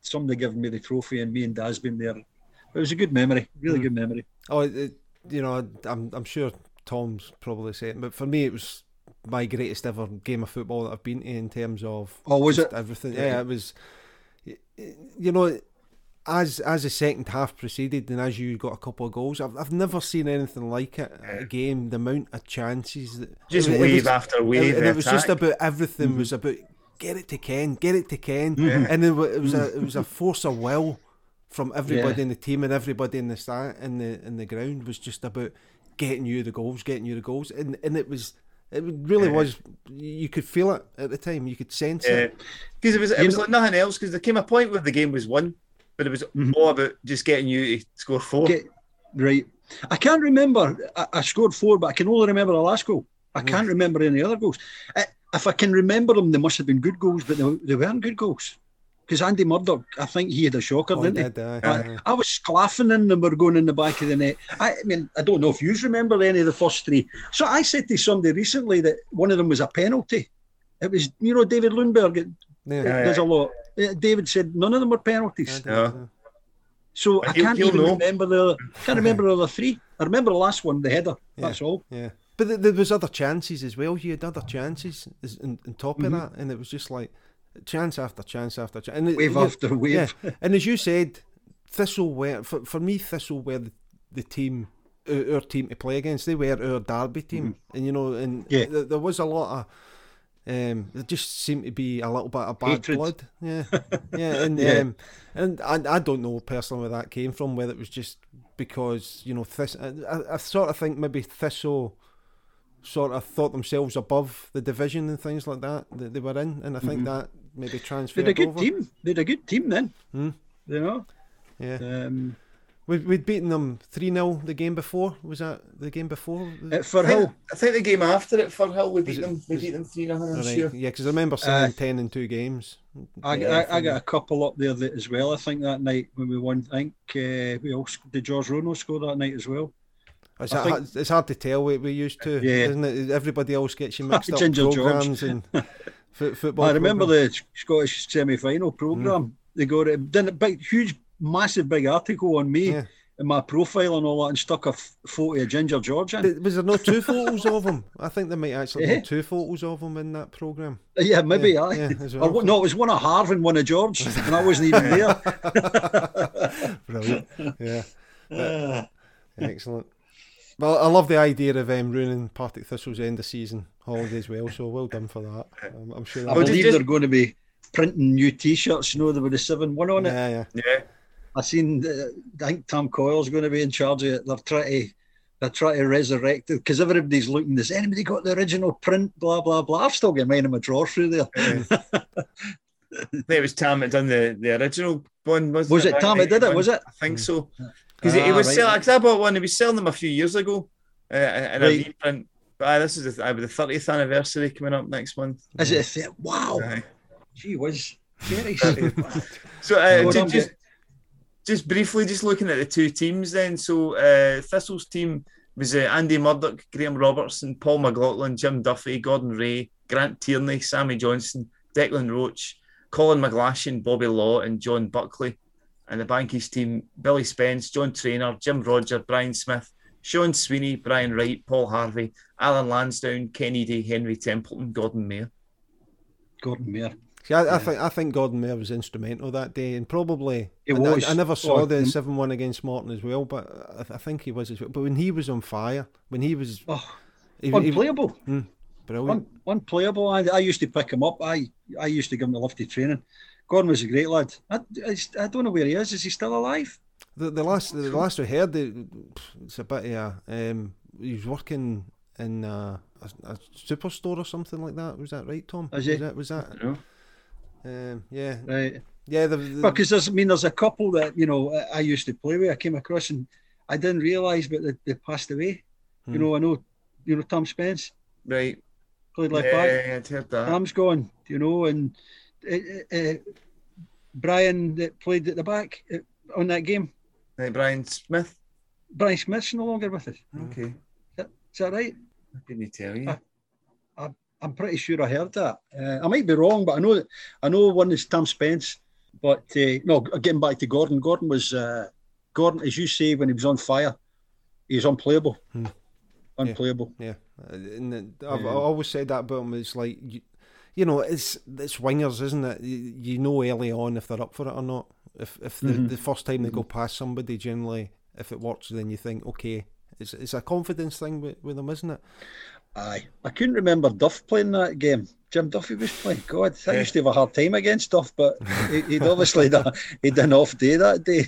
somebody giving me the trophy and me and Daz been there. It was a good memory, really Hmm. good memory. Oh, it, you know, I'm I'm sure Tom's probably saying, but for me, it was my greatest ever game of football that I've been to in terms of Oh, was it? everything. Yeah, it was. You know, as as the second half proceeded and as you got a couple of goals, I've, I've never seen anything like it. at A game, the amount of chances that Just it, wave was, after wave. and it was just about everything Mm-hmm. was about get it to Ken, get it to Ken, and it, it was a it was a force of will from everybody Yeah. in the team and everybody in the sta in the in the ground was just about getting you the goals, getting you the goals, and and it was it really Yeah. was. You could feel it at the time. You could sense Yeah, it. because it was it You was know- like nothing else. Because there came a point where the game was won, but it was Mhm. all about just getting you to score four. Get, right. I can't remember. I, I scored four, but I can only remember the last goal. I Mm. can't remember any other goals. I, if I can remember them, they must have been good goals, but they, they weren't good goals. Because Andy Murdoch, I think he had a shocker, Oh, didn't he? did, I- aye. I was sclaffing in them were going in the back of the net. I, I mean, I don't know if you remember any of the first three. So I said to somebody recently that one of them was a penalty. It was, you know, David Lundberg. It, Yeah. there's a lot. Uh, David said none of them were penalties. Yeah. yeah. So But I he'll- can't he'll even know. remember the. Can't remember the other three. I remember the last one, the header. Yeah. That's all. Yeah, but th- there was other chances as well. You had other chances as- on, on top Mhm. of that, and it was just like chance after chance after chance. And it- Wave you- after yeah, wave. and as you said, Thistle were for, for me. Thistle were the, the team, our, our team to play against. They were our derby team, and you know, and Mm-hmm. Yeah. th- there was a lot of. Um, there just seemed to be a little bit of bad Hatred. blood, yeah, yeah, and Yeah. Um, and I, I don't know personally where that came from. Whether it was just because you know, Thist- I, I, sort of think maybe Thistle sort of thought themselves above the division and things like that that they were in, and I think that maybe transferred. They transferred had a good over. team. They had a good team then. Hmm. You know. Yeah, Um, we'd, we'd beaten them three 0 the game before. Was that the game before? at I Firhill. I think the game after it, Firhill, we beat it- them. We beat them three 0 I'm Right, sure. Yeah, because I remember seeing Uh, ten in two games. I, Yeah, I, I got a couple up there that, as well. I think that night when we won, I think uh, we all did. George Rono score that night as well. It's, I a- think- hard- it's hard to tell. We, we used to, Yeah. isn't it? Everybody else gets you mixed up Ginger George. programs and foot, football. I remember programmes. the Scottish semi-final program. They got it, done a big, huge, massive, big article on me Yeah. and my profile and all that, and stuck a f- photo of Ginger George in. Was there no two photos of him? I think there might actually Eh? be two photos of him in that program. yeah, maybe. yeah, aye. yeah, as Or no, it was one of Harv and one of George, and I wasn't even there. Brilliant. Yeah, excellent. Well, I love the idea of um, ruining Partick Thistle's end of season holiday as well. So well done for that. I'm, I'm sure. I believe just- they're going to be printing new T-shirts. You know, there with the seven one on it. yeah, yeah. Yeah. I seen. Uh, I think Tom Coyle's going to be in charge of it. They're trying to. They're trying to resurrect it because everybody's looking. Has anybody got the original print? Blah blah blah. I've still got mine in my drawer through there. Think it was Tam that done the, the original one. Wasn't Was it back Tam that did it, was it? I think so. Because Ah, was right. selling. Because I bought one. He was selling them a few years ago, uh, in a reprint. But aye, this is the, with the thirtieth anniversary coming up next month. Is it? a th- Wow. Aye. Gee whiz. Very So uh, Well ju- just, just briefly, just looking at the two teams then. So uh, Thistle's team was uh, Andy Murdoch, Graham Robertson, Paul McLaughlin, Jim Duffy, Gordon Ray, Grant Tierney, Sammy Johnson, Declan Roche, Colin McGlashan, Bobby Law, and John Buckley. And the Bankies team, Billy Spence, John Trainer, Jim Roger, Brian Smith, Sean Sweeney, Brian Wright, Paul Harvey, Alan Lansdowne, Kenny Day, Henry Templeton, Gordon Mair. Gordon Mair. See, I, I think I think Gordon Mair was instrumental that day, and probably He I- I- I, never saw Oh, the mm. seven one against Morton as well, but I, I think he was as well. But when he was on fire, when he was Oh, he, he- unplayable. brilliant. Un, unplayable. I, I used to pick him up. I I used to give him the lofty training. Gordon was a great lad. I, I, I don't know where he is. Is he still alive? The, the last the last we heard, it, it's a bit of a, um, he was working in a, a, a superstore or something like that. Was that right, Tom? Is was he? that was that? You know? Um, yeah, Right. yeah. The, the, Because there's, I mean, there's a couple that you know I- I used to play with. I came across and I didn't realise, but they, they passed away. You Hmm. know, I know, you know, Tom Spence Right. played Yeah, left back. I'd heard that. Tom's gone. You know, and uh, uh, Brian that played at the back uh, on that game. Right, Brian Smith. Brian Smith's no longer with us. Okay. Is that right? I couldn't tell you. Ah. I'm pretty sure I heard that. Uh, I might be wrong, but I know that I know one is Tom Spence. But uh, no, getting back to Gordon. Gordon was uh, Gordon, as you say, when he was on fire, he was unplayable. Hmm. Unplayable. Yeah, Uh, and I've, Yeah. Always said that about him. It's like you, you know, it's it's wingers, isn't it? You, you know early on if they're up for it or not. If if the, Mhm. the first time they go past somebody, generally, if it works, then you think, okay, it's it's a confidence thing with, with them, isn't it? Aye, I couldn't remember Duff playing that game. Jim Duffy was playing. God, I used to have a hard time against Duff, but he, would obviously done, he'd done off day that day.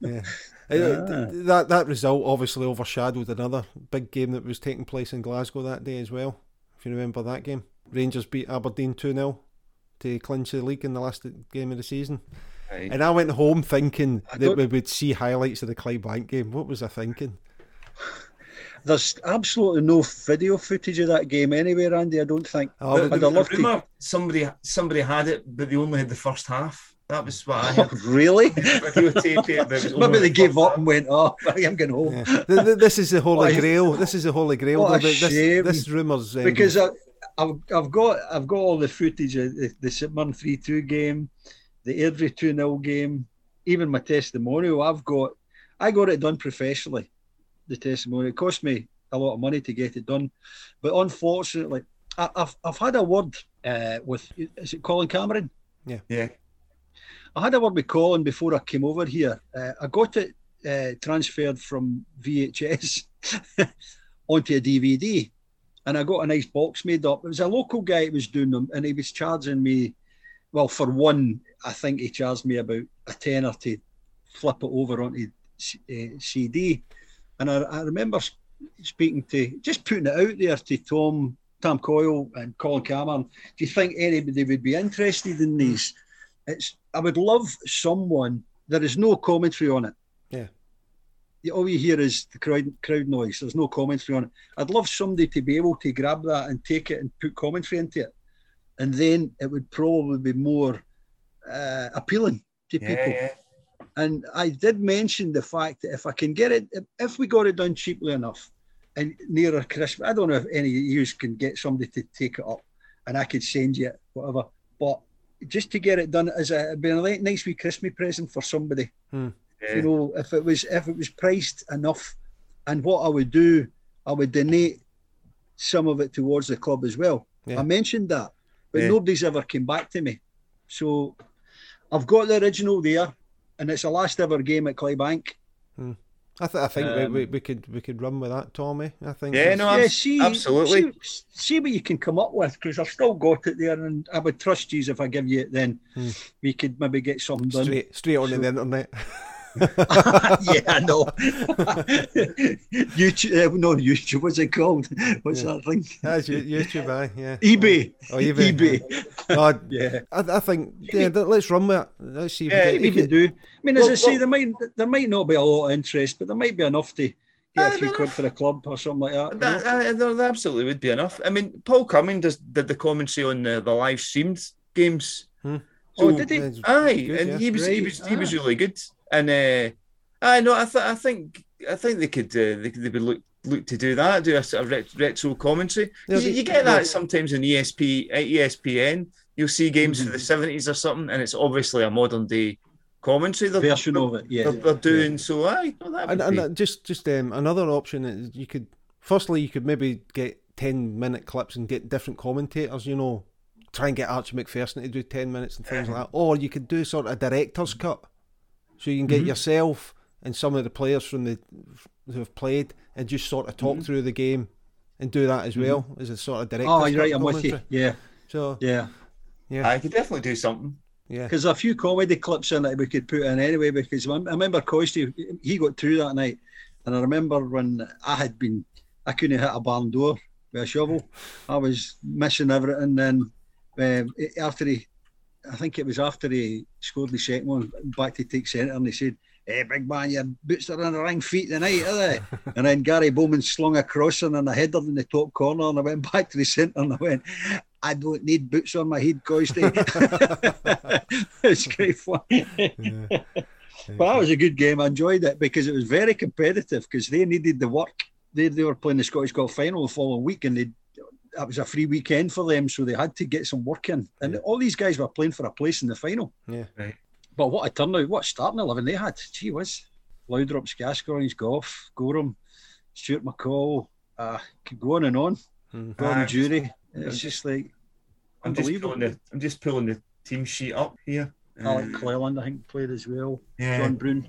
Yeah, yeah. Uh, that that result obviously overshadowed another big game that was taking place in Glasgow that day as well. If you remember that game, Rangers beat Aberdeen two 0 to clinch the league in the last game of the season. Right. And I went home thinking that we would see highlights of the Clydebank game. What was I thinking? There's absolutely no video footage of that game anywhere, Andy. I don't think. Oh, but, but to... somebody somebody had it, but they only had the first half. That was what I heard. really? Maybe they gave up and went, "Oh, I'm going home." Yeah. This is the holy grail. This is the holy grail. What a this, shame. this rumours um... because I, have I've got I've got all the footage of the, the St Mirren three two game, the Airdrie two 0 game, even my testimonial. I've got I got it done professionally the testimony. It cost me a lot of money to get it done, but unfortunately, I, have I've had a word uh, with is it Colin Cameron? Yeah, yeah. I had a word with Colin before I came over here. Uh, I got it uh, transferred from VHS onto a DVD, and I got a nice box made up. It was a local guy that was doing them, and he was charging me. Well, for one, I think he charged me about a tenner to flip it over onto uh, CD. And I, I remember speaking to, just putting it out there to Tom, Tom Coyle and Colin Cameron. Do you think anybody would be interested in these? It's I would love someone. There is no commentary on it. Yeah. All you hear is the crowd crowd noise. There's no commentary on it. I'd love somebody to be able to grab that and take it and put commentary into it, and then it would probably be more uh, appealing to yeah, people. Yeah. And I did mention the fact that if I can get it, if we got it done cheaply enough and nearer Christmas, I don't know if any of you can get somebody to take it up and I could send you it, whatever. But just to get it done as a be a nice wee Christmas present for somebody. Hmm. Yeah. You know, if it was if it was priced enough, and what I would do, I would donate some of it towards the club as well. Yeah. I mentioned that, but yeah. nobody's ever came back to me. So I've got the original there and it's the last ever game at Clydebank. Hmm. I, th- I think um, we, we could we could run with that, Tommy. I think. Yeah, no, yeah, see, absolutely. See, see, what you can come up with because I've still got it there, and I would trust you if I give you it. Then hmm. we could maybe get something done straight straight on so, the internet. yeah, I know. YouTube, uh, no YouTube. What's it called? What's yeah. that thing? That's YouTube, aye, yeah. eBay. Oh, eBay. eBay. Oh, yeah. I, I think yeah. Let's run with it. Let's see. If yeah, we, can, do. I mean, as well, I say, well, there might there might not be a lot of interest, but there might be enough to get a few quid for a club or something like that. that uh, there, there absolutely would be enough. I mean, Paul Cumming does did the commentary on the, the live streamed games. Hmm. So, oh, did he? Aye, good, and yeah. he was right. he was he was really good. And uh, I know I, th- I think I think they could uh, they could they would look look to do that, do a sort of ret- retro commentary. You, you, get that sometimes in ESP ESPN. You'll see games mm-hmm. from the seventies or something, and it's obviously a modern day commentary they're, version they're, of it. Yeah, they're, they're doing. Yeah. So I no, and, and just just um, another option is you could firstly you could maybe get ten minute clips and get different commentators. You know, try and get Archie Macpherson to do ten minutes and things like that, or you could do sort of a director's cut. So you can get mm-hmm. yourself and some of the players from the who have played and just sort of talk mm-hmm. through the game and do that as well mm-hmm. as a sort of direct. Oh, you're right. I'm with you. Yeah. So yeah, yeah, I could definitely do something. Yeah, because a few comedy clips in that we could put in anyway. Because I remember Coisty, he got through that night, and I remember when I had been, I couldn't hit a barn door with a shovel. I was missing everything. And Then uh, after he I think it was after he scored the second one, back to take centre, and he said, Hey, big man, your boots are in the ring feet tonight, are they? and then Gary Bowman slung a crossing and a header in the top corner, and I went back to the centre and I went, I don't need boots on my head, Coisty. it's great fun. Yeah. But that was a good game. I enjoyed it because it was very competitive because they needed the work. They, they were playing the Scottish Cup final the following week and they that was a free weekend for them, so they had to get some work in. And yeah. all these guys were playing for a place in the final. Yeah, right. But what a turnout! What starting eleven they had. Gee whiz, Laudrups, Gascoigne's, Gough, Goram, Stuart McCall. Uh, could go on and on. Mm. Gordon uh, Durie. It's just like I'm just pulling the I'm just pulling the team sheet up here. Alec uh, Cleland, I think, played as well. Yeah. John Brown.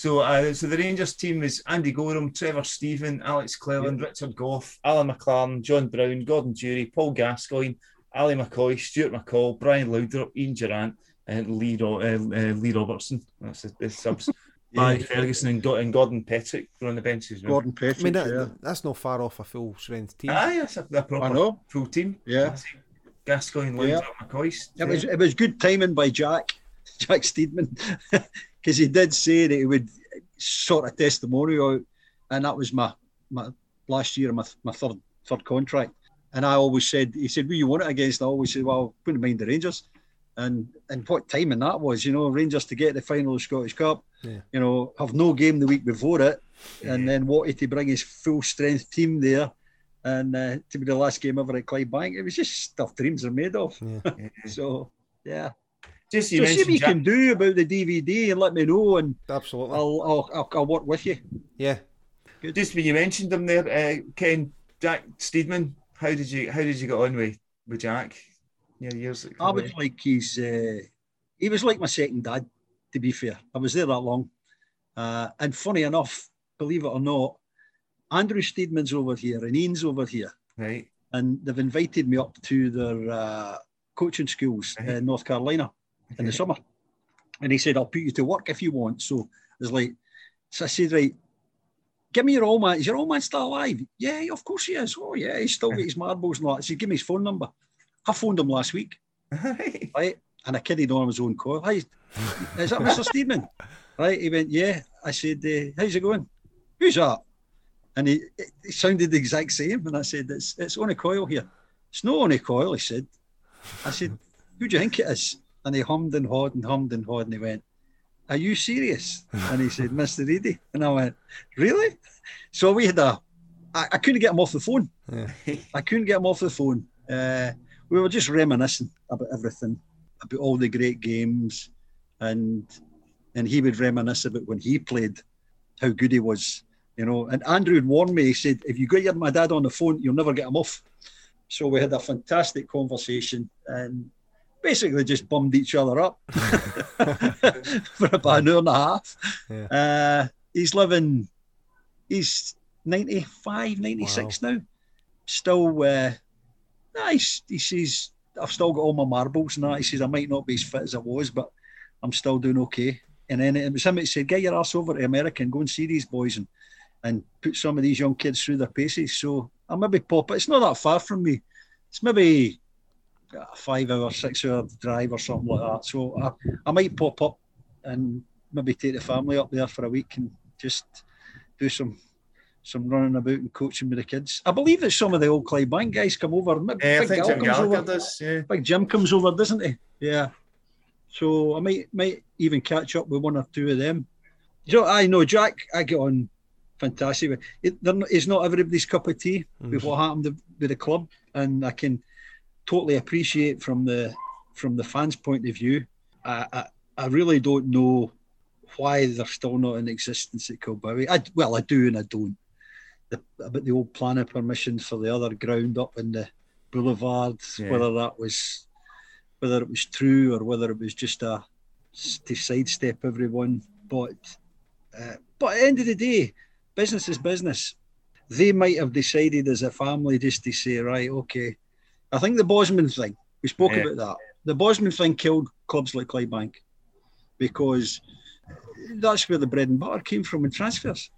So, uh, so the Rangers team is Andy Goram, Trevor Steven, Alex Cleland, Richard Gough, Alan McLaren, John Brown, Gordon Durie, Paul Gascoigne, Ally McCoist, Stuart McCall, Brian Laudrup, Ian Durrant, and Lee, Ro- uh, uh, Lee Robertson. That's the, the subs. Barry Ferguson and, Go- and Gordon Petric were on the benches. well. Gordon I mean, that, yeah. that's not far off a full strength team. Aye, that's a, a proper I know. full team. Yeah. Gascoigne, Yeah. Laudrup, McCoist. It was it was good timing by Jack, Jack Steedman, because he did say that he would sort a testimonial out, and that was my my last year my my third third contract, and I always said he said, "Will you want it against?" I always said, "Well, wouldn't mind the Rangers," and and what timing that was, you know, Rangers to get the final of Scottish Cup, Yeah. you know, have no game the week before it, and then wanted to bring his full strength team there. And uh, to be the last game ever at Clydebank, it was just stuff dreams are made of. Yeah. So, yeah. Just you So see what you Jack, can do about the DVD and let me know, and Absolutely. I'll I'll, I'll, I'll work with you. yeah. just when you mentioned him there, uh, Ken Jack Steedman. How did you how did you get on with with Jack? Yeah, years. at I was like he's uh, he was like my second dad. To be fair, I was there that long, uh, and funny enough, believe it or not, Andrew Steedman's over here and Ian's over here, right. and they've invited me up to their uh, coaching schools Right. in North Carolina in the summer, and he said, "I'll put you to work if you want." So it's like, so I said, "Right." Give me your old man. Is your old man still alive? Yeah, of course he is. Oh, yeah, he's still got his marbles and all that. I said, give me his phone number. I phoned him last week Right. And I kidded on his own call. Hi, is that Mr. Steedman? Right? He went, yeah. I said, uh, how's it going? Who's that? And he, it sounded the exact same. And I said, it's it's on a coil here. It's not on a coil, he said. I said, who do you think it is? And he hummed and hawed and hummed and hawed and he went, are you serious? And he said, Mr. Reedy. And I went, really? So we had a, I, I couldn't get him off the phone. Yeah. I couldn't get him off the phone. Uh, we were just reminiscing about everything, about all the great games, and and he would reminisce about when he played, how good he was, you know. And Andrew had warned me. He said, "If you get your my dad on the phone, you'll never get him off." So we had a fantastic conversation and basically just bummed each other up for about an hour and a half. Yeah. Uh, he's living, he's 95, 96 now. Still, uh, nice. He says, I've still got all my marbles and that. He says, I might not be as fit as I was, but I'm still doing okay. And then it was him that said, Get your ass over to America and go and see these boys and, and put some of these young kids through their paces. So I'll maybe pop it. It's not that far from me. It's maybe a five hour, six hour drive or something like that. So I, I might pop up and maybe take the family up there for a week and just do some some running about and coaching with the kids. I believe that some of the old Clydebank guys come over. Maybe Yeah, I Big think Gal Jim comes over. does. Yeah. Big Jim comes over, doesn't he? Yeah. So I might might even catch up with one or two of them. You know, I know Jack. I get on fantastic. with- It, not, it's not everybody's cup of tea mm. with what happened with the club, and I can totally appreciate from the from the fans' point of view. I I, I really don't know why they're still not in existence at Kilbowie. I well, I do and I don't. The, about the old planning permission for the other ground up in the boulevards, Yeah. whether that was whether it was true or whether it was just a to sidestep everyone. But uh, but at the end of the day, business is business. They might have decided as a family just to say, right, okay. I think the Bosman thing, we spoke Yeah. about that. The Bosman thing killed clubs like Clydebank because that's where the bread and butter came from in transfers.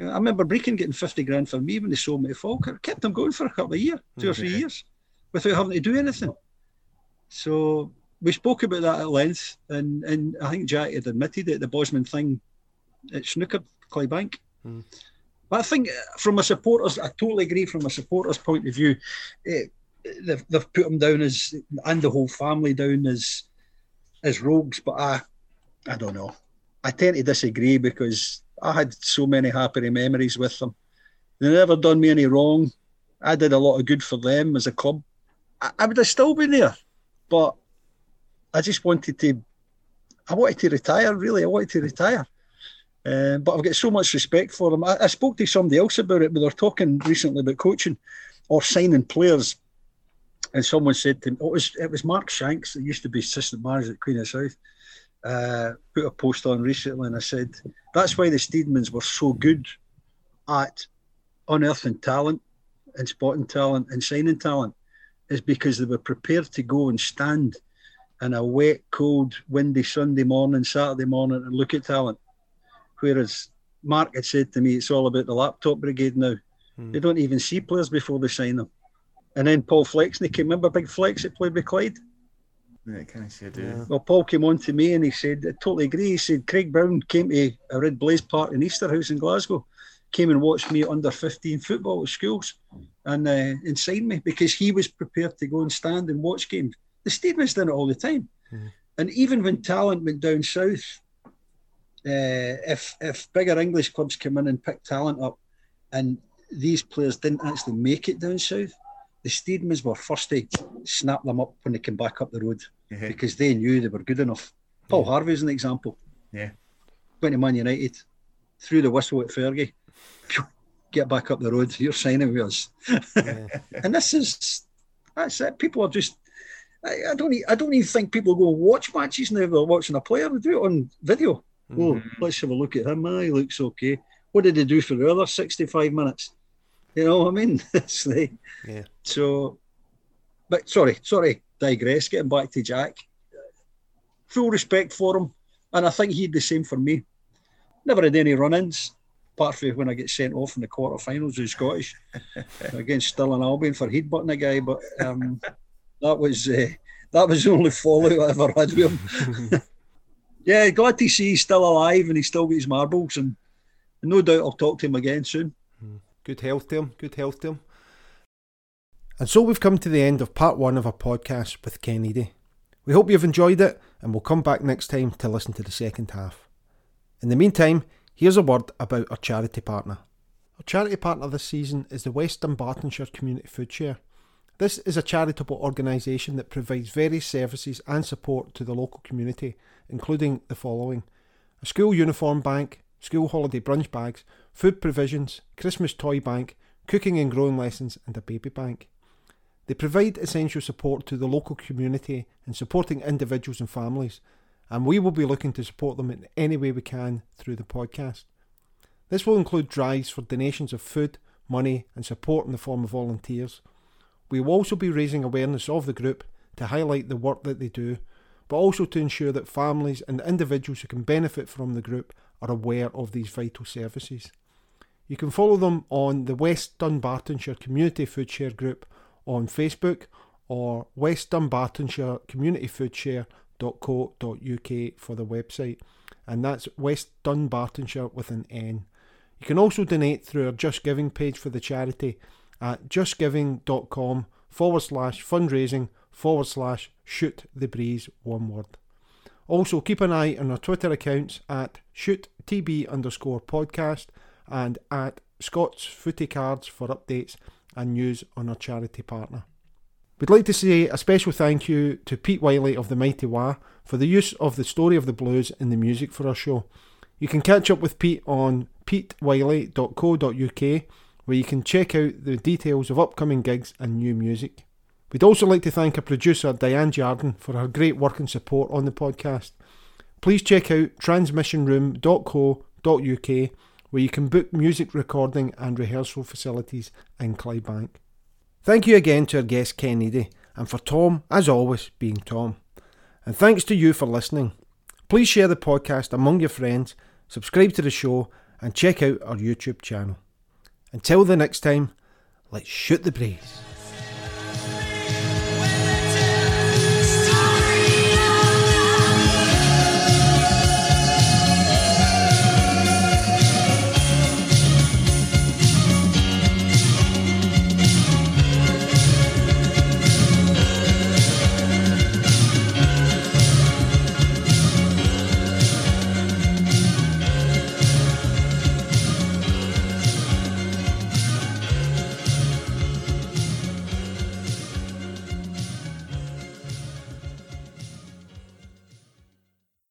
I remember Brechin getting 50 grand for me when they sold me to Falkirk. Kept them going for a couple of years, two or three years, without having to do anything. So we spoke about that at length, and, and I think Jack had admitted that the Bosman thing, it snookered Clydebank. Mm. But I think uh, from a supporters, I totally agree from a supporters' point of view, it, they've, they've put him down as, and the whole family down as, as rogues. But I, I don't know. I tend to disagree because I had so many happy memories with them. They never done me any wrong. I did a lot of good for them as a club. I, I would have still been there, but I just wanted to. I wanted to retire. Really, I wanted to retire. Um, but I've got so much respect for them. I, I spoke to somebody else about it. We were talking recently about coaching or signing players, and someone said to me, oh, it was it was Mark Shanks that used to be assistant manager at Queen of South. Uh, put a post on recently, and I said that's why the Steedmans were so good at unearthing talent and spotting talent and signing talent is because they were prepared to go and stand in a wet, cold, windy Sunday morning, Saturday morning, and look at talent. Whereas Mark had said to me, it's all about the laptop brigade now. Mm. They don't even see players before they sign them. And then Paul Flexney came. Remember Big Flex that played with Clyde? Yeah, can I say I do? Yeah. Well, Paul came on to me and he said, I totally agree. He said, Craig Brown came to a Red Blaes Park in Easterhouse in Glasgow, came and watched me under 15 football at schools and, uh, and signed me because he was prepared to go and stand and watch games. The Steedmans did it all the time. Mm. And even when talent went down south, uh, if if bigger English clubs come in and pick talent up, and these players didn't actually make it down south, the Steedmans were first to snap them up when they came back up the road mm-hmm. because they knew they were good enough. Paul yeah. Harvey is an example. Yeah. Went to Man United, threw the whistle at Fergie, get back up the road, you're signing with us. Yeah. and this is, that's it. People are just, I, I, don't I don't even think people go watch matches now. They're watching a player, they do it on video. Mm-hmm. Oh, let's have a look at him. Ah, he looks okay. What did he do for the other 65 minutes? You know what I mean? it's like, yeah. So, but sorry, sorry, digress. Getting back to Jack, full respect for him, and I think he'd the same for me. Never had any run-ins, apart from when I get sent off in the quarter-finals of Scottish against Stirling Albion for headbutting a guy. But um, that was uh, that was the only fallout I ever had with him. yeah, glad to see he's still alive and he's still got his marbles, and no doubt I'll talk to him again soon. Good health to him. Good health to him. And so we've come to the end of part one of our podcast with Ken Eadie. We hope you've enjoyed it and we'll come back next time to listen to the second half. In the meantime, here's a word about our charity partner. Our charity partner this season is the West Dunbartonshire Community Food Share. This is a charitable organisation that provides various services and support to the local community, including the following a school uniform bank, school holiday brunch bags, food provisions, Christmas toy bank, cooking and growing lessons, and a baby bank. They provide essential support to the local community in supporting individuals and families, and we will be looking to support them in any way we can through the podcast. This will include drives for donations of food, money, and support in the form of volunteers. We will also be raising awareness of the group to highlight the work that they do, but also to ensure that families and individuals who can benefit from the group are aware of these vital services. You can follow them on the West Dunbartonshire Community Food Share Group on Facebook or West Dunbartonshire Community for the website, and that's West Dunbartonshire with an N. You can also donate through our Just Giving page for the charity at justgiving.com forward slash fundraising forward slash shoot the breeze one word. Also, keep an eye on our Twitter accounts at shoottb underscore podcast and at Scott's Footy Cards for updates and news on our charity partner. We'd like to say a special thank you to Pete Wylie of the Mighty Wah for the use of the story of the blues in the music for our show. You can catch up with Pete on petewylie.co.uk where you can check out the details of upcoming gigs and new music. We'd also like to thank our producer Diane Jardin for her great work and support on the podcast. Please check out transmissionroom.co.uk where you can book music recording and rehearsal facilities in Clydebank. Thank you again to our guest Ken Eadie, and for Tom, as always, being Tom. And thanks to you for listening. Please share the podcast among your friends, subscribe to the show, and check out our YouTube channel. Until the next time, let's shoot the breeze.